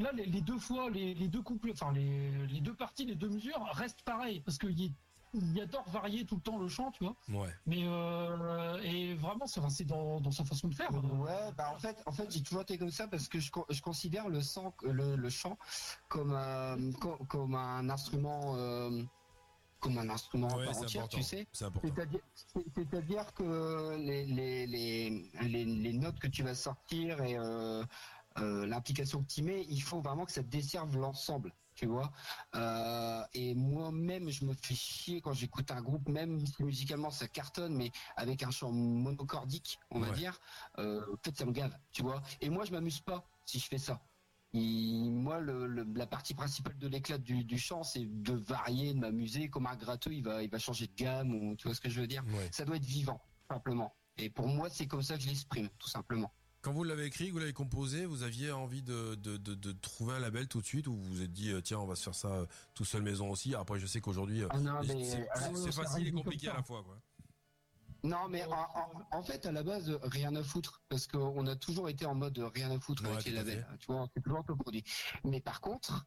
Là, les, les deux fois, les, les deux couplets, enfin les, les deux parties, les deux mesures restent pareilles parce qu'il y, il adore varier tout le temps le chant, tu vois. Ouais. Mais euh, et vraiment, c'est dans, dans sa façon de faire. Ouais, bah en fait, en fait, j'ai toujours été comme ça parce que je, je considère le, sang, le, le chant comme, euh, co- comme un instrument, euh, comme un instrument Ouais, entière, tu sais. C'est-à-dire, c'est- c'est-à-dire que les, les, les, les, les notes que tu vas sortir et euh, euh, l'implication que tu mets, il faut vraiment que ça desserve l'ensemble, tu vois. Euh, et moi-même, je me fais chier quand j'écoute un groupe, même si musicalement ça cartonne, mais avec un chant monocordique, on va Ouais. dire, euh, en fait, ça me gave, tu vois. Et moi, je m'amuse pas si je fais ça. Moi, le, le- la partie principale de l'éclat du, du chant, c'est de varier, de m'amuser. Comme un gratteux, il va, il va changer de gamme, ou tu vois ce que je veux dire Ouais. Ça doit être vivant, simplement. Et pour moi, c'est comme ça que je l'exprime, tout simplement. Quand vous l'avez écrit, vous l'avez composé, vous aviez envie de, de, de, de trouver un label tout de suite ou vous vous êtes dit euh, tiens on va se faire ça euh, tout seul maison aussi. Après je sais qu'aujourd'hui euh, Ah c'est facile et compliqué à la fois quoi. Non, mais en, en- en fait, à la base, rien à foutre, parce qu'on a toujours été en mode rien à foutre Ouais, avec les labels. Tu vois, c'est toujours autoproduit. Mais par contre,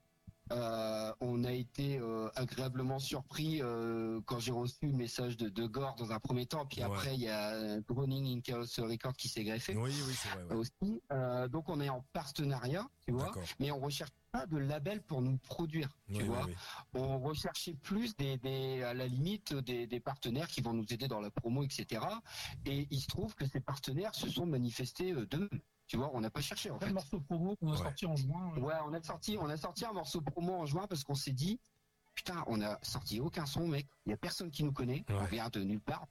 euh, on a été euh, agréablement surpris euh, quand j'ai reçu le message de, de Gore dans un premier temps, puis Ouais. après il y a Drowning in Chaos Record qui s'est greffé Oui oui c'est vrai. ouais. aussi. Donc on est en partenariat, tu vois, mais on recherche pas de label pour nous produire, tu Oui, vois. oui. on recherchait plus des, des à la limite des, des partenaires qui vont nous aider dans la promo, etc. Et il se trouve que ces partenaires se sont manifestés d'eux-mêmes. Tu vois, on n'a pas cherché en Après fait. le morceau promo qu'on a Ouais. sorti en juin. euh, Ouais, on a sorti, on a sorti un morceau promo en juin parce qu'on s'est dit, putain, on a sorti aucun son, mec. Il y a personne qui nous connaît. Ouais. On vient de nulle part,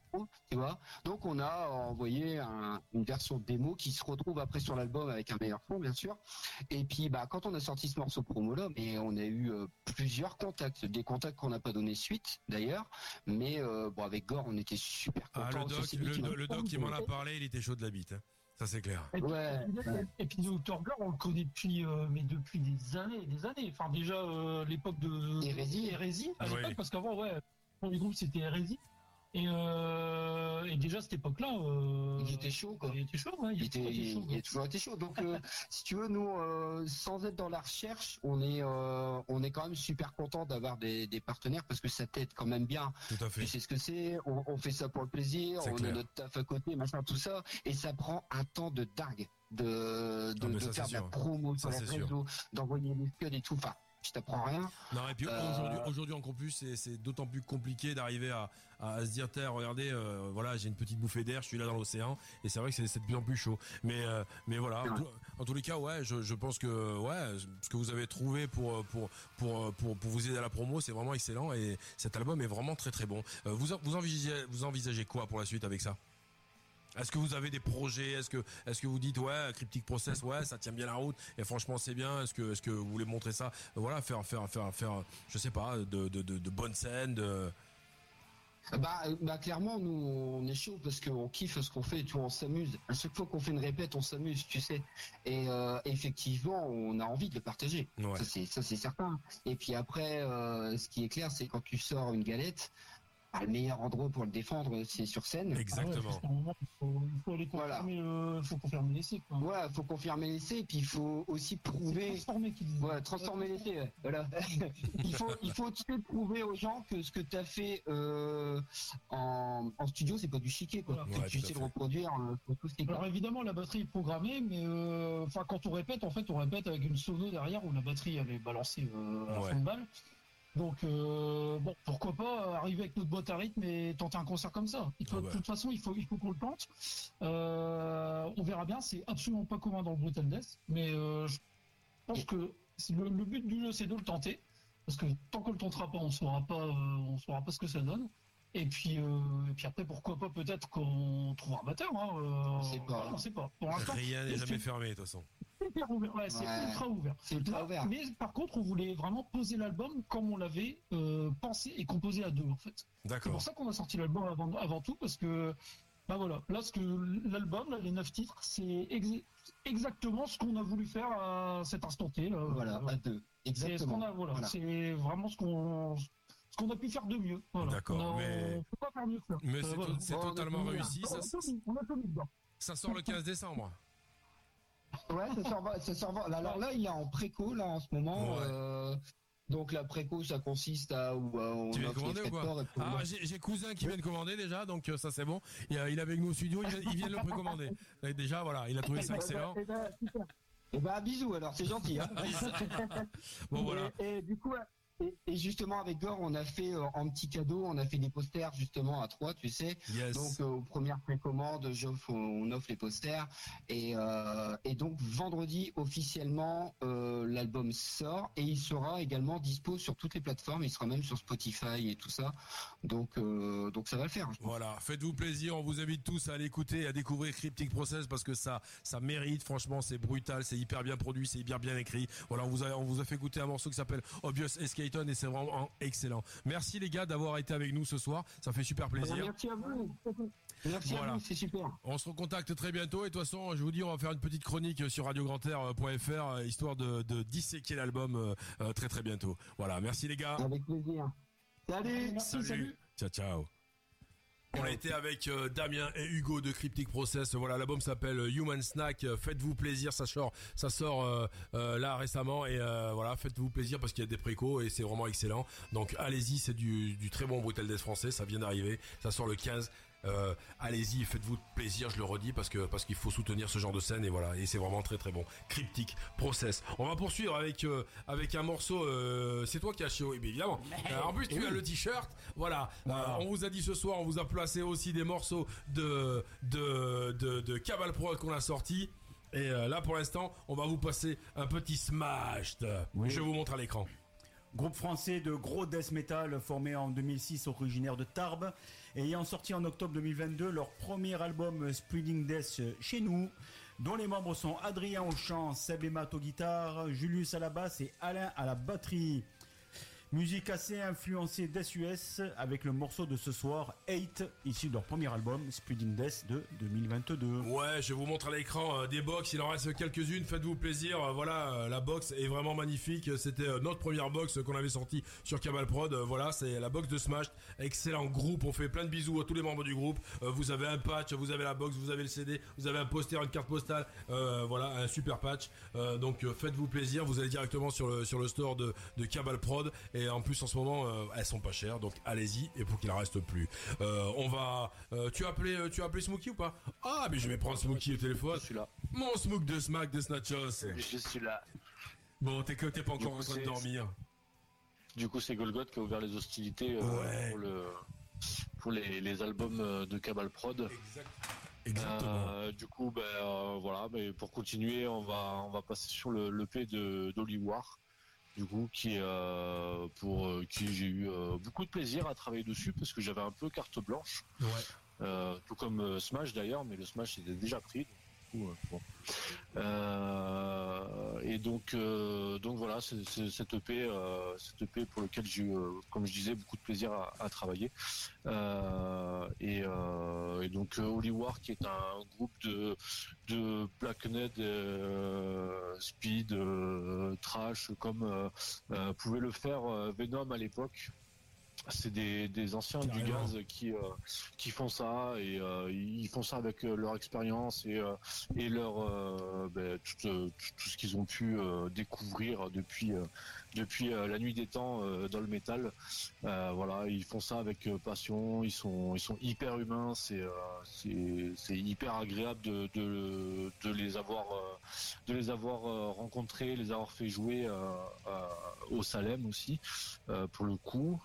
tu vois. Donc on a envoyé un- une version démo qui se retrouve après sur l'album avec un meilleur son, bien sûr. Et puis, bah, quand on a sorti ce morceau promo là, mais on a eu euh, plusieurs contacts, des contacts qu'on n'a pas donné suite d'ailleurs. Mais euh, bon, avec Gore, on était super Ah contents. le doc le, doc qui dit, m'en a parlé, il était chaud de la bite. hein. Ça c'est clair. Et puis, Ouais, ouais. et puis Dr. Gore, on le connaît depuis, euh, mais depuis des années, des années. Enfin, déjà euh, l'époque de Hérésie. Hérésie, l'époque, parce qu'avant, ouais, le premier groupe c'était Hérésie. Et, euh, et déjà à cette époque-là, euh, Il était chaud, quoi. Il était chaud, ouais. Il, Il, était, chaud. il a toujours été chaud. Donc, euh, si tu veux, nous, euh, sans être dans la recherche, on est, euh, on est quand même super content d'avoir des, des partenaires parce que ça t'aide quand même bien. Tout à fait. Tu sais ce que c'est. On, on fait ça pour le plaisir. On clair. a notre taf à côté, machin, tout ça, et ça prend un temps de dingue de, de, Ah, mais de ça, faire de la promo sur les réseaux, d'envoyer des scuds et tout. Enfin, je t'apprends rien. Non et puis Euh, aujourd'hui, aujourd'hui encore plus, c'est, c'est d'autant plus compliqué d'arriver à, à se dire, tiens, regardez, euh, voilà, j'ai une petite bouffée d'air, je suis là dans l'océan, et c'est vrai que c'est, c'est de plus en plus chaud. Mais, euh, mais voilà, en, tous les cas, ouais, je, je pense que, ouais, ce que vous avez trouvé pour, pour, pour, pour, pour vous aider à la promo, c'est vraiment excellent, et cet album est vraiment très très bon. Vous, en- vous envisagez, vous envisagez quoi pour la suite avec ça? Est-ce que vous avez des projets? Est-ce que, est-ce que vous dites ouais, Cryptic Process, ouais, ça tient bien la route et franchement c'est bien. Est-ce que, est-ce que vous voulez montrer ça? Voilà, faire, faire, faire, faire, je sais pas, de, de, de, de bonnes scènes. De... Bah, bah clairement nous on est chaud parce qu'on kiffe ce qu'on fait, tu vois, on s'amuse. À chaque fois qu'on fait une répète, on s'amuse, tu sais. Et euh, effectivement, on a envie de le partager. Ouais. Ça c'est ça c'est certain. Et puis après, euh, ce qui est clair, c'est quand tu sors une galette, le meilleur endroit pour le défendre, c'est sur scène. Exactement. Ah ouais, il faut, il faut aller Voilà. confirmer, le- faut confirmer l'essai, quoi. Ouais, faut confirmer l'essai, et puis il faut aussi prouver. Transformer, qui dit. Ouais, transformer l'essai. ouais. Voilà. il faut, il faut tu sais, prouver aux gens que ce que tu as fait euh, en, en studio, c'est pas du chiquet, quoi. Voilà. Que tu sais le reproduire, euh, tout ce Alors évidemment la batterie est programmée, mais euh, enfin quand on répète, en fait on répète avec une sono derrière où la batterie elle est balancée euh, à Ouais. fond de balle. Donc euh, bon pourquoi pas arriver avec notre boîte à rythme et tenter un concert comme ça. Il faut- Ah bah. De toute façon il faut il faut qu'on le tente. Euh, on verra bien, c'est absolument pas commun dans le Brutal Death, mais euh, je pense que le, le but du jeu c'est de le tenter parce que tant qu'on le tentera pas on saura pas euh, on saura pas ce que ça donne. Et puis, euh, et puis après, pourquoi pas peut-être qu'on trouvera un batteur. Hein, euh, On sait pas. voilà, on sait pas. Pour l'instant, Rien n'est jamais fermé de toute façon. Hyper ouvert. Ouais, c'est Ouais. ultra ouvert. C'est ultra ouvert. Mais par contre, on voulait vraiment poser l'album comme on l'avait euh, pensé et composé à deux, en fait. C'est pour ça qu'on a sorti l'album avant, avant tout, parce que, bah voilà, là, ce que l'album, les neuf titres, c'est ex- exactement ce qu'on a voulu faire à cet instant T. Là. Voilà, à deux. C'est ce Exactement. voilà, Voilà. c'est vraiment ce qu'on ce qu'on a pu faire de mieux. Voilà. D'accord, mais- on peut pas faire mieux que ça. Mais Euh, c'est voilà. totalement réussi. Ça, dedans. ça sort le 15 décembre. Ouais, ça sort, ça sort. Alors là, il est en préco là en ce moment. Ouais. euh, donc la préco, ça consiste à où euh, on Tu viens commander ou quoi et Ah, j'ai cousin qui vient de commander déjà, donc euh, ça c'est bon. Il, est avec nous au studio, il vient, il vient de le précommander. Et Déjà, voilà, il a trouvé ça excellent. Eh ben, super. Eh ben, bisous alors, c'est gentil. Hein. Bon voilà. Et, et du coup, et, et justement avec Gore, on a fait euh, en petit cadeau, on a fait des posters justement à trois, tu sais. Yes. Donc euh, aux premières précommandes, j'offre- on offre les posters et, euh, et donc vendredi officiellement l'album sort et il sera également dispo sur toutes les plateformes. Il sera même sur Spotify et tout ça. Donc donc ça va le faire. Voilà, faites-vous plaisir, on vous invite tous à l'écouter à découvrir Cryptic Process parce que ça ça mérite, franchement, c'est brutal, c'est hyper bien produit, c'est hyper bien écrit. Voilà, on vous a on vous a fait écouter un morceau qui s'appelle Obvious Et c'est vraiment excellent. Merci les gars d'avoir été avec nous ce soir, ça fait super plaisir. Merci à vous. Merci Voilà. à vous, c'est super. On se recontacte très bientôt et de toute façon, je vous dis, on va faire une petite chronique sur radiograndair.fr euh, histoire de, de disséquer l'album euh, euh, très très bientôt. Voilà, merci les gars. Avec plaisir. Salut. Merci, salut. Ciao, ciao. On a été avec euh, Damien et Hugo de Cryptic Process. Voilà, l'album s'appelle euh, Human Snack. Euh, Faites-vous plaisir, ça sort, là récemment et voilà, faites-vous plaisir parce qu'il y a des précos et c'est vraiment excellent. Donc allez-y, c'est du, du très bon Brutal Death français, ça vient d'arriver, ça sort le 15. Euh, allez-y, faites-vous plaisir, je le redis parce que parce qu'il faut soutenir ce genre de scène et voilà et c'est vraiment très très bon. Cryptic Process. On va poursuivre avec euh, avec un morceau. euh, c'est toi qui as mais évidemment. En plus, tu as le t-shirt. Voilà. On vous a dit ce soir, on vous a placé aussi des morceaux de de de, de Cabal Pro qu'on a sorti. Et là, pour l'instant, on va vous passer un petit smash. Je vous montre à l'écran. Groupe français de gros death metal formé en 2006, originaire de Tarbes, ayant sorti en octobre 2022 leur premier album euh, Spreading Death euh, chez nous, dont les membres sont Adrien au chant, Seb aux guitares, Julius à la basse et Alain à la batterie. Musique assez influencée Death US avec le morceau de ce soir 8 issu de leur premier album Spreading Death de 2022. Ouais, je vous montre à l'écran euh, des box, il en reste quelques-unes, faites-vous plaisir. Euh, voilà, euh, la box est vraiment magnifique. C'était notre première box qu'on avait sortie sur Cabal Prod. Voilà, c'est la box de Smash. Excellent groupe, on fait plein de bisous à tous les membres du groupe. Vous avez un patch, vous avez la box, vous avez le CD, vous avez un poster, une carte postale. Voilà, un super patch. Donc faites-vous plaisir, vous allez directement sur le sur le store de, de Cabal Prod et en plus en ce moment euh, elles sont pas chères, donc allez-y et pour qu'il en reste plus. Euh, on va, euh, tu as appelé, tu as appelé Smokey ou pas? Ah, mais je vais prendre Smokey au téléphone. Je suis là. Mon Smoke de Smack de Snatchos. Je suis là. Bon, t'es que t'es pas encore en train de dormir. Du coup, c'est Golgot qui a ouvert les hostilités Ouais. pour, le, pour les, les albums de Cabal Prod. Exactement. Euh, du coup, ben, euh, voilà, mais pour continuer, on va, on va passer sur le, le P de d'Holy War, du coup, qui, euh, pour euh, qui j'ai eu euh, beaucoup de plaisir à travailler dessus parce que j'avais un peu carte blanche. Ouais. Euh, tout comme euh, Smash d'ailleurs, mais le Smash était déjà pris. Euh. Euh, et donc, euh, donc voilà, c'est cette EP, cette EP pour lequel j'ai eu, comme je disais, beaucoup de plaisir à, travailler. Et, donc Holy War, qui est un groupe de de Speed, Trash, comme pouvait le faire Venom à l'époque. C'est des, des anciens du gaz qui euh, qui font ça et euh, ils font ça avec euh, leur expérience et euh, et leur euh, ben, tout, tout- tout ce qu'ils ont pu euh, découvrir depuis euh, depuis euh, la nuit des temps euh, dans le métal. Euh, voilà, ils font ça avec passion. Ils sont ils sont hyper humains. C'est c'est c'est hyper agréable de de, de les avoir de les avoir rencontrés, les avoir fait jouer au Salem aussi pour le coup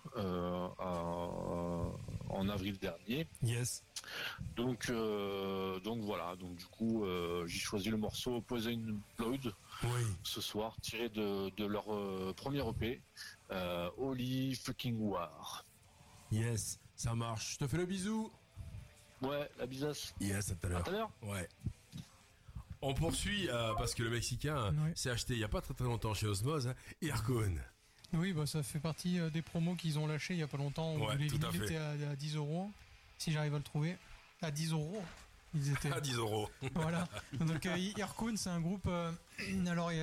en avril dernier. Yes. Donc, euh, donc voilà. Donc du coup, euh, j'ai choisi le morceau Poison Blood Oui. ce soir, tiré de, de leur euh, premier EP, euh, Holy Fucking War. Yes. Ça marche. Je te fais le bisou. Ouais, la bisasse. Yes, à tout à l'heure. Ouais. On poursuit euh, parce que le Mexicain Ouais. s'est acheté il y a pas très très longtemps chez Osmose, hein, Irkun. Oui, bah, ça fait partie euh, des promos qu'ils ont lâché il y a pas longtemps où Ouais, les tout à vinyles fait. étaient à, à 10 euros. Si j'arrive à le trouver. À 10 euros. Ils étaient. À 10 euros. voilà. Donc euh, Irkun, c'est un groupe. euh, alors, il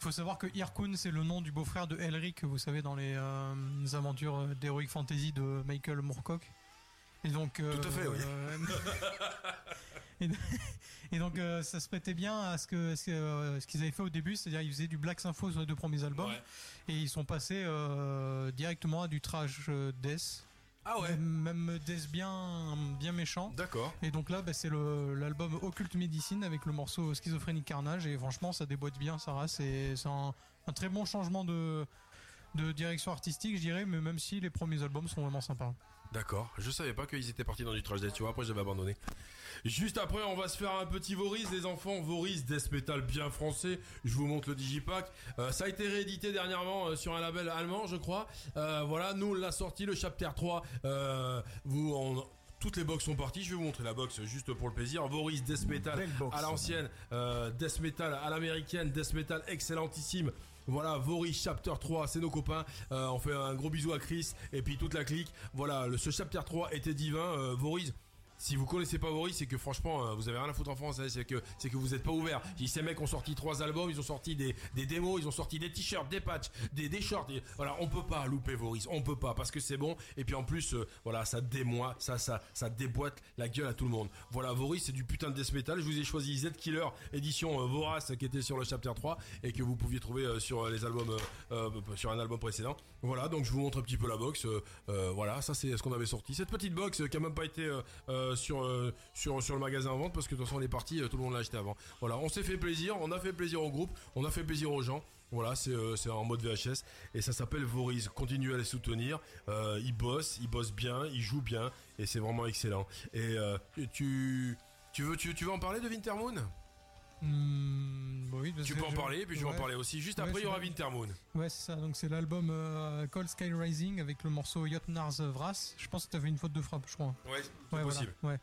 faut savoir que Irkun, c'est le nom du beau-frère de Elric, vous savez, dans les, euh, les aventures euh, d'Heroic Fantasy de Michael Moorcock. Et donc. euh, Tout à fait, oui. euh, et, et donc, euh, ça se prêtait bien à ce que ce, euh, qu'ils avaient fait au début, c'est-à-dire ils faisaient du Black Sympho sur les deux premiers albums, Ouais. et ils sont passés euh, directement à du trash euh, death. Ah ouais. Même, bien, bien méchant. D'accord. Et donc là, bah, c'est l'album Occult Medicine avec le morceau Schizophrénique Carnage. Et franchement, ça déboîte bien. Et c'est un, un très bon changement de, de direction artistique, je dirais. Mais même si les premiers albums sont vraiment sympas. D'accord. Je savais pas qu'ils étaient partis dans du trash death, tu vois. Après, j'avais abandonné. Juste après, on va se faire un petit Voris, les enfants. Voris, death metal bien français. Je vous montre le digipack. Euh, ça a été réédité dernièrement euh, sur un label allemand, je crois. Euh, voilà, nous, on l'a sorti, le chapter 3. Euh, vous, on- toutes les box sont parties. Je vais vous montrer la box juste pour le plaisir. Voris, death metal à l'ancienne, euh, death metal à l'américaine, death metal excellentissime. Voilà, Voris Chapter 3, c'est nos copains. Euh, on fait un gros bisou à Chris et puis toute la clique. Voilà, ce Chapter 3 était divin. Euh, Voris, si vous connaissez pas Voris, c'est que franchement, euh, vous avez rien à foutre en France. hein, c'est que c'est que vous êtes pas ouvert. Ces mecs ont sorti trois albums, ils ont sorti des, des démos, ils ont sorti des t-shirts, des patchs, des, des shorts. voilà, on peut pas louper Voris, on peut pas parce que c'est bon. Et puis en plus, euh, voilà, ça démoie, ça, ça, ça déboîte la gueule à tout le monde. Voilà, Voris, c'est du putain de death metal. Je vous ai choisi Z Killer édition euh, Vorace qui était sur le chapter 3 et que vous pouviez trouver euh, sur les albums, sur un album précédent. Voilà, donc je vous montre un petit peu la box. voilà, ça c'est ce qu'on avait sorti. Cette petite box qui a même pas été euh, sur, euh, sur, sur le magasin en vente parce que de toute façon on est parti, euh, tout le monde l'a acheté avant. Voilà, on s'est fait plaisir, on a fait plaisir au groupe, on a fait plaisir aux gens. Voilà, c'est en mode VHS et ça s'appelle Voris. Continuez à les soutenir. Ils bossent, ils bossent bien, ils jouent bien et c'est vraiment excellent. Et tu, tu veux tu, tu veux en parler de Wintermoon? Hmm, oui, Tu peux en parler, puis je vais en parler aussi. Juste Ouais, après, il y c'est aura. Wintermoon. Ouais, c'est ça. Donc c'est l'album euh, Cold Sky Rising avec le morceau Jotnar's Vras. Je pense que t'avais une faute de frappe, je crois. Ouais, Ouais, possible. voilà,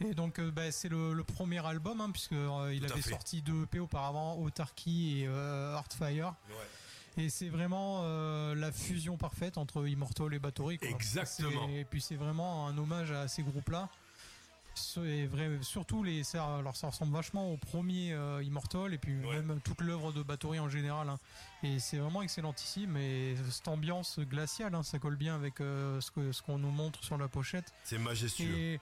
ouais. Et donc euh, bah, c'est le, le premier album hein, puisque euh, il Tout avait sorti deux EP auparavant, Autarky et euh, Heartfire. Ouais. Et c'est vraiment euh, la fusion parfaite entre Immortal et Bathory. quoi. Exactement. C'est- Et puis c'est vraiment un hommage à ces groupes-là. Ce- Et vrai, surtout les, ça, alors ça ressemble vachement au premier euh, Immortal et puis même toute l'œuvre de Bathory en général. hein. Et c'est vraiment excellentissime. Et cette ambiance glaciale, hein, ça colle bien avec euh, ce que- ce qu'on nous montre sur la pochette. C'est majestueux. Et,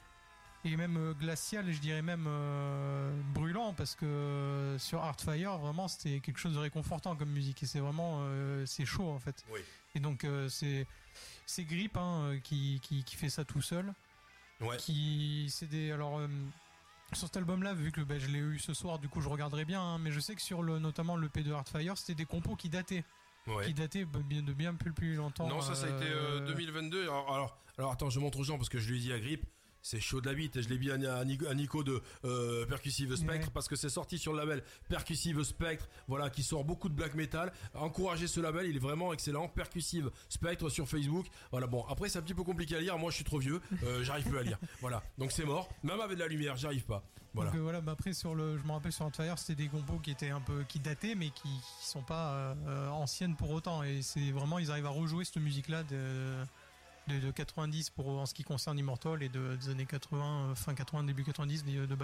et même euh, glacial, je dirais même euh, brûlant, parce que euh, sur Heartfire, vraiment, c'était quelque chose de réconfortant comme musique. Et c'est vraiment, c'est chaud en fait. Oui. Et donc, c'est c'est Grip hein, qui, qui, qui fait ça tout seul. Ouais. Qui, c'est des, alors, euh, sur cet album-là, vu que ben, je l'ai eu ce soir, du coup, je regarderai bien. hein, mais je sais que sur le, notamment le P de Heartfire, c'était des compos qui dataient. Ouais. Qui dataient de bien, de bien plus, plus longtemps. Non, ça, ça a été euh, euh, 2022. Alors, alors, alors, attends, je montre aux gens parce que je lui ai dit à Grip. C'est chaud de la bite et je l'ai dit à, Nico, de euh, Percussive Spectre Ouais. parce que c'est sorti sur le label Percussive Spectre, voilà, qui sort beaucoup de black metal. Encouragez ce label, il est vraiment excellent. Percussive Spectre sur Facebook. Voilà, bon, après c'est un petit peu compliqué à lire. Moi, je suis trop vieux, euh, j'arrive plus à lire. Voilà, donc c'est mort. Même avec de la lumière, j'arrive pas. Voilà. Donc euh, voilà, bah après sur le, je me rappelle sur Heartfire, c'était des compos qui étaient un peu qui dataient, mais qui, qui sont pas anciennes pour autant. Et c'est vraiment, ils arrivent à rejouer cette musique-là de, de, de 90 pour en ce qui concerne Immortal et de, des années 80, euh, fin 80, début 90 de, de.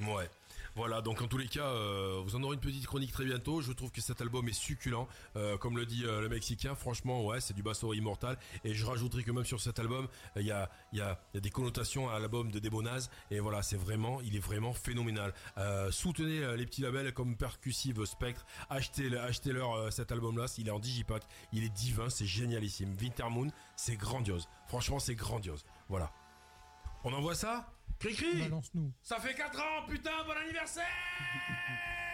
Ouais. Voilà, donc en tous les cas, euh, vous en aurez une petite chronique très bientôt. Je trouve que cet album est succulent. Euh, comme le dit euh, le Mexicain, franchement, ouais, c'est du basso immortal. Et je rajouterai que même sur cet album, il y, a, des connotations à l'album de Debonaz. Et voilà, c'est vraiment, il est vraiment phénoménal. Soutenez les petits labels comme Percussive Spectre. Achetez, achetez-leur euh, cet album-là. Il est en digipack. Il est divin, c'est génialissime. Wintermoon, c'est grandiose. Franchement, c'est grandiose. Voilà. On envoie ça? Cri-cri Balance-nous. Ça fait 4 ans, putain, bon anniversaire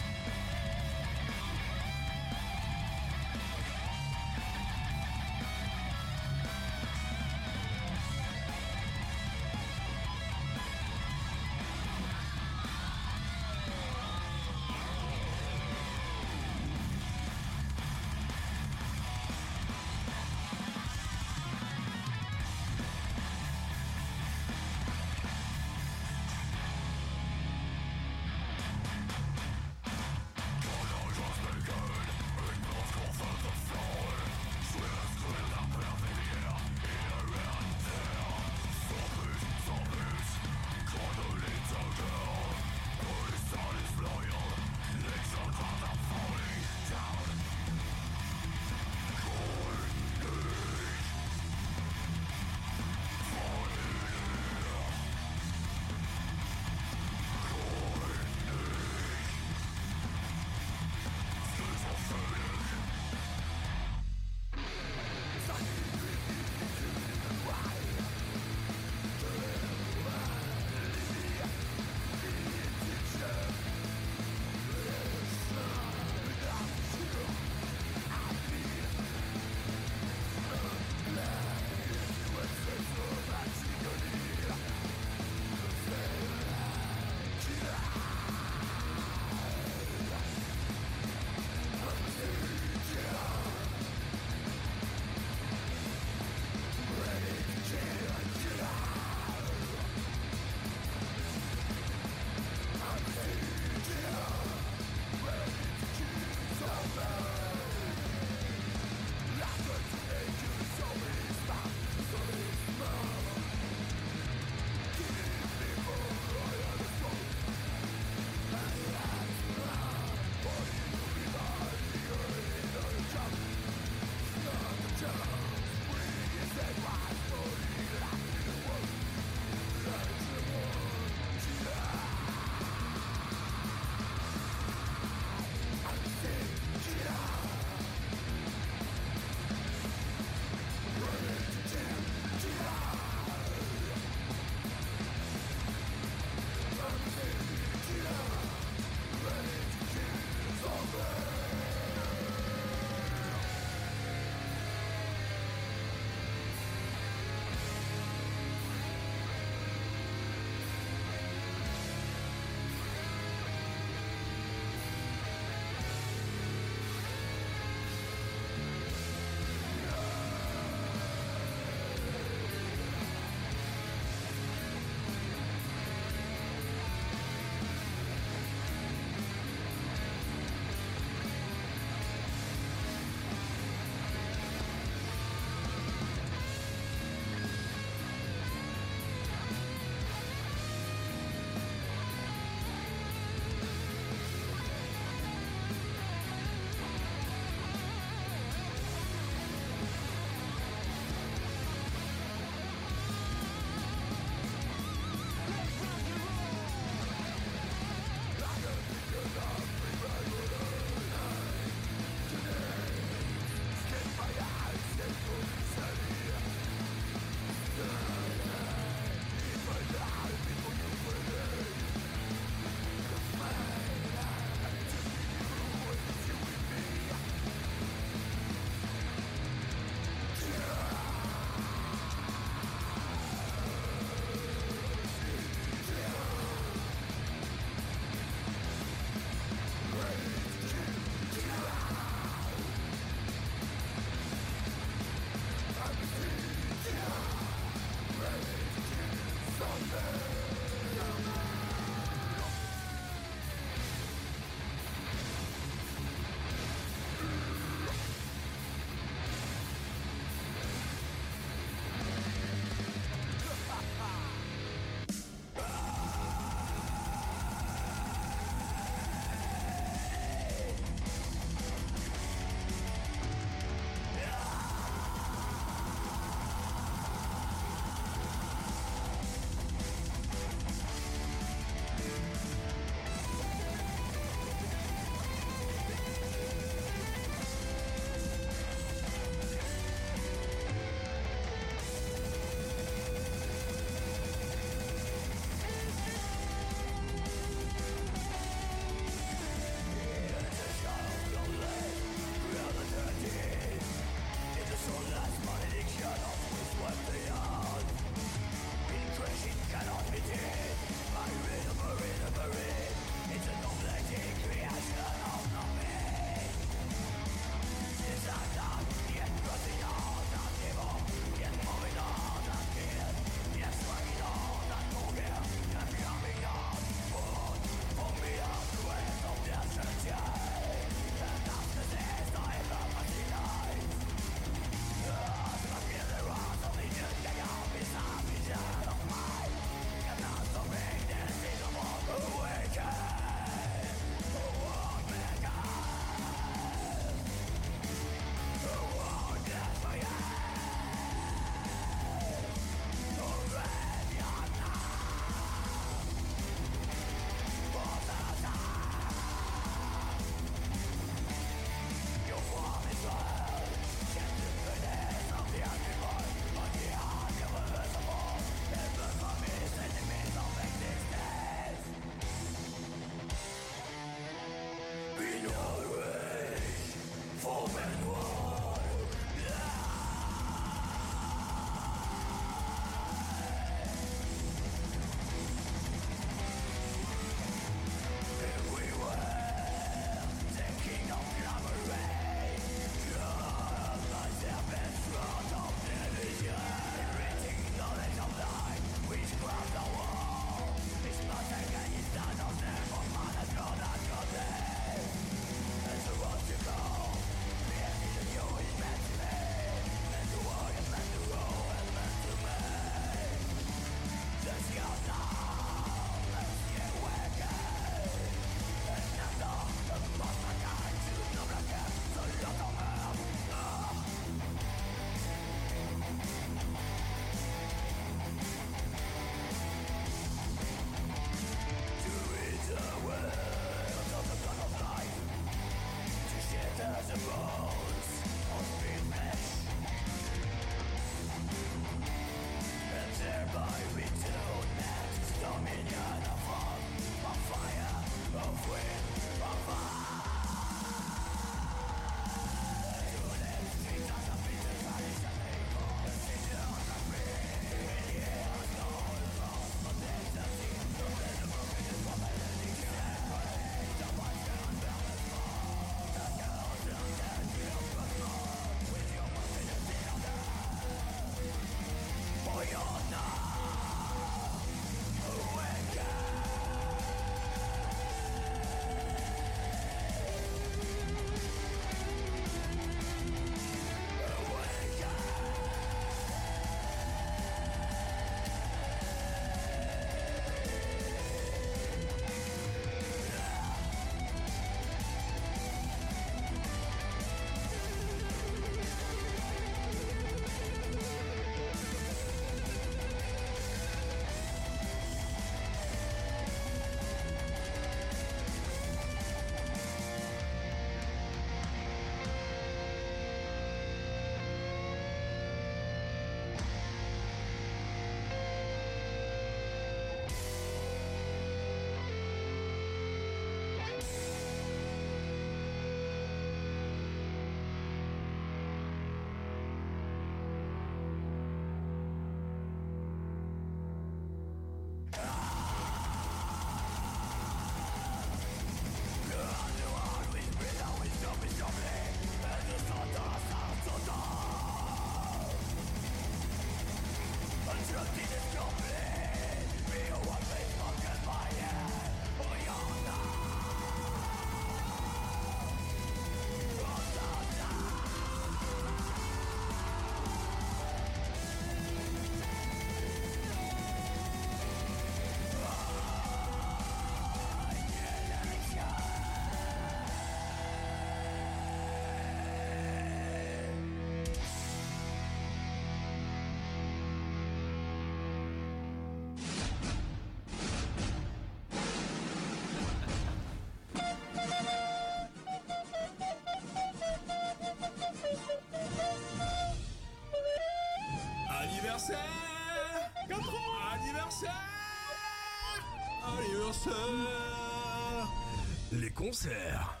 Les concerts.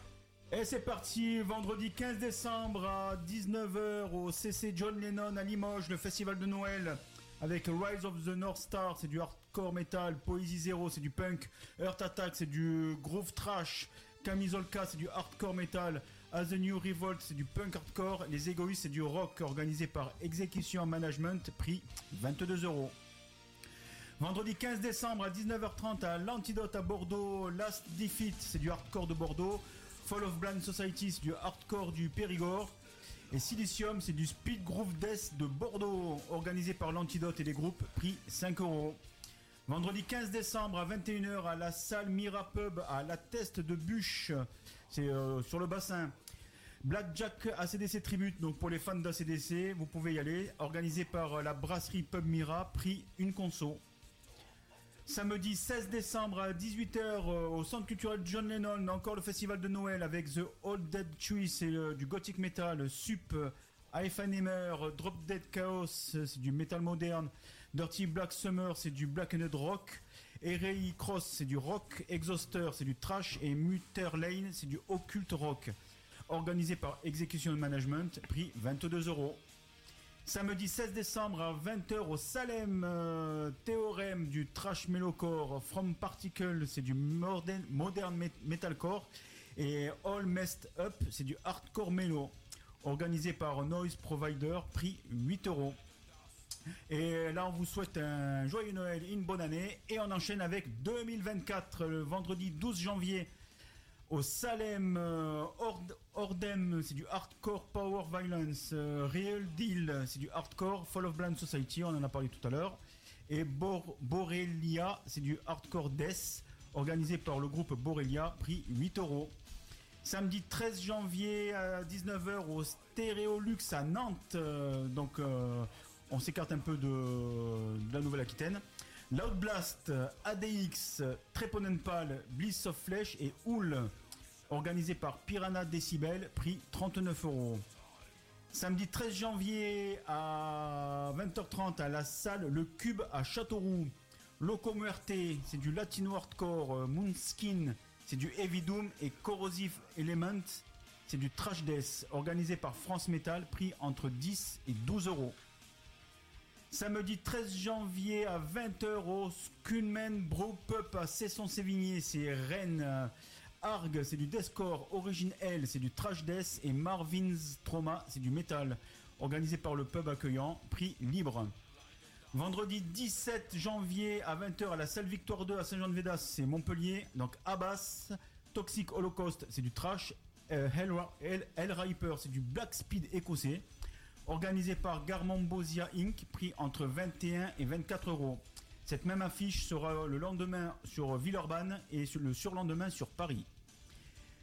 Et c'est parti, vendredi 15 décembre à 19h au CC John Lennon à Limoges, le festival de Noël. Avec Rise of the North Star, c'est du hardcore metal. Poésie Zero, c'est du punk. Earth Attack, c'est du groove trash. Camisolka, c'est du hardcore metal. As the New Revolt, c'est du punk hardcore. Les Égoïstes, c'est du rock organisé par Execution Management, prix 22 euros. Vendredi 15 décembre à 19h30 à l'Antidote à Bordeaux, Last Defeat, c'est du hardcore de Bordeaux. Fall of Blind Society, c'est du hardcore du Périgord. Et Silicium, c'est du speed groove death de Bordeaux, organisé par l'Antidote et les groupes, prix 5 euros. Vendredi 15 décembre à 21h à la salle Mira Pub à la Teste de Bûche, c'est euh, sur le bassin. Blackjack ACDC Tribute, donc pour les fans d'ACDC, vous pouvez y aller. Organisé par euh, la brasserie Pub Mira, prix une conso. Samedi 16 décembre à 18h euh, au centre culturel John Lennon, encore le festival de Noël avec The Old Dead Tree, c'est euh, du gothic metal, Sup, euh, Hammer, Drop Dead Chaos, euh, c'est du metal moderne, Dirty Black Summer, c'est du black and rock, Erei Cross, c'est du rock, Exhauster, c'est du trash, et Mutter Lane, c'est du occult rock. Organisé par Execution Management, prix 22 euros. Samedi 16 décembre à 20h au Salem euh, Théorème du trash metalcore From Particle, c'est du modern, modern met- metalcore. Et All Messed Up, c'est du hardcore mélo organisé par Noise Provider, prix 8 euros. Et là, on vous souhaite un joyeux Noël, une bonne année. Et on enchaîne avec 2024, le vendredi 12 janvier au Salem euh, Ord- Ordem, c'est du hardcore power violence. euh, Real Deal, c'est du hardcore Fall of Blind Society, on en a parlé tout à l'heure. Et Bor- Borelia, c'est du hardcore death, organisé par le groupe Borelia, prix 8 euros. Samedi 13 janvier à 19h au Stéréolux à Nantes. euh, donc on s'écarte un peu de la Nouvelle-Aquitaine. Loud Blast, ADX, Treponenpal, Bliss of Flesh et Houl, organisé par Piranha Decibel, prix 39 euros. Samedi 13 janvier à 20h30 à la salle Le Cube à Châteauroux. Loco Muerte, c'est du latino hardcore. euh, Moonskin, c'est du heavy doom. Et Corrosive Element, c'est du trash death. Organisé par France Metal, prix entre 10 et 12 euros. Samedi 13 janvier à 20h au Skunman Bro Pup à Cesson-Sévigné, c'est Rennes. Euh, Arg, c'est du deathcore. Origin L, c'est du trash death. Et Marvin's Trauma, c'est du métal. Organisé par le pub accueillant, prix libre. Vendredi 17 janvier à 20h à la salle Victoire 2 à Saint-Jean-de-Védas, c'est Montpellier. Donc Abbas, Toxic Holocaust, c'est du trash. Euh, c'est du black speed écossais. Organisé par Garmambosia Inc., prix entre 21 et 24 euros. Cette même affiche sera le lendemain sur Villeurbanne et sur le surlendemain sur Paris.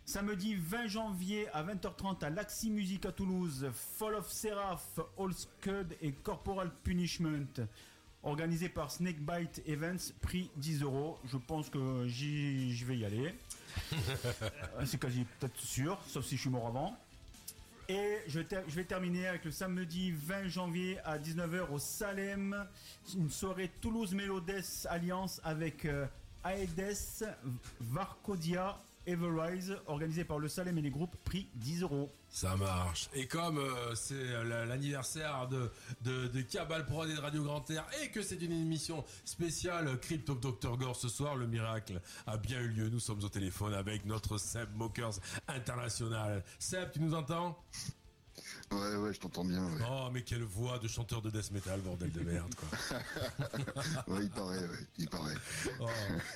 Samedi 20 janvier à 20h30 à l'Axi Music à Toulouse, Fall of Seraph, All Scud et Corporal Punishment. Organisé par Snakebite Events, prix 10 euros. Je pense que j'y je vais y aller. Euh, C'est quasi peut-être sûr, sauf si je suis mort avant. Et je, vais terminer avec le samedi 20 janvier à 19h au Salem, une soirée Toulouse Mélodes Alliance avec euh, Aedes, Varcodia, Everrise, organisée par le Salem et les groupes, prix 10 euros. Ça marche. Et comme euh, c'est euh, la- l'anniversaire de, de, de Cabal Prod et de Radio Grand Air et que c'est une émission spéciale Crypto Dr Gore ce soir, le miracle a bien eu lieu. Nous sommes au téléphone avec notre Seb Mokers International. Seb, tu nous entends? Ouais, ouais, je t'entends bien. Ouais. Oh, mais quelle voix de chanteur de death metal, bordel de merde, quoi. ouais, il paraît, ouais, il paraît. Oh,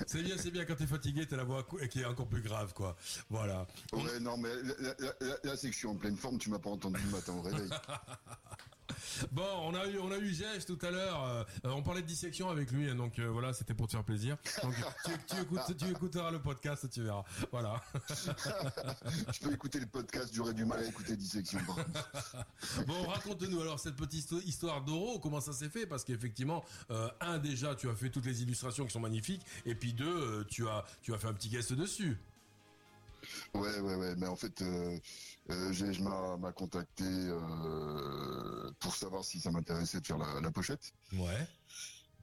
c'est bien, c'est bien quand t'es fatigué, t'as la voix qui est encore plus grave, quoi. Voilà. Ouais, non, mais là, là- là- là, c'est que je suis en pleine forme, tu m'as pas entendu le matin au réveil. Bon, on a eu, on a eu Gèche tout à l'heure. euh, on parlait de dissection avec lui, hein, donc euh, voilà, c'était pour te faire plaisir. Donc tu, tu écoutes- tu écouteras le podcast, tu verras. Voilà. je peux écouter le podcast, j'aurais du mal à écouter Dissection. Bon, raconte-nous alors cette petite histo- histoire d'Oro, comment ça s'est fait? Parce qu'effectivement, euh, un déjà, tu as fait toutes les illustrations qui sont magnifiques, et puis deux, tu as, tu as fait un petit guest dessus. Ouais, ouais, ouais, mais en fait, euh, m'a contacté euh, pour savoir si ça m'intéressait de faire la, la pochette. Ouais.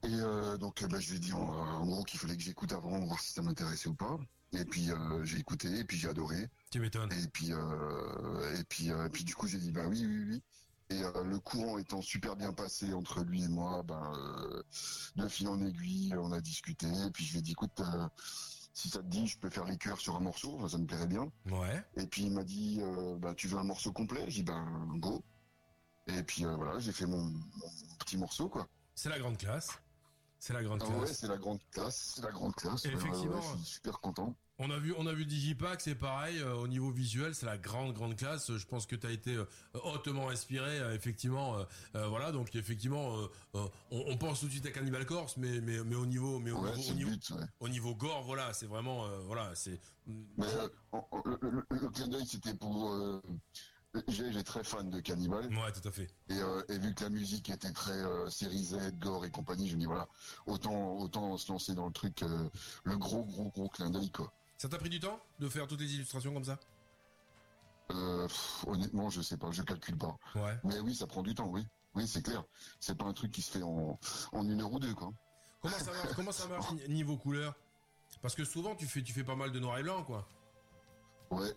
Et euh, donc euh, bah, je lui ai dit en, en gros qu'il fallait que j'écoute avant, voir si ça m'intéressait ou pas. Et puis j'ai écouté, et puis j'ai adoré. Tu m'étonnes. Et puis et puis et puis du coup j'ai dit bah oui oui oui. Et euh, le courant étant super bien passé entre lui et moi, ben euh, de fil en aiguille, on a discuté. Et puis je lui ai dit écoute, euh, si ça te dit, je peux faire les sur un morceau, enfin, ça me plairait bien. Ouais. Et puis il m'a dit euh, bah tu veux un morceau complet? J'ai dit ben go. Et puis euh, voilà, j'ai fait mon, mon petit morceau quoi. C'est la grande classe. C'est la grande Ah classe. ouais, c'est la grande classe, c'est la grande classe. Et Ouais, ouais, effectivement, ouais, je suis super content. On a vu, on a vu Digipack, c'est pareil euh, au niveau visuel, c'est la grande grande classe. Je pense que tu as été euh, hautement inspiré, euh, effectivement. voilà, donc effectivement, on, on pense tout de suite à Cannibal Corpse, mais mais mais au niveau, mais au Ouais, niveau, au niveau, but, ouais. au niveau gore, voilà, c'est vraiment, voilà, c'est. Le clin d'œil, c'était pour. J'ai très fan de Cannibal. Ouais, tout à fait. Et, euh, et vu que la musique était très euh, série Z, gore et compagnie, je me dis voilà, autant autant se lancer dans le truc, euh, le gros gros gros clin d'œil quoi. Ça t'a pris du temps de faire toutes les illustrations comme ça? Euh, pff, honnêtement, je sais pas, je calcule pas. Ouais. Mais oui, ça prend du temps, oui. Oui, c'est clair. C'est pas un truc qui se fait en, en une heure ou deux, quoi. Comment ça marche Comment ça marche ni- niveau couleur? Parce que souvent tu fais tu fais pas mal de noir et blanc, quoi. Ouais.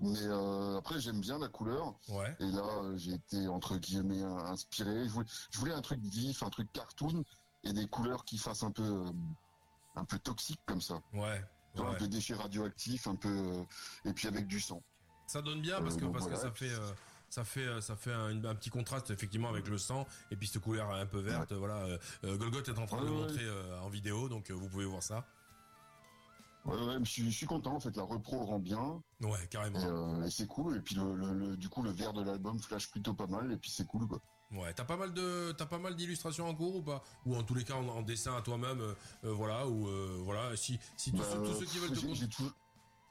Mais euh, après, j'aime bien la couleur. Ouais. Et là, euh, j'ai été entre guillemets inspiré. Je voulais, je voulais un truc vif, un truc cartoon et des couleurs qui fassent un peu, euh, un peu toxique comme ça. Ouais. Ouais. Un peu déchets radioactifs, un peu, euh, et puis avec du sang. Ça donne bien parce que parce que ça fait ça fait ça fait un, un petit contraste effectivement avec le sang et puis cette couleur un peu verte. Voilà. euh, Golgot est en train de le Ouais, ouais. montrer euh, en vidéo, donc euh, vous pouvez voir ça. Ouais, ouais, je suis, je suis content. En fait, la repro rend bien. Ouais, carrément. Et, euh, et c'est cool. Et puis le, le- le- du coup, le vert de l'album flash plutôt pas mal. Et puis c'est cool, quoi. Ouais, t'as pas mal de t'as pas mal d'illustrations en cours ou pas? Ou en tous les cas en, en dessin à toi-même, euh, euh, voilà ou euh, voilà. Si si tous, Bah, ceux, tous ceux qui veulent te j'ai- con- j'ai toujours-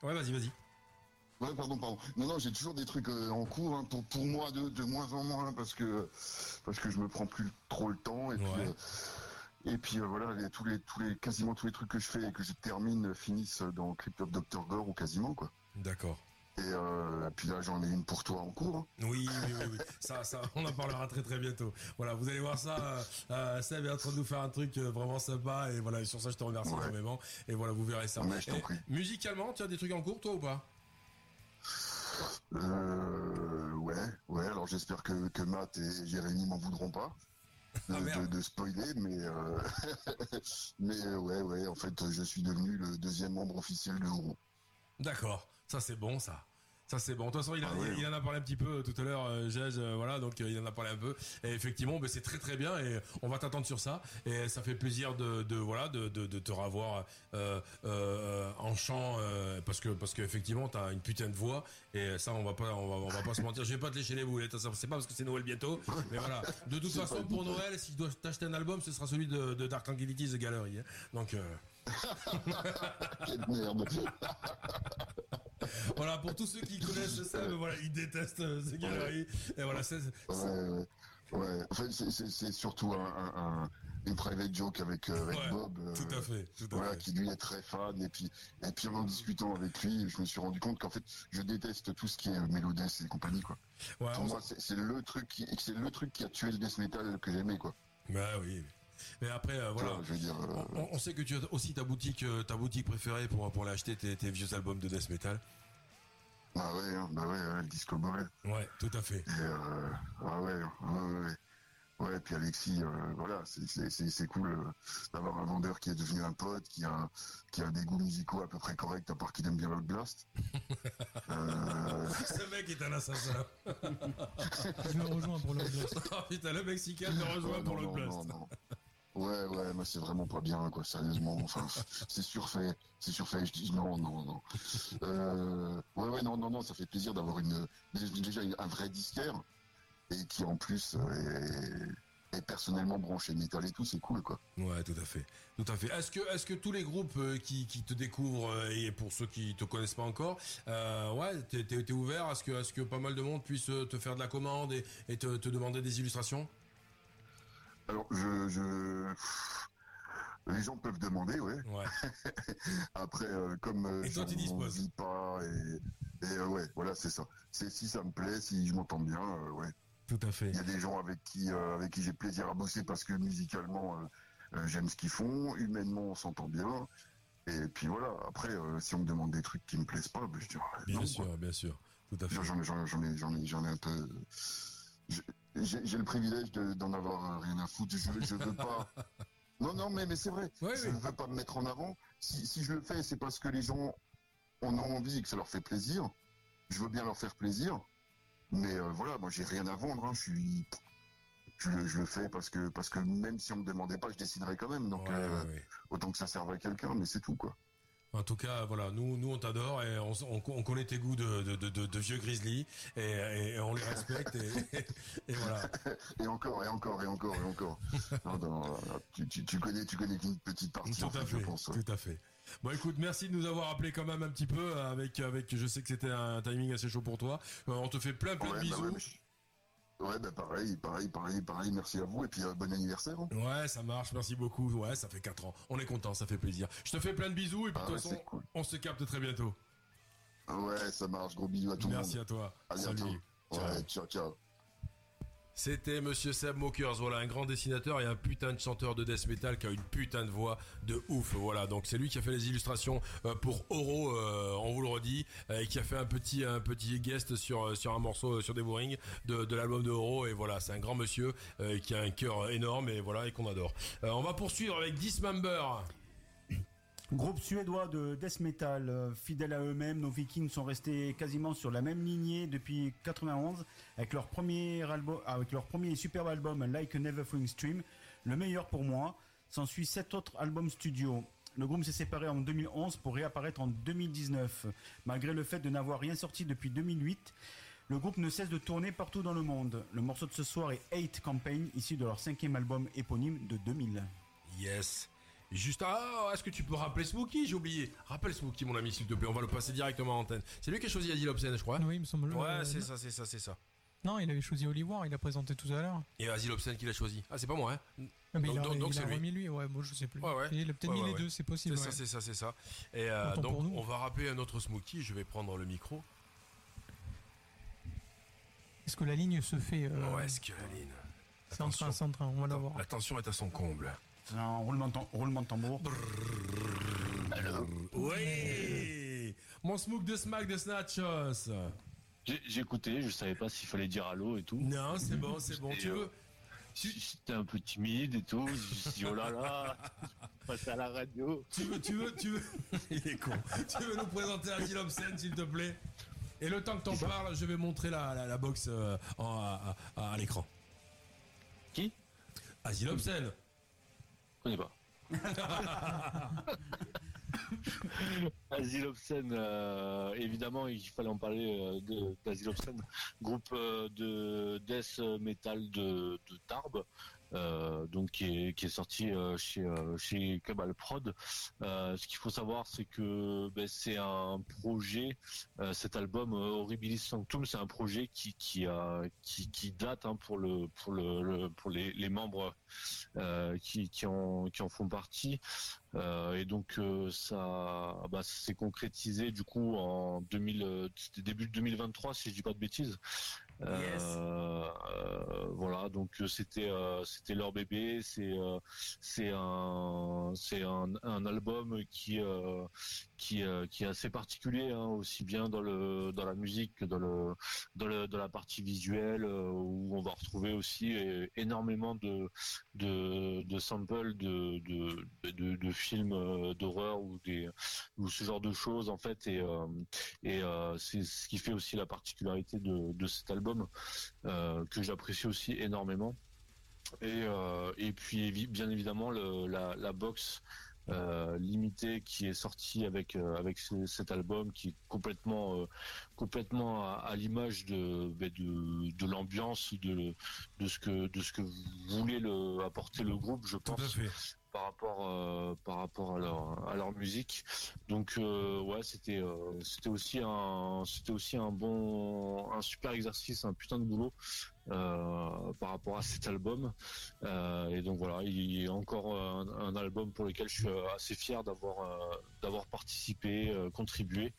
Ouais, vas-y, vas-y. Ouais, pardon, pardon. Non, non, j'ai toujours des trucs euh, en cours hein, pour pour moi de, de moins en moins parce que parce que je me prends plus trop le temps et puis Ouais. Et puis euh, voilà, les- tous les tous les quasiment tous les trucs que je fais et que je termine finissent dans Crypt of Dr Gore ou quasiment quoi. D'accord. Et euh, puis là, j'en ai une pour toi en cours. hein. Oui, oui, oui, oui. Ça, ça, on en parlera très très bientôt. Voilà, vous allez voir ça. Euh, euh, Seb est en train de nous faire un truc vraiment sympa et voilà. Et sur ça, je te remercie Ouais. énormément. Et voilà, vous verrez ça. Ouais, je t'en Et prie. musicalement, tu as des trucs en cours, toi ou pas? Euh, ouais, ouais. Alors j'espère que, que Matt et Jérémy m'en voudront pas de, Ah, de- de spoiler, mais euh, mais euh, ouais, ouais. En fait, je suis devenu le deuxième membre officiel de Ouro. D'accord. Ça, c'est bon, ça. Ça c'est bon. De toute façon, il, a- Ah ouais. il- il en a parlé un petit peu euh, tout à l'heure, euh, Jez, euh, voilà, donc il en a parlé un peu. Et effectivement, ben, c'est très très bien et on va t'attendre sur ça. Et ça fait plaisir de, de voilà de, de, de te revoir euh, euh, en chant euh, parce que parce qu'effectivement t'as une putain de voix et ça on va pas on va, on va pas se mentir. Je vais pas te lécher les boulettes, ça, c'est pas parce que c'est Noël bientôt, mais voilà. De toute façon, pour. Noël, si tu dois t'acheter un album, ce sera celui de, de Dark Tranquility The Gallery. hein. Donc Quelle merde. voilà, pour tous ceux qui connaissent Seb, voilà, ils détestent euh, The Gallery. Et voilà, c'est Ouais, ouais. En fait, c'est- c'est c'est surtout un, un- un- une private joke avec, euh, avec Ouais, Bob. euh, tout à fait, tout à voilà, fait. qui lui est très fan. Et puis, et puis en discutant avec lui, je me suis rendu compte qu'en fait, je déteste tout ce qui est Mélodès et compagnie, quoi. Ouais, Pour moi, c'est c'est le truc qui, c'est le truc qui a tué le death metal que j'aimais, quoi. Bah oui. Mais après, euh, voilà. Voilà, je veux dire, euh, On, on sait que tu as aussi ta boutique, euh, ta boutique préférée pour, pour aller acheter tes, tes vieux albums de death metal. Bah ouais, hein, bah ouais, ouais, le disco boré. Ouais, tout à fait. Et euh, ah ouais, ouais, ouais, ouais. Ouais, et puis Alexis, euh, voilà, c'est- c'est c'est- c'est cool euh, d'avoir un vendeur qui est devenu un pote, qui a, qui a des goûts musicaux à peu près corrects, à part qu'il aime bien le blast. Euh, Ce mec est un assassin. Je le rejoins pour le blast. oh putain, le Mexicain me rejoint non, pour non, le non, blast. non, non. Ouais, ouais, mais c'est vraiment pas bien, quoi, sérieusement. Enfin, c'est surfait, c'est surfait. Je dis non, non, non. Euh, ouais, ouais, non, non, non, ça fait plaisir d'avoir une, déjà un vrai disquaire et qui en plus euh, est, est personnellement branché métal et tout, c'est cool, quoi. Ouais, tout à fait, tout à fait. Est-ce que, est-ce que tous les groupes euh, qui, qui te découvrent et pour ceux qui te connaissent pas encore, euh, ouais, t'es, t'es- t'es ouvert à ce que, à ce que pas mal de monde puisse te faire de la commande et, et te, te demander des illustrations? Alors, je, je... Les gens peuvent demander, ouais. Ouais. Après, euh, comme euh, Et toi, tu disposes. pas et, et euh, ouais, voilà, c'est ça. C'est si ça me plaît, si je m'entends bien, euh, ouais. Tout à fait. Il y a des gens avec qui, avec qui j'ai plaisir à bosser parce que musicalement, J'aime ce qu'ils font, humainement on s'entend bien. Et puis voilà. Après, si on me demande des trucs qui me plaisent pas, ben, je dirais Bien non, sûr, quoi. bien sûr. Tout à fait. J'en ai, j'en ai, j'en ai, j'en ai, j'en ai un peu. J'ai- le privilège de- d'en avoir rien à foutre. Je, je veux pas. Non, non, mais, mais c'est vrai. je ne veux pas me mettre en avant. Si, si je le fais, c'est parce que les gens en ont envie et que ça leur fait plaisir. Je veux bien leur faire plaisir. Mais euh, voilà, moi j'ai rien à vendre. hein. Je suis. Je, le- je le fais parce que parce que même si on me demandait pas, je dessinerais quand même. Donc euh, autant que ça serve à quelqu'un, mais c'est tout quoi. En tout cas, voilà, nous, nous, on t'adore et on, on- on connaît tes goûts de, de, de, de- de vieux grizzly et, et- et on les respecte et, et voilà. Et encore, et encore, et encore, et encore. Non, non, non, tu, tu, tu connais, tu connais qu'une petite partie. Tout en à fait, fait, je pense. ouais. tout à fait. Bon, écoute, merci de nous avoir appelé quand même un petit peu avec, avec, je sais que c'était un timing assez chaud pour toi. Euh, on te fait plein, plein Ouais, de bah bisous. ouais, Ouais, bah pareil, pareil, pareil, pareil. Merci à vous et puis euh, bon anniversaire. hein. Ouais, ça marche, merci beaucoup. Ouais, ça fait 4 ans. On est content, ça fait plaisir. Je te fais plein de bisous et puis de Ah toute ouais, façon, cool. on se capte très bientôt. Ouais, ça marche. Gros bisous à tout le monde. Merci à toi. À bientôt. Salut. Ouais, ciao, ciao. C'était Monsieur Seb Mokers, voilà, un grand dessinateur et un putain de chanteur de death metal qui a une putain de voix de ouf, voilà. Donc c'est lui qui a fait les illustrations euh, pour Oro, euh, on vous le redit, euh, et qui a fait un petit petit guest sur un morceau sur Devouring de, de l'album de Oro et voilà, c'est un grand monsieur qui a un cœur énorme et voilà et qu'on adore. On va poursuivre avec Dismember. Groupe suédois de death metal, euh, fidèles à eux-mêmes, nos Vikings sont restés quasiment sur la même lignée depuis 91 avec leur premier album, avec leur premier superbe album Like a Neverfucking Stream, le meilleur pour moi. S'ensuit sept autres albums studio. Le groupe s'est séparé en 2011 pour réapparaître en 2019. Malgré le fait de n'avoir rien sorti depuis 2008, le groupe ne cesse de tourner partout dans le monde. Le morceau de ce soir est Hate Campaign, issu de leur cinquième album éponyme de 2000. Yes. Juste ah, est-ce que tu peux rappeler Smokey? J'ai oublié. Rappelle Smokey, mon ami, s'il te plaît. On va le passer directement en antenne. C'est lui qui a choisi Adil Obscène, je crois. Oui, il me semble. Ouais, euh, c'est ça, c'est ça, c'est ça. Non, il avait choisi Oli War, il a présenté tout à l'heure. Et Asile Obscène qui l'a choisi. Ah, c'est pas moi, hein Ah, mais Donc- il a, donc- donc il a c'est lui. remis lui, ouais, moi je sais plus. Ouais, ouais. Il a peut-être Ouais, mis les deux, c'est possible. C'est ça, c'est ça, c'est ça. Et euh, donc, on va rappeler un autre Smokey. Je vais prendre le micro. Est-ce que la ligne se fait euh, Ouais, est-ce que la ligne? C'est en train, c'est en train, on va la voir. La tension est à son comble. C'est un roulement de, tam- roulement de tambour. Oui Mon smoke de smack de Snatchos écouté, je savais pas s'il fallait dire allô et tout. Non, c'est bon, c'est bon. Et, Tu euh, veux J'étais un peu timide et tout. Je me suis dit, oh là là, je passe à la radio. Tu veux, tu veux, tu veux. Il est con. Tu veux nous présenter Asile Obscène, s'il te plaît? Et le temps que t'en parles, je vais montrer la, la, la box euh, en- à, à- à l'écran. Qui? Asile Obscène. Connais pas. Asile Obscène, euh, évidemment, il fallait en parler euh, Obscène, groupe euh, de death metal de, Tarbes, donc qui est, sorti euh, chez euh, chez Cabal Prod. Euh, ce qu'il faut savoir, c'est que ben, c'est un projet, euh, cet album euh, Horribilis Sanctum, c'est un projet qui qui date hein, pour le pour le, pour les, membres euh, qui qui en qui en font partie. Euh, et donc euh, ça, bah, ça s'est concrétisé du coup en 2000, euh, c'était début de 2023 si je dis pas de bêtises. Euh, euh, voilà, donc euh, c'était c'était leur bébé, c'est c'est un c'est un, album qui qui qui est assez particulier hein, aussi bien dans le dans la musique que dans le dans le dans la partie visuelle où on va retrouver aussi énormément de de, samples de de, de, de films d'horreur ou des ou ce genre de choses en fait et et c'est ce qui fait aussi la particularité de, de cet album euh, que j'apprécie aussi énormément et euh, et puis bien évidemment le, la, la box euh, limitée qui est sortie avec euh, avec ce- cet album qui est complètement euh, complètement à, à l'image de ben, de, de l'ambiance de de ce que de ce que voulait le apporter le groupe je pense. Par rapport euh, par rapport à leur à leur musique donc euh, ouais c'était euh, c'était aussi un c'était aussi un bon un super exercice un putain de boulot euh, par rapport à cet album. Et donc voilà, il y a encore un, un album pour lequel je suis assez fier d'avoir d'avoir participé, contribué.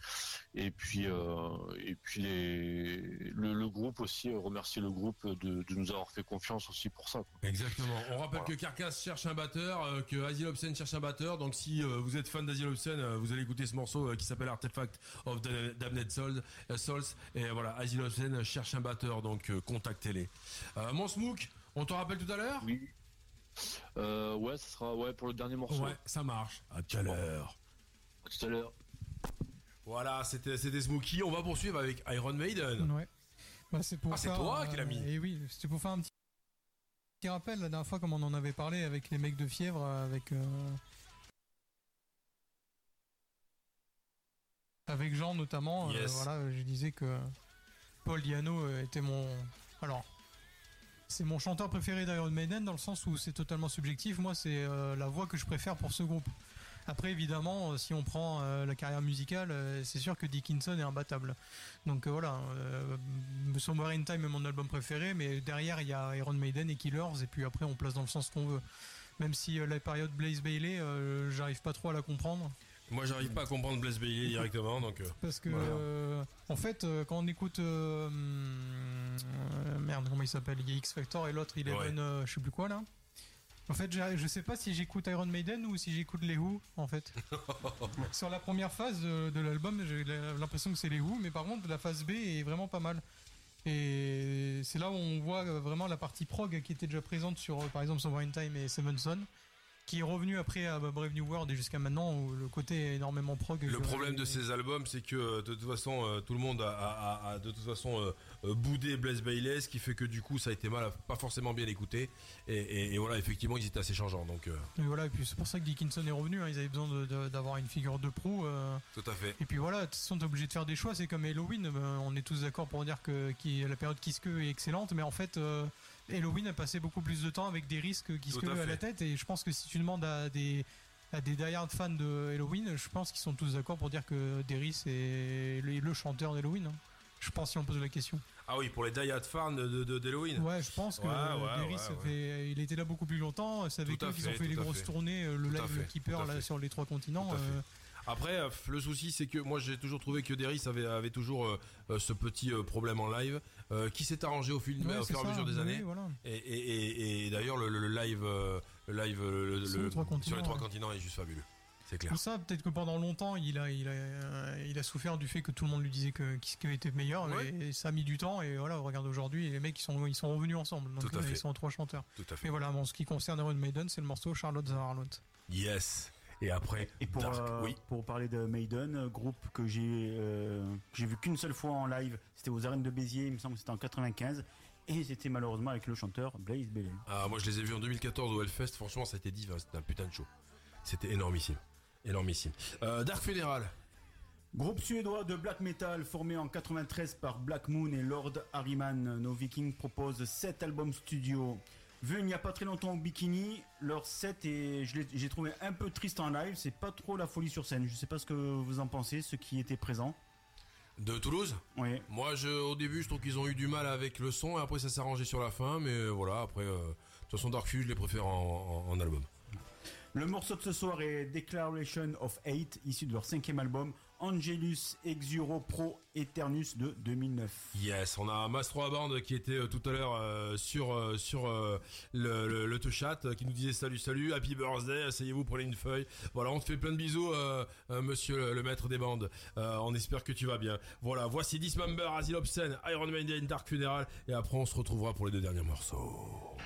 Et puis euh, et puis les, le, le groupe aussi, euh, remercier le groupe de, de nous avoir fait confiance aussi pour ça. quoi. Exactement. On rappelle Voilà. que Carcass cherche un batteur, euh, que Asile Obscene cherche un batteur. Donc si vous êtes fan d'Asile Obscene, vous allez écouter ce morceau qui s'appelle Artifact of Damned Souls. Souls. Et voilà, Asile Obscene cherche un batteur, donc contactez-les. Euh, mon Smook, on te rappelle tout à l'heure? Oui. Euh, ouais, ce sera ouais pour le dernier morceau. Ouais, ça marche. À quelle heure À tout à l'heure. Voilà, c'était Smokey. On va poursuivre avec Iron Maiden. Ouais. Bah, c'est pour Ah, c'est toi qui l'as mis. Et oui, c'était pour faire un petit, petit rappel la dernière fois comme on en avait parlé avec les mecs de fièvre, avec euh, avec Jean notamment. euh, Yes. voilà, je disais que Paul Diano euh, était mon alors. C'est mon chanteur préféré d'Iron Maiden dans le sens où c'est totalement subjectif. Moi, c'est euh, la voix que je préfère pour ce groupe. Après, évidemment, euh, si on prend euh, la carrière musicale, euh, c'est sûr que Dickinson est imbattable. Donc euh, voilà, Somewhere in Time est mon album préféré, mais derrière il y a Iron Maiden et Killers, et puis après on place dans le sens qu'on veut. Même si la période Blaze Bailey, j'arrive pas trop à la comprendre. Moi, j'arrive pas à comprendre Blaise Bailey directement, donc. Parce que, Voilà. en fait, quand on écoute. merde, comment il s'appelle? Il y a X Factor et l'autre, il est Ouais. euh, je sais plus quoi là. En fait, je sais pas si j'écoute Iron Maiden ou si j'écoute les Who, en fait. Sur la première phase de, de l'album, j'ai l'impression que c'est les Who, mais par contre, la phase B est vraiment pas mal. Et c'est là où on voit vraiment la partie prog qui était déjà présente sur, euh, par exemple, Somewhere in Time et Seven Son, qui est revenu après à Brave New World et jusqu'à maintenant où le côté est énormément prog. Le problème de ces albums, c'est que euh, de toute façon, euh, tout le monde a, a- a- de toute façon euh, boudé Blaise Bailey, ce qui fait que du coup, ça a été mal, pas forcément bien écouté. Et, et- et voilà, effectivement, ils étaient assez changeants. Donc, euh, Et voilà, et puis c'est pour ça que Dickinson est revenu. hein, Ils avaient besoin d'avoir une figure de proue. euh. tout à fait. Et puis voilà, de toute façon, t'es obligé de faire des choix. C'est comme Halloween. on est tous d'accord pour dire que qui, la période Kiske est excellente, mais en fait, euh, Halloween a passé beaucoup plus de temps avec des risques Kiske Tout à à, la tête. Et je pense que si tu demandes à des à des die-hard fans de Halloween, je pense qu'ils sont tous d'accord pour dire que Derris est le, le chanteur d'Halloween. hein. Je pense si on pose la question. Ah oui, pour les die-hard fans de, de- d'Halloween. Ouais, je pense que Ouais, ouais, Derris fait- il était là beaucoup plus longtemps. C'est avec eux qu'ils ont fait les grosses fait. tournées, euh, le Tout live fait, Keeper là, sur les trois continents. Euh, Après, euh, le souci, c'est que moi, j'ai toujours trouvé que Deris avait, avait toujours euh, ce petit problème en live, euh, qui s'est arrangé au, fil, Ouais, au fur et à mesure des oui, années. voilà. Et, et- et- et d'ailleurs, le, live, euh, le live euh, le- Sur le- les trois sur les continents, trois ouais. continents est juste fabuleux. C'est clair. Pour ça, peut-être que pendant longtemps, il a, il, a, euh, il a souffert du fait que tout le monde lui disait que Kiske était meilleur, Ouais. et, ça a mis du temps, et voilà, regarde aujourd'hui, les mecs, ils sont, ils sont revenus ensemble, donc Tout à euh, fait. ils sont trois chanteurs. Tout à fait. Mais voilà, en ce qui concerne Iron Maiden, c'est le morceau Charlotte Harlot. Yes. Et après, Et pour, Dark, euh, oui. pour parler de Maiden, euh, groupe que j'ai euh, j'ai vu qu'une seule fois en live, c'était aux arènes de Béziers, il me semble que c'était en 95, et c'était malheureusement avec le chanteur Blaze Bailey. Ah, moi, je les ai vus en 2014 au Hellfest. Franchement, ça a été divin. C'était un putain de show. C'était énormissime. Énormissime. Euh, Dark Fédéral. Groupe suédois de black metal formé en 93 par Black Moon et Lord Harriman, nos Vikings proposent 7 albums studio. Vu il n'y a pas très longtemps au Bikini, leur set je l'ai- j'ai trouvé un peu triste en live, c'est pas trop la folie sur scène. Je sais pas ce que vous en pensez, ceux qui étaient présents. De Toulouse Oui. Moi, je, au début, je trouve qu'ils ont eu du mal avec le son et après, ça s'est arrangé sur la fin. Mais euh, voilà, après, euh, de toute façon, Dark Fuge, je les préfère en, en- en album. Le morceau de ce soir est Declaration of Hate, issu de leur cinquième album, Angelus Exuro Pro Eternus de 2009. Yes, on a Mastro Band qui était euh, tout à l'heure euh, sur euh, sur le, chat qui nous disait salut salut happy birthday asseyez-vous prenez une feuille. Voilà on te fait plein de bisous monsieur le, maître des bandes. On espère que tu vas bien. Voilà voici Dismember Asile Obscene Iron Maiden Dark Funeral et après on se retrouvera pour les deux derniers morceaux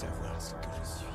savoir ce que je suis.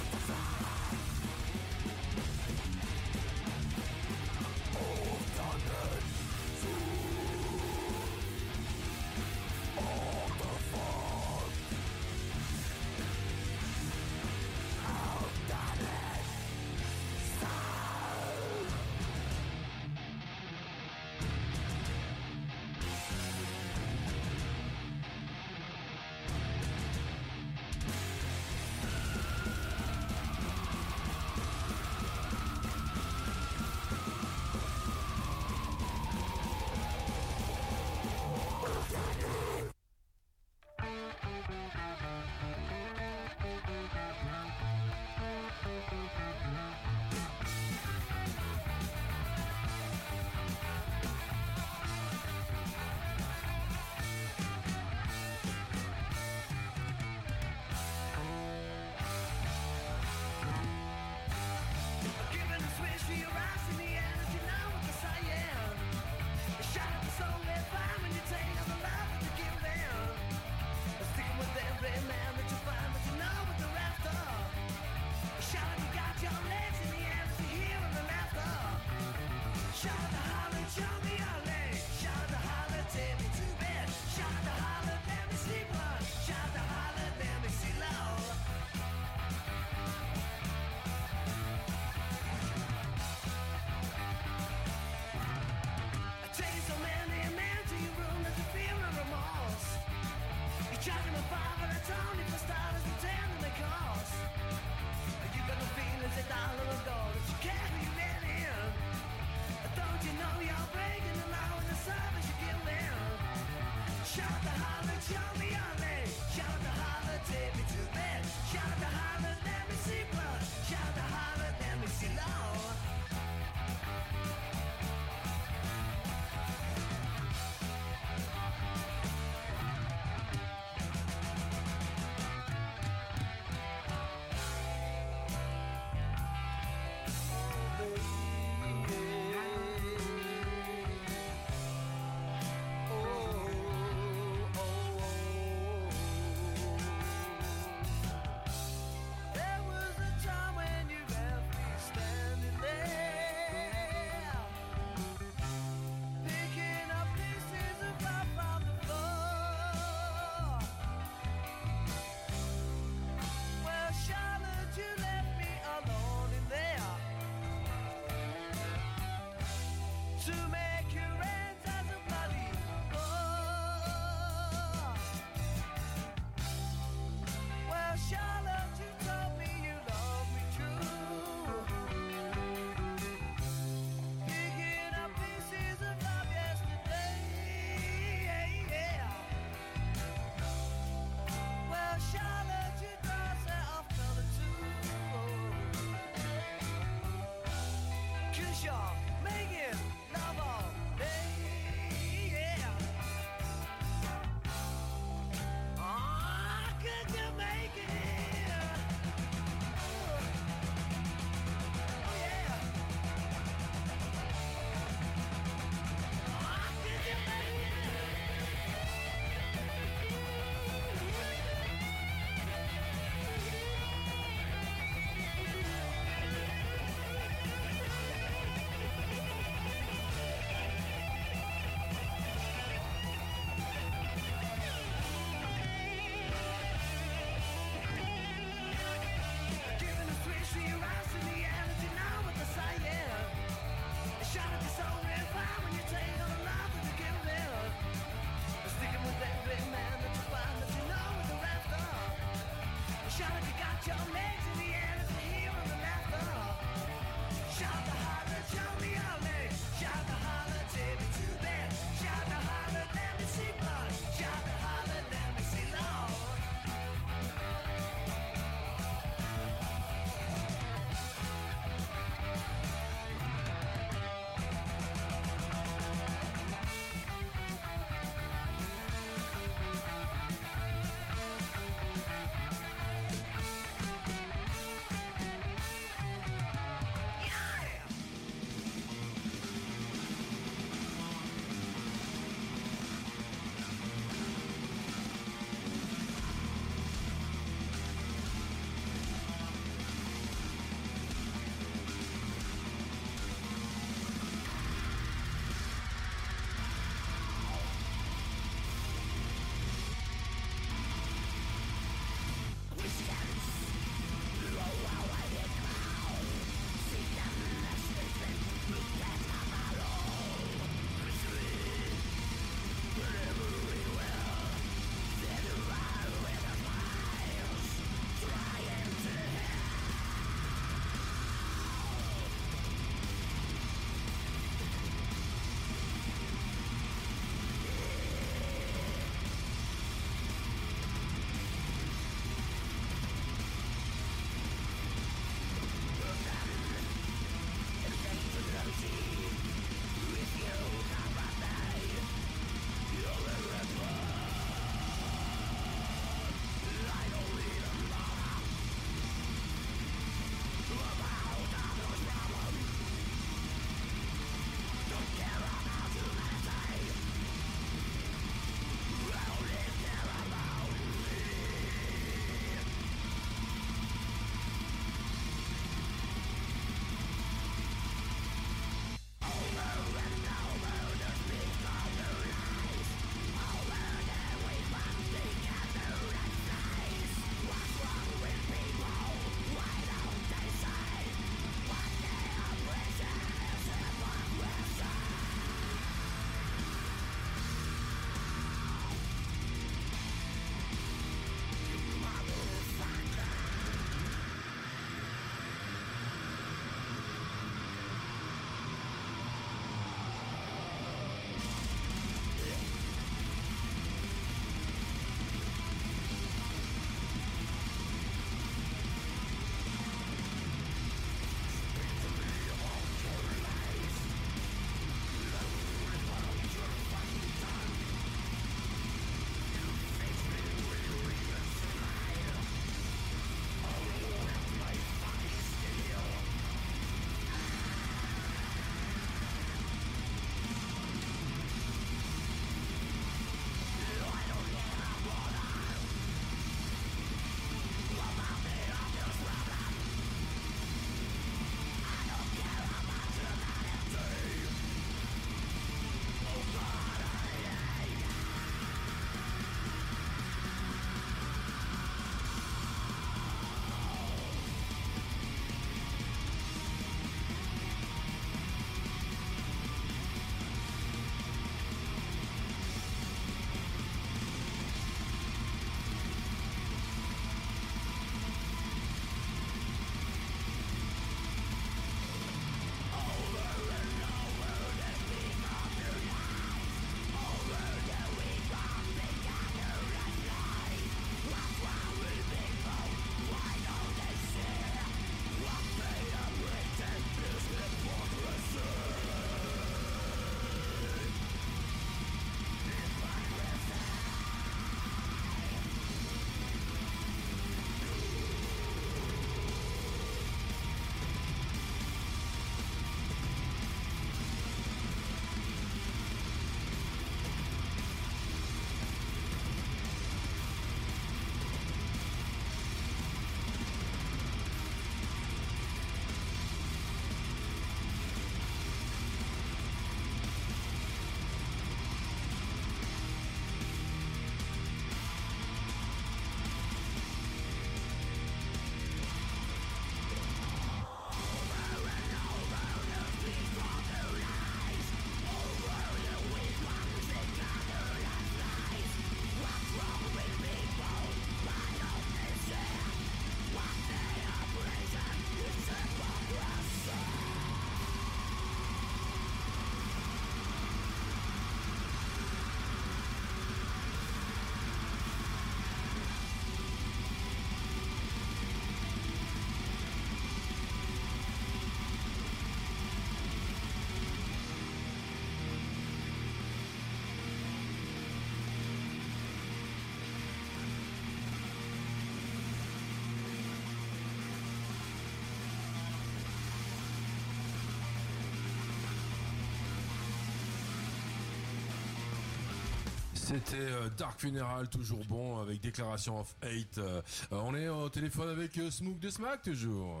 C'était euh, Dark Funeral, toujours bon, avec Déclaration of Hate. Euh, on est au téléphone avec euh, Smook de Smack, toujours.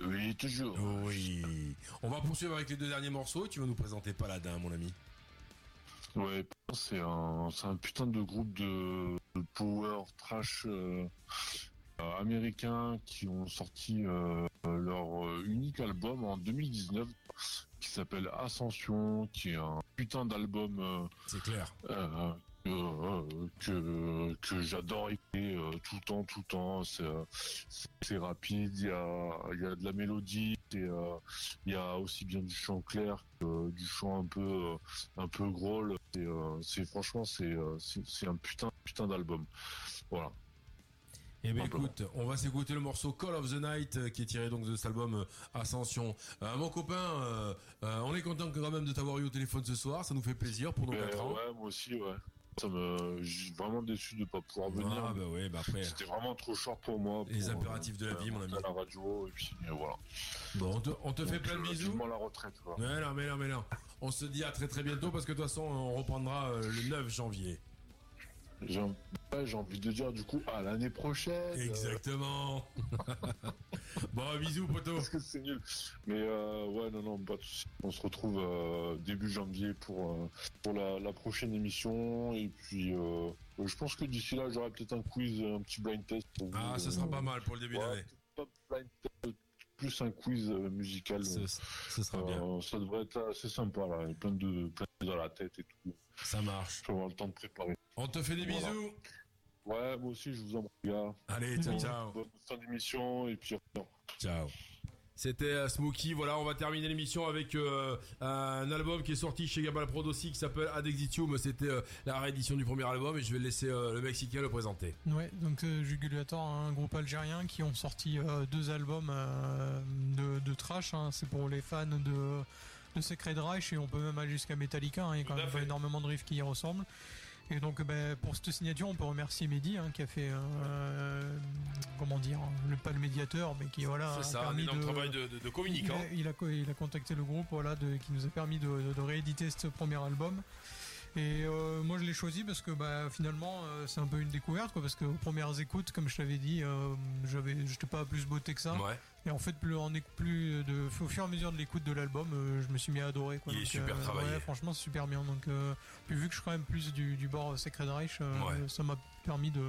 Oui, toujours. Oui. On va poursuivre avec les deux derniers morceaux. Tu vas nous présenter Paladin, mon ami. Ouais, c'est un, putain de groupe de, de power trash euh, euh, américains qui ont sorti euh, leur unique album en 2019 qui s'appelle Ascension, qui est un putain d'album. euh, C'est clair. euh, euh, que que j'adore écouter tout le temps, tout le temps. C'est rapide, il y a y a de la mélodie, il y a aussi bien du chant clair que du chant un peu un peu euh, c'est franchement c'est c'est c'est un putain putain d'album. Voilà. Eh bien Simplement. écoute, on va s'écouter le morceau Call of the Night euh, qui est tiré donc de cet album euh, Ascension. Euh, mon copain, euh, euh, on est content quand même de t'avoir eu au téléphone ce soir, ça nous fait plaisir pour nos 4 ans. ouais, moi aussi, ouais. Ça me, suis vraiment déçu de pas pouvoir venir. Ah bah ouais, bah après. C'était vraiment trop short pour moi. Les impératifs de la vie, mon ami. À la radio, et puis voilà. Bon, on te, on te fait plein de bisous. la retraite. Mais non, mais non, mais non. On se dit à très très bientôt parce que de toute façon on reprendra le 9 janvier. J'ai envie de dire, du coup, à l'année prochaine. Exactement. bon, bisous, poteau. Parce que c'est nul. Mais euh, ouais, non, non, pas de soucis. On se retrouve euh, début janvier pour, euh, pour la, la prochaine émission. Et puis, je pense que d'ici là, j'aurai peut-être un quiz, un petit blind test. pour Ah, vous, ça sera pas mal pour le début ouais, d'année. Plus un quiz euh, musical. Ce, ce sera bien. Euh, ça devrait être assez sympa là, il y a plein de plein de dans la tête et tout. Ça marche. Je vais avoir le temps de préparer. On te fait des Voilà. bisous. Ouais, moi aussi je vous embrasse gars. Allez, ciao, Bon, ciao. Bonne fin d'émission et puis non. Ciao. C'était euh, Smokey. Voilà, on va terminer l'émission avec euh, un album qui est sorti chez Gabal Prod aussi qui s'appelle Ad Exitium. C'était euh, la réédition du premier album et je vais laisser euh, le Mexicain le présenter. Ouais, donc euh, Jugulator, un groupe algérien qui ont sorti euh, deux albums euh, de, de trash. hein. C'est pour les fans de, de Sacred Reich et on peut même aller jusqu'à Metallica. hein. Il y a quand même énormément de riffs qui y ressemblent. Et donc ben, pour cette signature, on peut remercier Mehdi hein, qui a fait, euh, comment dire, le pas le médiateur, mais qui voilà, C'est a ça, un permis énorme de, travail de, de, de communicant. il a, il a co- il a contacté le groupe voilà, de, qui nous a permis de rééditer ce premier album. Et euh, moi je l'ai choisi parce que bah, finalement euh, c'est un peu une découverte quoi, parce que aux premières écoutes comme je t'avais dit euh, j'avais j'étais pas plus beauté que ça Ouais. et en fait plus en plus de au fur et à mesure de l'écoute de l'album euh, je me suis mis à adorer quoi. Il est super euh, travaillé. ouais, franchement c'est super bien donc euh, puis vu que je suis quand même plus du, du bord Sacred Reich Ouais. ça m'a permis de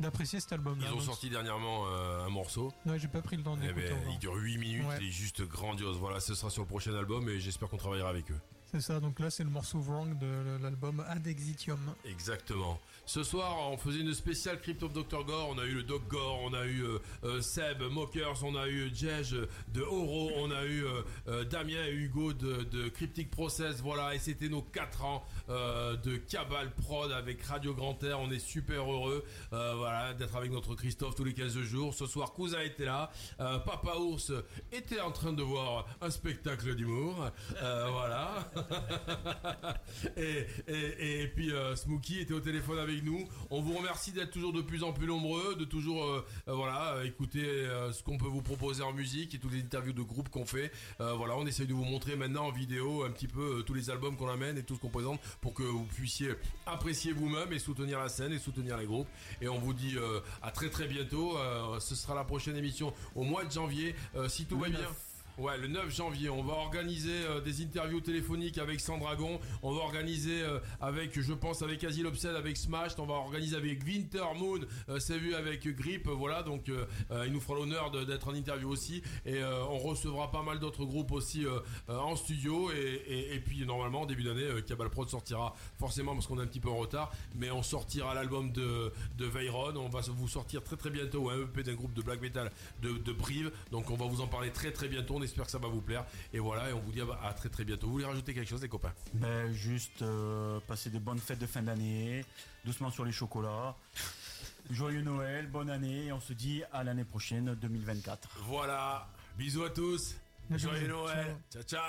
d'apprécier cet album Ils ont sorti dernièrement euh, un morceau. ouais j'ai pas pris le temps Eh d'écouter ben, il dure 8 minutes, Ouais. il est juste grandiose. Voilà, ce sera sur le prochain album et j'espère qu'on travaillera avec eux. C'est ça donc là c'est le morceau Wrong de l'album Ad Exitium Exactement. Ce soir, on faisait une spéciale Crypt of Dr. Gore. On a eu le Doc Gore, on a eu euh, euh, Seb, Mockers, on a eu Jej de Oro, on a eu euh, Damien et Hugo de, de Cryptic Process. Voilà, et c'était nos 4 ans de Cabal Prod avec Radio Grand Air. On est super heureux voilà, d'être avec notre Christophe tous les 15 jours. Ce soir, Cousin était là. Papa Ours était en train de voir un spectacle d'humour. Voilà. et, et, et puis euh, Smokey était au téléphone avec nous. On vous remercie d'être toujours de plus en plus nombreux, de toujours euh, euh, voilà écouter euh, ce qu'on peut vous proposer en musique et toutes les interviews de groupe qu'on fait. Voilà, on essaye de vous montrer maintenant en vidéo un petit peu tous les albums qu'on amène et tout ce qu'on présente pour que vous puissiez apprécier vous-même et soutenir la scène et soutenir les groupes. Et on vous dit à très très bientôt. Ce sera la prochaine émission au mois de janvier. Si tout va bien. Ouais, le 9 janvier, on va organiser euh, des interviews téléphoniques avec Sandragon. On va organiser euh, avec, je pense, avec Asile Obsède, avec Smash. On va organiser avec Winter Moon. Euh, C'est vu avec Grip. Voilà, donc il nous fera l'honneur d'être en interview aussi. Et on recevra pas mal d'autres groupes aussi en studio. Et, puis normalement, en début d'année, Cabal Prod sortira forcément parce qu'on est un petit peu en retard. Mais on sortira l'album de, de Veyron. On va vous sortir très très bientôt un EP d'un groupe de black metal de, de Brive. Donc on va vous en parler très très bientôt. Espère que ça va vous plaire. Et voilà, et on vous dit à, très très bientôt. Vous voulez rajouter quelque chose, les copains? Ben, juste euh, passer des bonnes fêtes de fin d'année, doucement sur les chocolats. Joyeux Noël, bonne année, et on se dit à l'année prochaine, 2024. Voilà. Bisous à tous. Joyeux Noël. Ciao, ciao.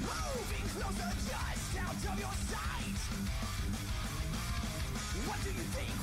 Moving closer, just out of your you